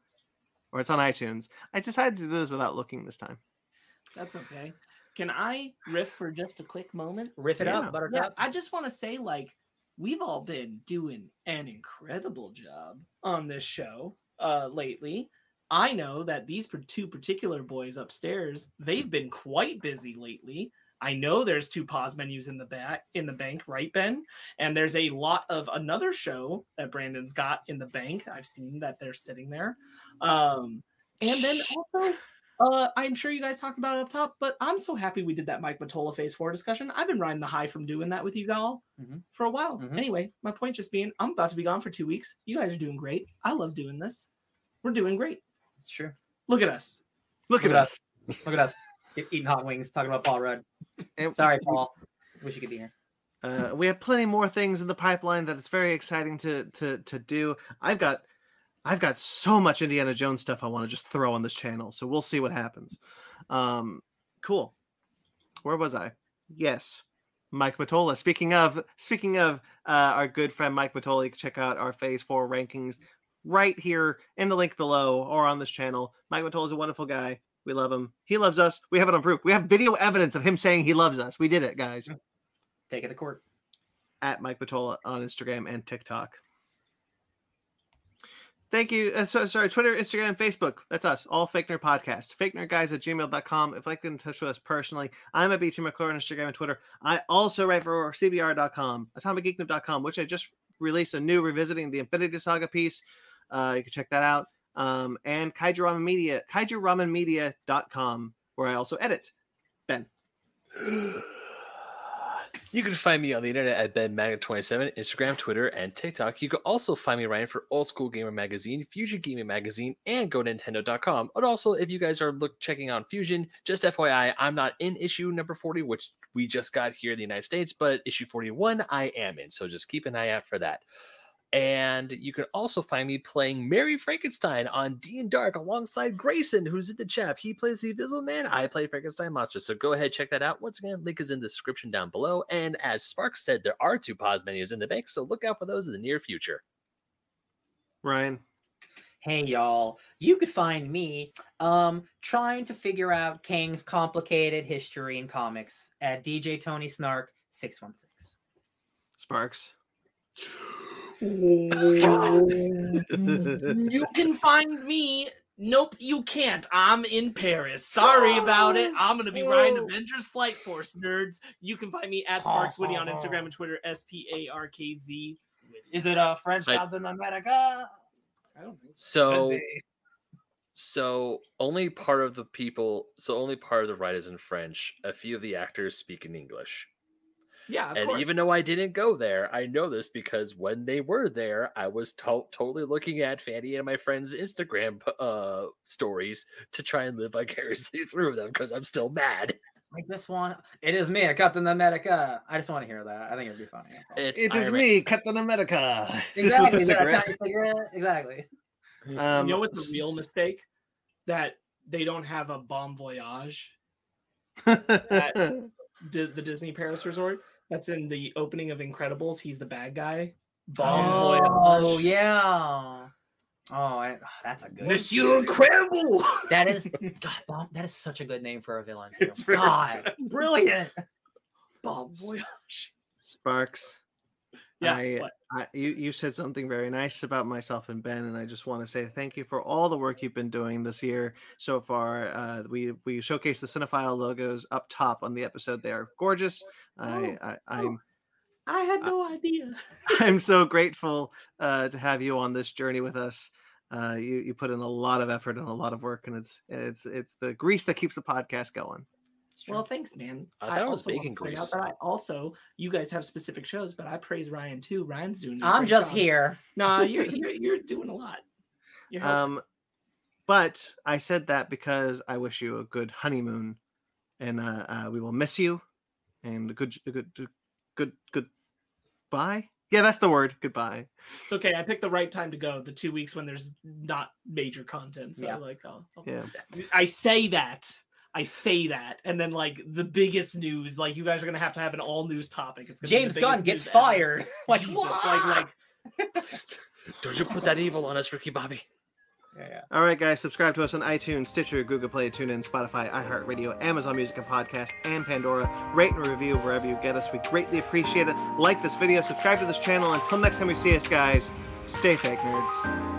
or it's on iTunes. I decided to do this without looking this time. That's okay. Can I riff for just a quick moment? Riff it Yeah. up, Yeah, Buttercup. I just want to say, like, we've all been doing an incredible job on this show uh, lately. I know that these two particular boys upstairs, they've been quite busy lately. I know there's two pause menus in the back in the bank, right, Ben? And there's a lot of another show that Brandon's got in the bank. I've seen that they're sitting there. Um, and then also uh, I'm sure you guys talked about it up top, but I'm so happy we did that Mike Matola Phase 4 discussion. I've been riding the high from doing that with you all Mhm. for a while. Mhm. Anyway, my point just being, I'm about to be gone for two weeks. You guys are doing great. I love doing this. We're doing great. It's true. Look at us. Look Look at at us. Look at us eating hot wings, talking about Paul Rudd. And Sorry, Paul. Wish you could be here. Uh, we have plenty more things in the pipeline that it's very exciting to to to do. I've got I've got so much Indiana Jones stuff I want to just throw on this channel, so we'll see what happens. Um, cool. Where was I? Yes, Mike Matola. Speaking of speaking of uh, our good friend Mike Matola, check out our Phase Four rankings right here in the link below or on this channel. Mike Matola is a wonderful guy. We love him. He loves us. We have it on proof. We have video evidence of him saying he loves us. We did it, guys Take it to court. at Mike Patola on Instagram and TikTok. Thank you. Uh, so, sorry, Twitter, Instagram, Facebook. That's us. All Fake Nerd Podcast. Fake Nerd Guys at gmail.com. If you'd like to get in touch with us personally, I'm at BT McClure on Instagram and Twitter. I also write for CBR.com, AtomicGeekdom.com, which I just released a new revisiting the Infinity Saga piece. Uh, you can check that out. Um, and Kaiju Ramen Media, KaijuRamenMedia.com, where I also edit. Ben. You can find me on the internet at BenMagnet27, Instagram, Twitter, and TikTok. You can also find me writing for Old School Gamer Magazine, Fusion Gaming Magazine, and GoNintendo.com. And also, if you guys are look checking out Fusion, just FYI, I'm not in issue number 40, which we just got here in the United States, but issue 41 I am in. So just keep an eye out for that. And you can also find me playing Mary Frankenstein on D and Dark alongside Grayson, who's in the chat. He plays the Invisible Man. I play Frankenstein Monster. So go ahead, check that out. Once again, link is in the description down below. And as Sparks said, there are two pause menus in the bank, so look out for those in the near future. Ryan. Hey y'all, you could find me um trying to figure out Kang's complicated history in comics at DJ Tony Snark 616. Sparks. you can find me. Nope, you can't. I'm in Paris. Sorry about it. I'm gonna be riding oh. Avengers Flight Force, nerds. You can find me at Sparks Witty on Instagram and Twitter. S P A R K Z. Is it a French I- Captain America? I don't think So Should so only part of the people so only part of the writers in French, a few of the actors speak in English. Yeah, of and course. even though I didn't go there, I know this because when they were there, I was to- totally looking at Fanny and my friends' Instagram uh, stories to try and live vicariously through them because I'm still mad. Like this one. It is me, Captain America. I just want to hear that. I think it'd be funny. It's It is Iron Man. me, Captain America. Exactly. the cigarette. you? Exactly. Um, you know what's the real mistake? That they don't have a bomb voyage. Di- the Disney Paris Resort. That's in the opening of Incredibles. He's the bad guy. Bon Oh voyage. yeah. Oh, I, ah, that's a good. Monsieur Incredible. That is God. Bomb, that is such a good name for a villain. too. It's God, brilliant. Bon voyage. Sparks. Yeah. I- I, you you said something very nice about myself and Ben, and I just want to say thank you for all the work you've been doing this year so far. Uh, we we showcased the Cinephile logos up top on the episode. They are gorgeous. I, I I'm I had no idea. I'm so grateful uh, to have you on this journey with us. Uh, you you put in a lot of effort and a lot of work, and it's it's it's the grease that keeps the podcast going. Well, thanks, man. I thought it was also want bacon out grease. that I also, you guys have specific shows, but I praise Ryan too. Ryan's doing. I'm just job. here. Nah, you're, you're you're doing a lot. You're. Um, but I said that because I wish you a good honeymoon, and uh, uh, we will miss you, and a good, a good, a good, good, bye. Yeah, that's the word. Goodbye. it's okay. I picked the right time to go. The two weeks when there's not major content. So Yeah. like, I'll, I'll- Yeah. I say that. I say that, and then like the biggest news, like you guys are gonna have to have an all news topic. It's gonna be James Gunn gets news ever. fired. Like Jesus, like like Don't you put that evil on us, Ricky Bobby? Yeah, yeah. All right, guys, subscribe to us on iTunes, Stitcher, Google Play, TuneIn, Spotify, iHeartRadio, Amazon Music and Podcast, and Pandora. Rate and review wherever you get us. We greatly appreciate it. Like this video, subscribe to this channel. Until next time we see us, guys, stay fake nerds.